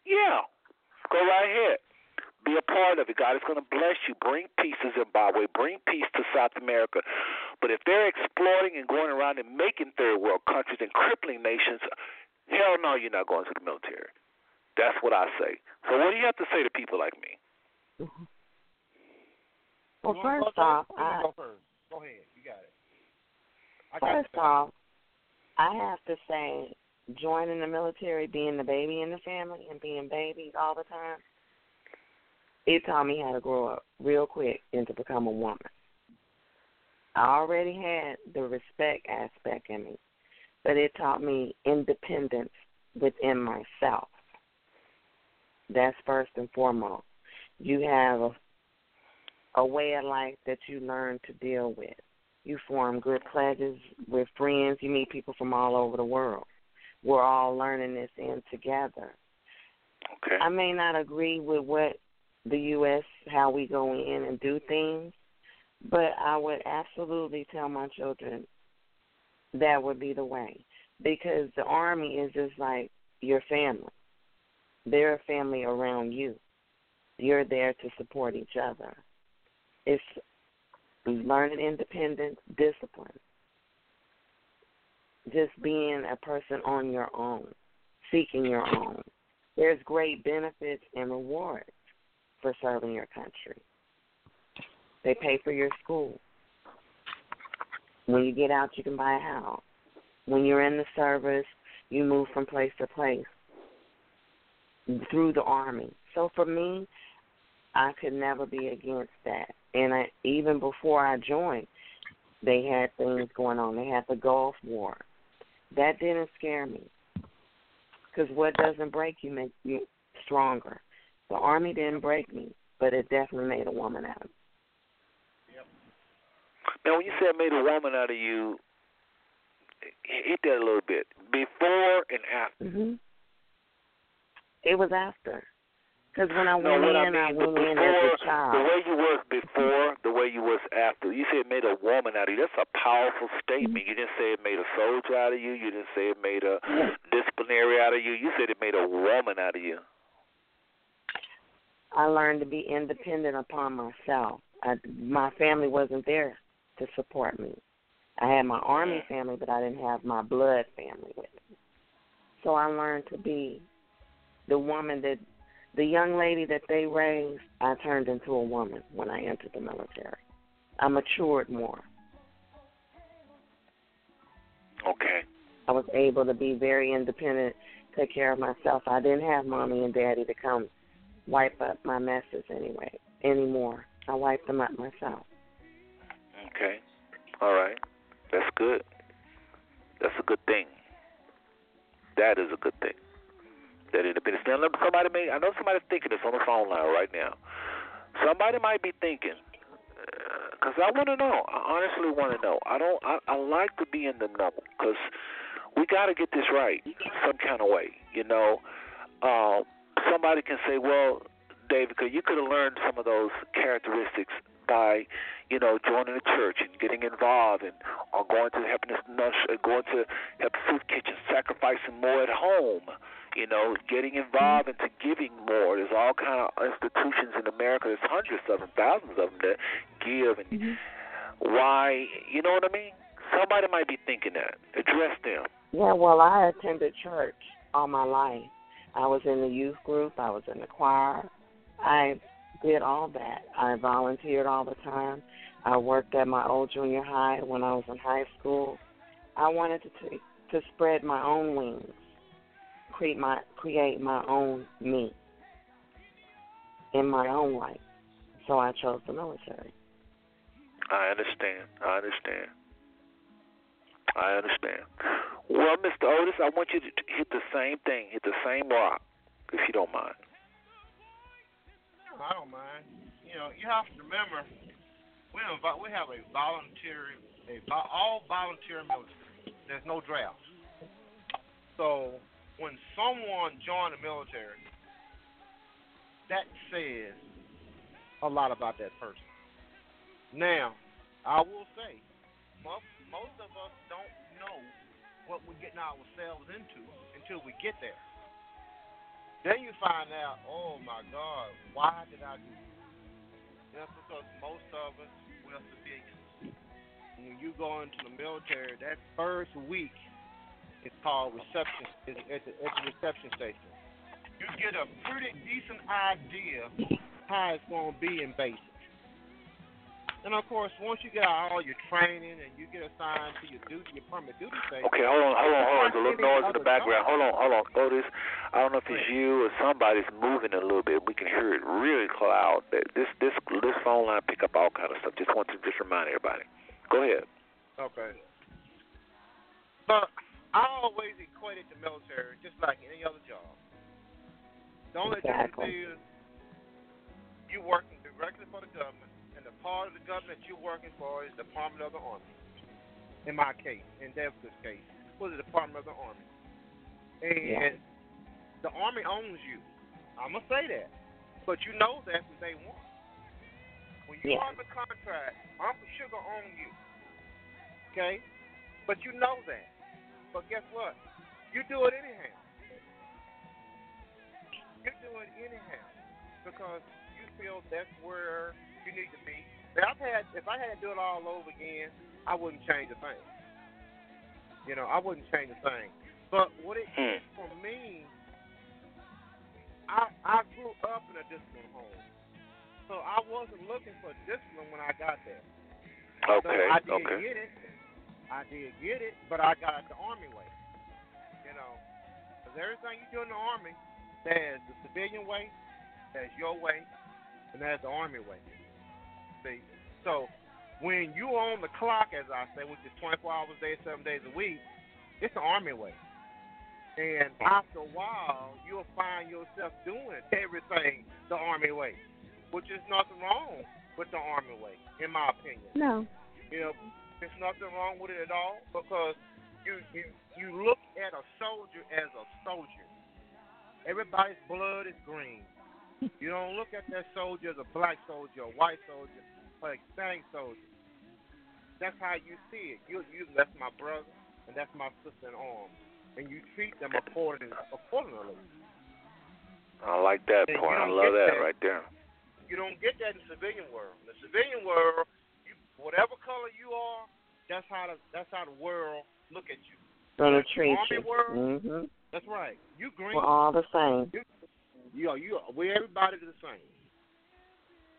yeah, Go right ahead. Be a part of it. God is going to bless you. Bring peace to Zimbabwe. Bring peace to South America. But if they're exploiting and going around and making third world countries and crippling nations, hell no, you're not going to the military. That's what I say. So what do you have to say to people like me? Well, You wanna first off, first? I, go first. Go ahead. You got it. I got first it. off, I have to say, joining the military, being the baby in the family, and being babies all the time, it taught me how to grow up real quick and to become a woman. I already had the respect aspect in me, but it taught me independence within myself. That's first and foremost. You have a, a way of life that you learn to deal with. You form good pledges with friends. You meet people from all over the world. We're all learning this in together. Okay. I may not agree with what the U.S. how we go in and do things, but I would absolutely tell my children that would be the way because the army is just like your family. They're a family around you. You're there to support each other. It's learning independence, discipline, just being a person on your own, seeking your own. There's great benefits and rewards for serving your country. They pay for your school. When you get out, you can buy a house. When you're in the service, you move from place to place through the army. So for me, I could never be against that. And I, even before I joined, they had things going on. They had the Gulf War. That didn't scare me because what doesn't break you makes you stronger. The army didn't break me, but it definitely made a woman out of me. Now, when you say said made a woman out of you, hit that a little bit. Before and after. hmm It was after. Because when I No, went what I mean, I went before, in as a the way you was before, the way you was after. You said it made a woman out of you. That's a powerful statement. You didn't say it made a soldier out of you. You didn't say it made a disciplinary out of you. You said it made a woman out of you. I learned to be independent upon myself. I, my family wasn't there to support me. I had my army mm. family, but I didn't have my blood family with me. So I learned to be the woman that, the young lady that they raised. I turned into a woman when I entered the military. I matured more. Okay. I was able to be very independent, take care of myself. I didn't have mommy and daddy to come wipe up my messes anyway anymore. I wiped them up myself. Okay. All right. That's good. That's a good thing. That is a good thing. That independence. Now, somebody may. I know somebody's thinking this on the phone line right now. Somebody might be thinking, because I want to know. I honestly want to know. I don't. I, I like to be in the know because we got to get this right some kind of way. You know, uh, somebody can say, well, David, you could have learned some of those characteristics by, you know, joining the church and getting involved, and or going to helping this going to help soup kitchen, sacrificing more at home. You know, getting involved into giving more. There's all kind of institutions in America. There's hundreds of them, thousands of them that give. And mm-hmm. why? You know what I mean? Somebody might be thinking that. Address them. Yeah, well, I attended church all my life. I was in the youth group. I was in the choir. I did all that. I volunteered all the time. I worked at my old junior high when I was in high school. I wanted to t- to spread my own wings, create my create my own me in my own life. So I chose the military. I understand. I understand. I understand. Well, Mr. Otis, I want you to hit the same thing, hit the same rock, if you don't mind. I don't mind. You know, you have to remember, we have, we have a voluntary, a vo- all volunteer military. There's no draft. So when someone joins the military, that says a lot about that person. Now, I will say, most, most of us don't know what we're getting ourselves into until we get there. Then you find out, oh my God, why did I do this? That's because most of us we're civilians. when you go into the military, that first week is called reception is at the, at the reception station. You get a pretty decent idea how it's going to be in basic. And of course, once you get all your training and you get assigned to your duty, your permanent duty station. Okay, hold on, hold on, hold on. There's a little noise in the background. Hold on, hold on. Otis, I don't know if it's you or somebody's moving a little bit. We can hear it really loud. This this this phone line pick up all kind of stuff. Just want to just remind everybody. Go ahead. Okay. But I always equated the military just like any other job. The only Exactly. difference is you working directly for the government, and the part of the government you're working for is the Department of the Army. In my case, in Devka's case, was the Department of the Army, and the Army owns you. I'm gonna say that, but you know that from day one. When you're Yeah. on the contract, Uncle Sugar owns you. Okay, but you know that. But guess what? You do it anyhow. You do it anyhow because you feel that's where you need to be. Now, I've had if I had to do it all over again, I wouldn't change a thing. You know, I wouldn't change a thing. But what it Hmm. for me, I I grew up in a disciplined home, so I wasn't looking for discipline when I got there. So Okay, I did okay. get it. I did get it, but I got it the army way. You know, because everything you do in the army, there's the civilian way, there's your way, and there's the army way. See, so when you on the clock, as I say, which is 24 hours a day, seven days a week, it's the army way. And after a while, you'll find yourself doing everything the army way, which is nothing wrong with the army way, in my opinion. No. You know, there's nothing wrong with it at all because you you you look at a soldier as a soldier. Everybody's blood is green. You don't look at that soldier as a black soldier, a white soldier, or a Hispanic soldier. That's how you see it. You you that's my brother and that's my sister in arms, and you treat them according accordingly. I like that And point. I love that that. right there. You don't get that in the civilian world. In the civilian world, whatever color you are, that's how the that's how the world look at you. Gonna The treat army you. world, Mhm. that's right. You green. We're all the same. You, you are you. We everybody the same.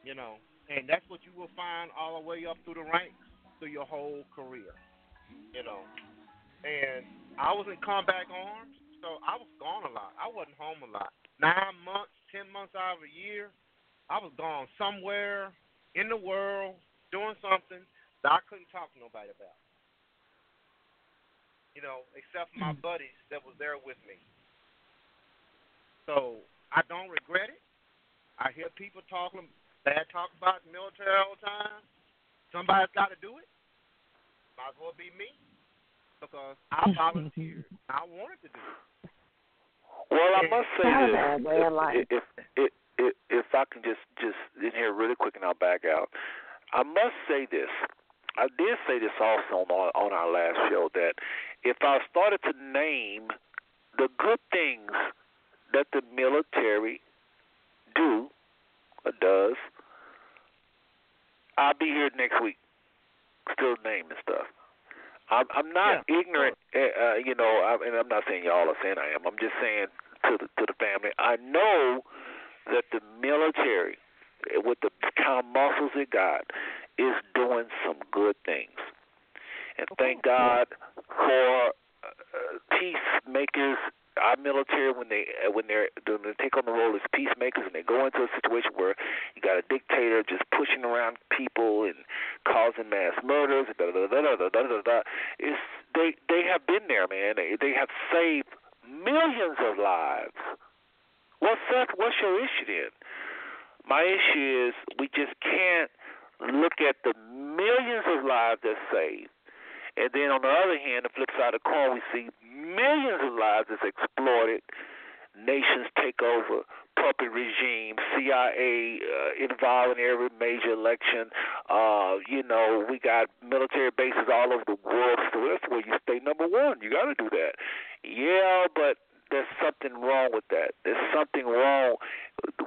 You know, and that's what you will find all the way up through the ranks through your whole career. You know, and I was in combat arms, so I was gone a lot. I wasn't home a lot. Nine months, ten months out of a year, I was gone somewhere in the world doing something that I couldn't talk to nobody about. You know, except for my hmm. buddies that was there with me. So I don't regret it. I hear people talking bad talk about the military all the time. Somebody's got to do it. Might as well be me because I volunteered. I wanted to do it. Well, I must say Not this: bad way of life. if, if if if I can just just in here really quick and I'll back out. I must say this. I did say this also on on our last show that if I started to name the good things that the military do or does, I'll be here next week, still naming stuff. I'm I'm not ignorant, uh, uh, you know, I, and I'm not saying y'all are saying I am. I'm just saying to the to the family. I know that the military, with the kind of muscles it got, is doing some good things, and thank God for uh, peacemakers. Our military, when they uh, when they're when they take on the role as peacemakers, and they go into a situation where you got a dictator just pushing around people and causing mass murders, da da da da da da da. da. It's they they have been there, man. They they have saved millions of lives. What's that? What's your issue then? My issue is we just can't look at the millions of lives that's saved, and then on the other hand, the flip side of the coin, we see millions of lives that's exploited. Nations take over, puppet regime, CIA uh, involved in every major election. Uh, you know, we got military bases all over the world. So that's where you stay number one. You got to do that. Yeah, but there's something wrong with that. There's something wrong.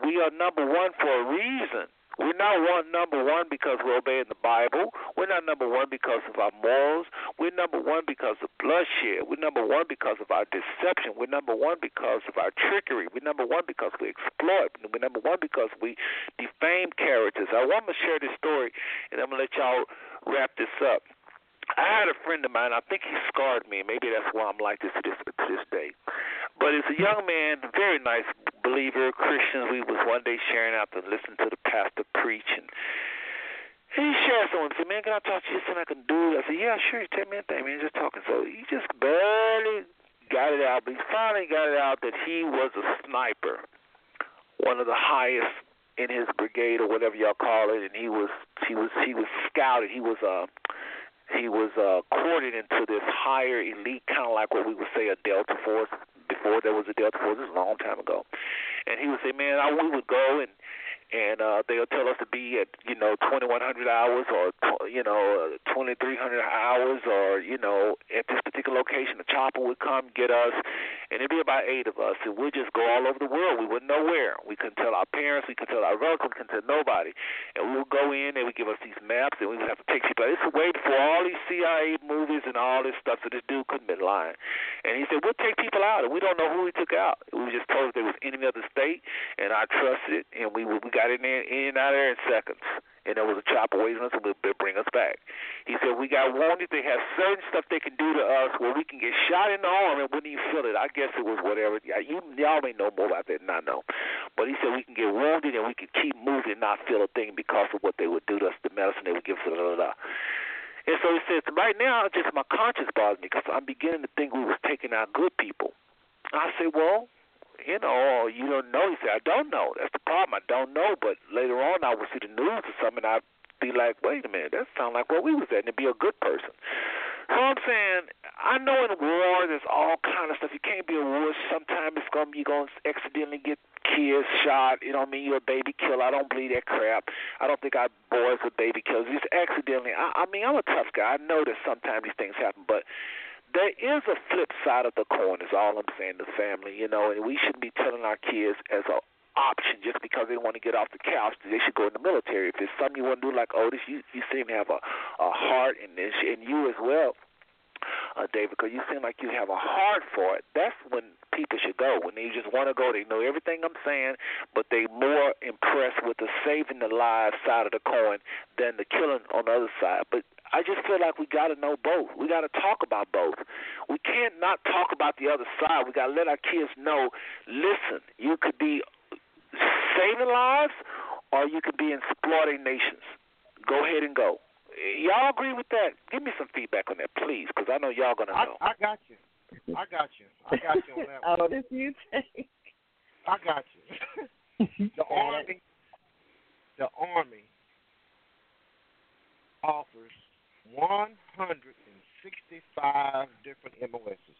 We are number one for a reason. We're not one number one because we're obeying the Bible. We're not number one because of our morals. We're number one because of bloodshed. We're number one because of our deception. We're number one because of our trickery. We're number one because we exploit. We're number one because we defame characters. I want to share this story, and I'm gonna let y'all wrap this up. I had a friend of mine. I think he scarred me. Maybe that's why I'm like this to this to this day. But it's a young man, very nice believer, Christian. We was one day sharing out to listen to the pastor preach, and he shared something. He said, "Man, can I talk to you? Something I can do?" I said, "Yeah, sure. You tell me anything, man. Just talking." So he just barely got it out, but he finally got it out that he was a sniper, one of the highest in his brigade or whatever y'all call it, and he was he was he was scouted. He was uh he was uh, courted into this higher elite, kind of like what we would say a Delta Force before there was a Delta Force. This is a long time ago, and he would say, "Man, I, we would go and and uh, they'll tell us to be at you know 2100 hours or you know 2300 hours or you know at this particular location. The chopper would come get us and it'd be about eight of us and we'd just go all over the world. We wouldn't know where. We couldn't tell our parents. We couldn't tell our relatives. We couldn't tell nobody. And we would go in and would give us these maps and we would have to take people out. it's way before all these CIA movies and all this stuff so this dude couldn't be lying. And he said we'll take people out and we don't know who we took out. We just told they was enemy of the state and I trusted and we would. we got in there in and out of there in seconds. And there was a chopper waiting us, and they'll bring us back. He said we got wounded. They have certain stuff they can do to us where we can get shot in the arm and wouldn't even feel it. I guess it was whatever. Y'all may know more about that than I know. But he said we can get wounded and we can keep moving and not feel a thing because of what they would do to us, the medicine they would give us. Blah, blah, blah. And so he says, right now, just my conscience bothers me because I'm beginning to think we was taking out good people. I say, well, you know, you don't know. He said, I don't know. That's the problem. I don't know. But later on, I would see the news or something, and I'd be like, wait a minute, that sounds like where we was at, and to be a good person. So I'm saying, I know in war there's all kind of stuff. You can't be a war. Sometimes it's gonna you're gonna accidentally get kids shot. You know what I mean? You're a baby killer. I don't believe that crap. I don't think our boys are baby killers. Just accidentally. I, I mean, I'm a tough guy. I know that sometimes these things happen, but there is a flip side of the coin. Is all I'm saying to the family, you know, and we shouldn't be telling our kids as a option just because they want to get off the couch. They should go in the military. If it's something you want to do, like Otis, you you seem to have a a heart, and this, and you as well, uh, David, because you seem like you have a heart for it. That's when people should go. When they just want to go, they know everything I'm saying, but they more impressed with the saving the lives side of the coin than the killing on the other side. But I just feel like we got to know both. We got to talk about both. We can't not talk about the other side. We got to let our kids know. Listen, you could be saving lives, or you could be exploiting nations. Go ahead and go. Y'all agree with that? Give me some feedback on that, please, because I know y'all gonna know. I, I got you. I got you. I got you on that. oh, one. this you take. I got you. the army, the army offers 165 different MOSs.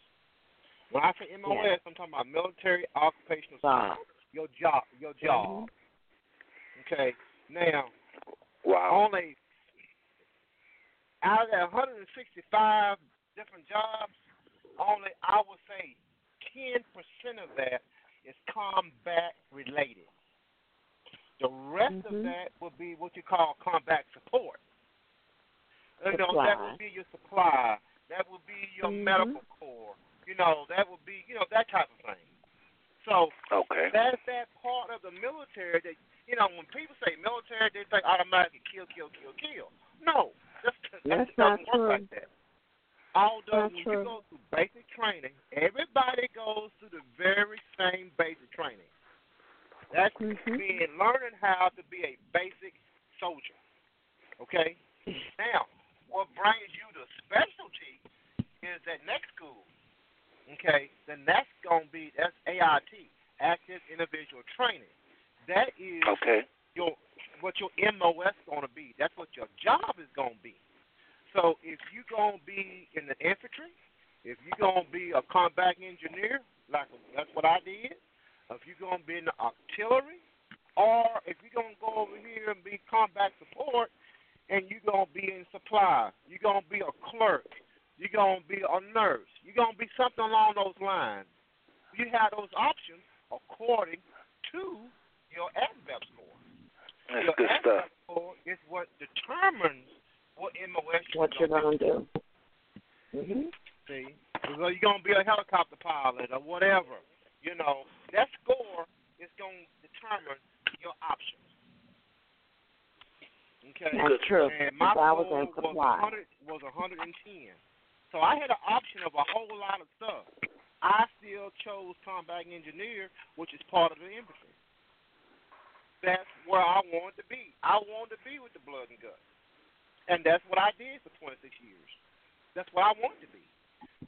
When I say MOS, Yeah. I'm talking about military occupational Wow. skills. Your job, your job. Okay. Now, Wow. only out of that 165 different jobs, only I would say 10% of that is combat related. The rest of Mhm. that would be what you call combat support. You know, that would be your supply. That would be your Mhm. medical corps. You know, that would be, you know, that type of thing. So Okay. that's that part of the military that you know when people say military, they think automatically kill, kill, kill, kill. No, that's, that That's doesn't not work true. like that. Although Not when true. you go through basic training, everybody goes through the very same basic training. That's Mhm. being learning how to be a basic soldier. Okay. Now, what brings you to specialty is that next school. Okay, then that's gonna be that's AIT, active individual training. That is Okay. your what your MOS gonna be. That's what your job is gonna be. So if you gonna be in the infantry, if you gonna be a combat engineer, like that's what I did, if you're gonna be in the artillery, or if you're gonna go over here and be combat support, and you're gonna be in supply, you're gonna be a clerk, you're gonna be a nurse, you're gonna be something along those lines. You have those options according to your ASVAB score. That's Your good stuff. asset score is what determines what MOS What you're gonna gonna do? hmm See, so you're gonna be a helicopter pilot or whatever. You know, that score is gonna determine your options. Okay. That's true. And my Because I was score in was supply. 100 was 110. So I had an option of a whole lot of stuff. I still chose combat engineer, which is part of the infantry. That's where I wanted to be. I wanted to be with the blood and guts, and that's what I did for 26 years. That's what I wanted to be.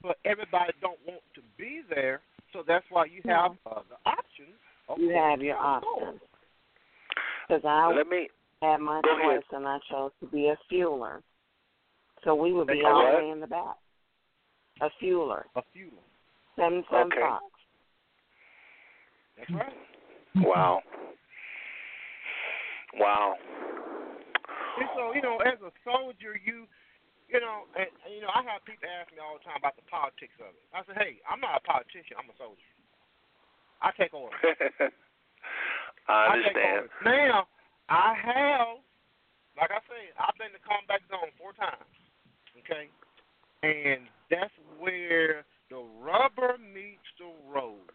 But everybody don't want to be there, so that's why you have uh, the options. of You have your options. Because I Let me had my Go ahead. choice and I chose to be a fueler. So we would be all call the way in the back. A fueler. A fueler. Seven seven Okay. Fox. That's right. wow. Wow. And so, you know, as a soldier, you, you know, and, and, you know, I have people ask me all the time about the politics of it. I say, hey, I'm not a politician. I'm a soldier. I take orders. I take understand. orders. Now, I have, like I say, I've been to combat zone four times. Okay, and that's where the rubber meets the road.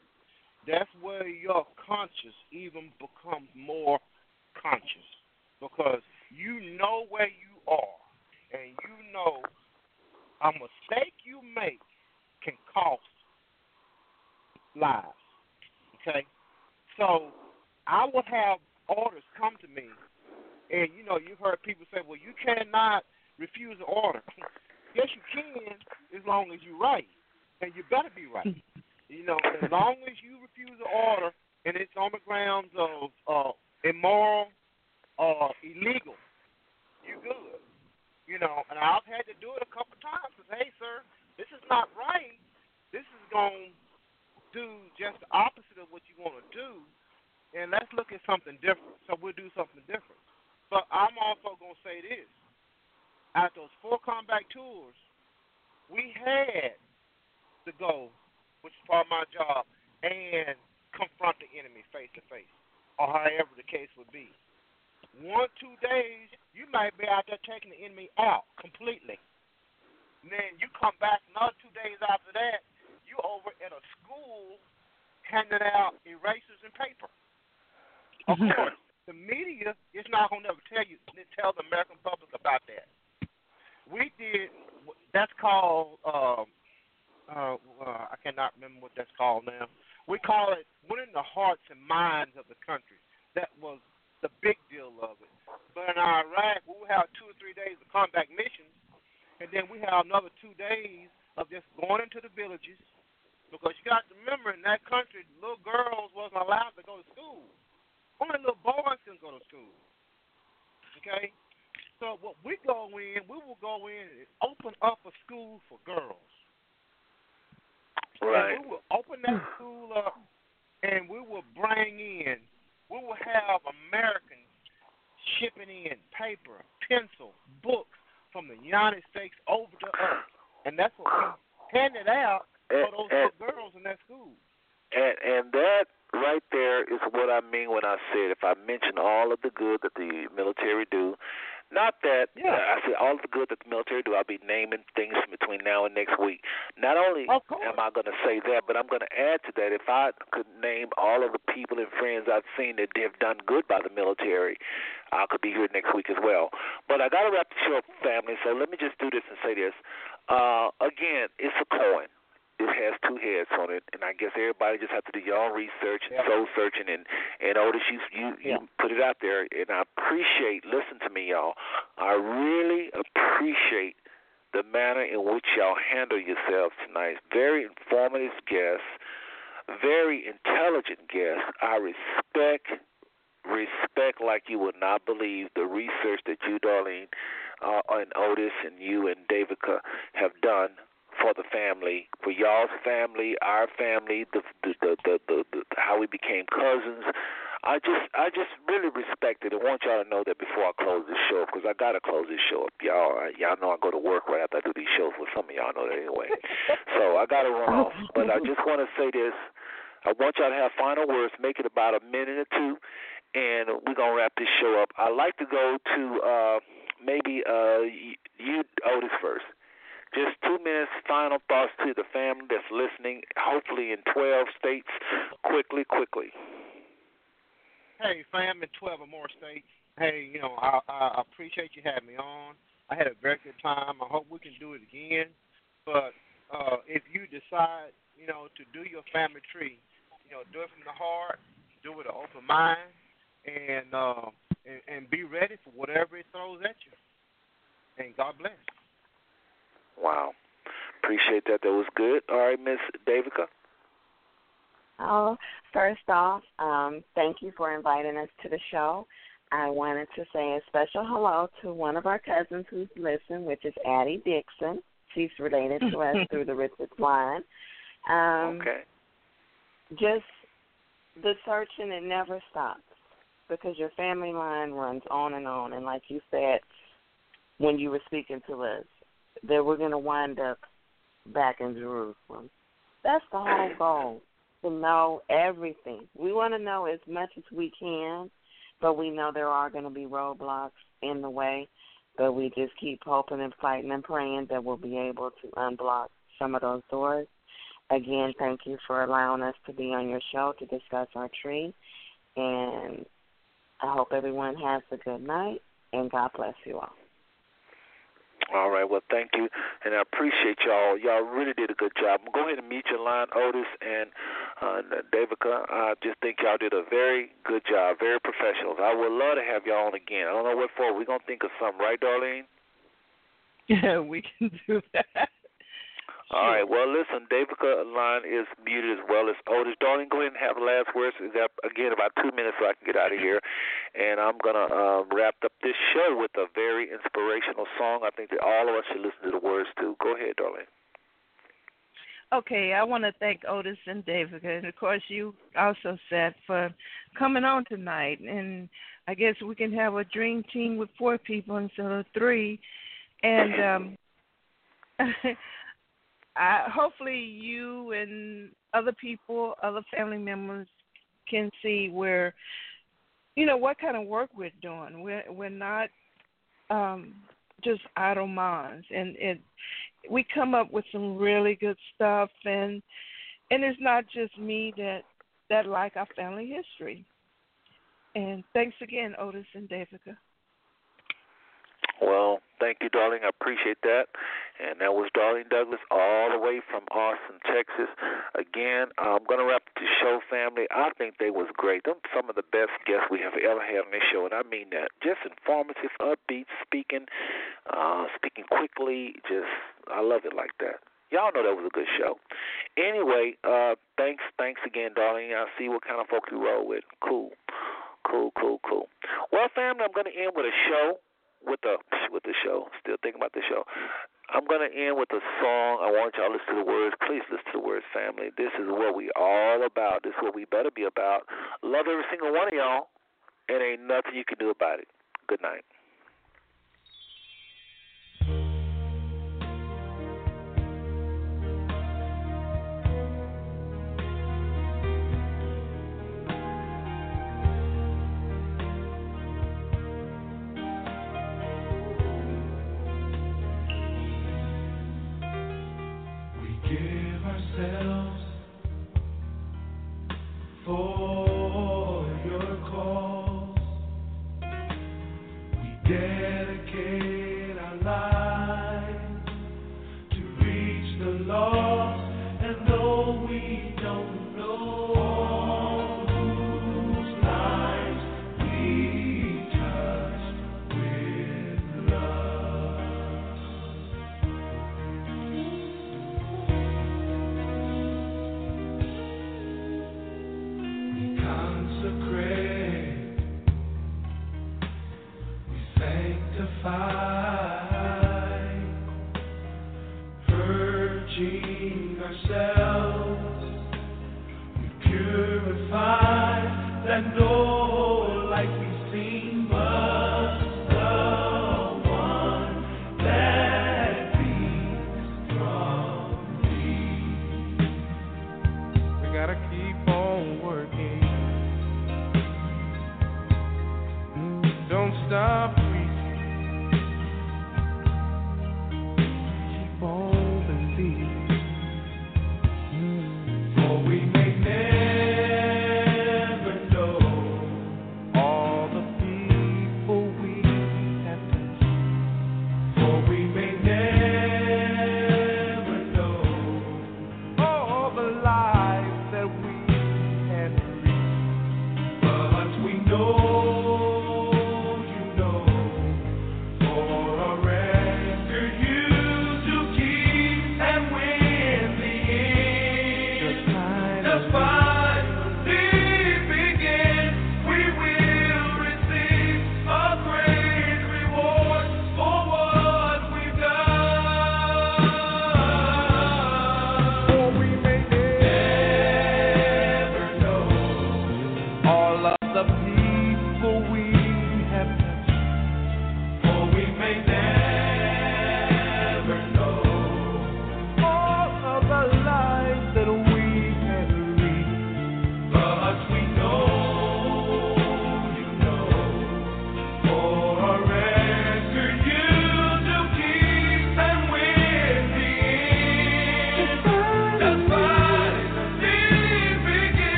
That's where your conscious even becomes more conscious because you know where you are and you know a mistake you make can cost lives. Okay? So I would have orders come to me and you know, you've heard people say, Well you cannot refuse an order. yes you can as long as you're right. And you better be right. You know, as long as you refuse an order and it's on the grounds of uh, immoral or illegal, you good. You know, and I've had to do it a couple times. Cause hey, sir, this is not right. This is going to do just the opposite of what you want to do, and let's look at something different. So we'll do something different. But I'm also going to say this: at those four combat tours, we had to go which is part of my job, and confront the enemy face to face, or however the case would be. One, two days, you might be out there taking the enemy out completely. And then you come back another two days after that, you over at a school handing out erasers and paper. Of course, the media is not going to ever tell you, tell the American public about that. We did, that's called, um, uh, uh, I cannot remember what that's called now. We call it winning the hearts and minds of the country. That was the big deal of it. But in Iraq, we have two or three days of combat missions, and then we have another two days of just going into the villages. Because you got to remember, in that country, little girls wasn't allowed to go to school. Only little boys can go to school. Okay? So what we go in, we will go in and open up a school for girls. Right. And we will open that school up and we will bring in, we will have Americans shipping in paper, pencil, books from the United States over to us. And that's what we handed out for those And- girls in that school. And and that right there is what I mean when I said if I mention all of the good that the military do, not that Yeah. I said all of the good that the military do. I'll be naming things between now and next week. Not only am I going to say that, but I'm going to add to that. If I could name all of the people and friends I've seen that have done good by the military, I could be here next week as well. But I got to wrap the show up, family. So let me just do this and say this. Uh, again, it's a coin it has two heads on it, and I guess everybody just have to do your own research and Yeah. soul searching. And and Otis, you you, you Yeah. put it out there, and I appreciate. Listen to me, y'all. I really appreciate the manner in which y'all handle yourselves tonight. Very informative guests, very intelligent guests. I respect respect like you would not believe the research that you, Darlene, uh, and Otis, and you and Davica have done for the family, for y'all's family, our family, the the the the, the, the how we became cousins. I just I just really respect it and want y'all to know that before I close this show because I gotta close this show up. Y'all y'all know I go to work right after I do these shows. Well, some of y'all know that anyway. so I gotta run off. But I just want to say this. I want y'all to have final words. Make it about a minute or two. and we're gonna wrap this show up. I'd like to go to uh, maybe uh, you, Otis, first. Just two minutes, final thoughts to the family that's listening, hopefully in 12 states. Quickly, quickly. Hey, fam, in 12 or more states. Hey, you know, I, I appreciate you having me on. I had a very good time. I hope we can do it again. But uh, if you decide, you know, to do your family tree, you know, do it from the heart, do it with an open mind, and uh, and, and be ready for whatever it throws at you. And God bless. Wow. Appreciate that. That was good. All right, Miss Davica. Oh, first off, um, thank you for inviting us to the show. I wanted to say a special hello to one of our cousins who's listening, which is Addie Dixon. She's related to us through the Richards line. Um, okay. Just the searching it never stops because your family line runs on and on. And like you said when you were speaking to us, that we're going to wind up back in Jerusalem. That's the whole goal to know everything. We want to know as much as we can, but we know there are going to be roadblocks in the way. But we just keep hoping and fighting and praying that we'll be able to unblock some of those doors. Again, thank you for allowing us to be on your show to discuss our tree. And I hope everyone has a good night, and God bless you all. All right. Well, thank you, and I appreciate y'all. Y'all really did a good job. Go ahead and mute your line, Otis and uh, Davicia. I just think y'all did a very good job, very professional. I would love to have y'all on again. I don't know what for. We're gonna think of something, right, Darlene? Yeah, we can do that. All right. Well, listen, Davicia line is muted as well as Otis. Darlene, go ahead and have the last words. We got again about two minutes so I can get out of here, and I'm gonna uh, wrap up this show with a very inspirational song. I think that all of us should listen to the words to. Go ahead, Darlene. Okay, I want to thank Otis and Davicia, and of course you also said for coming on tonight. And I guess we can have a dream team with four people instead of three. And um I, hopefully you and other people, other family members can see where you know what kind of work we're doing. We're we're not um just idle minds and it we come up with some really good stuff and and it's not just me that that like our family history. And thanks again, Otis and Davicia. Well, thank you, darling. I appreciate that. And that was Darlene Douglas, all the way from Austin, Texas. Again, I'm going to wrap the show, family. I think they was great. Them some of the best guests we have ever had on this show, and I mean that. Just informative, upbeat, speaking, uh, speaking quickly. Just, I love it like that. Y'all know that was a good show. Anyway, uh, thanks, thanks again, darling. I see what kind of folk you roll with. Cool, cool, cool, cool. Well, family, I'm going to end with a show with the with the show. Still thinking about the show. I'm gonna end with a song. I want y'all to listen to the words. Please listen to the words, family. This is what we all about. This is what we better be about. Love every single one of y'all, and ain't nothing you can do about it. Good night.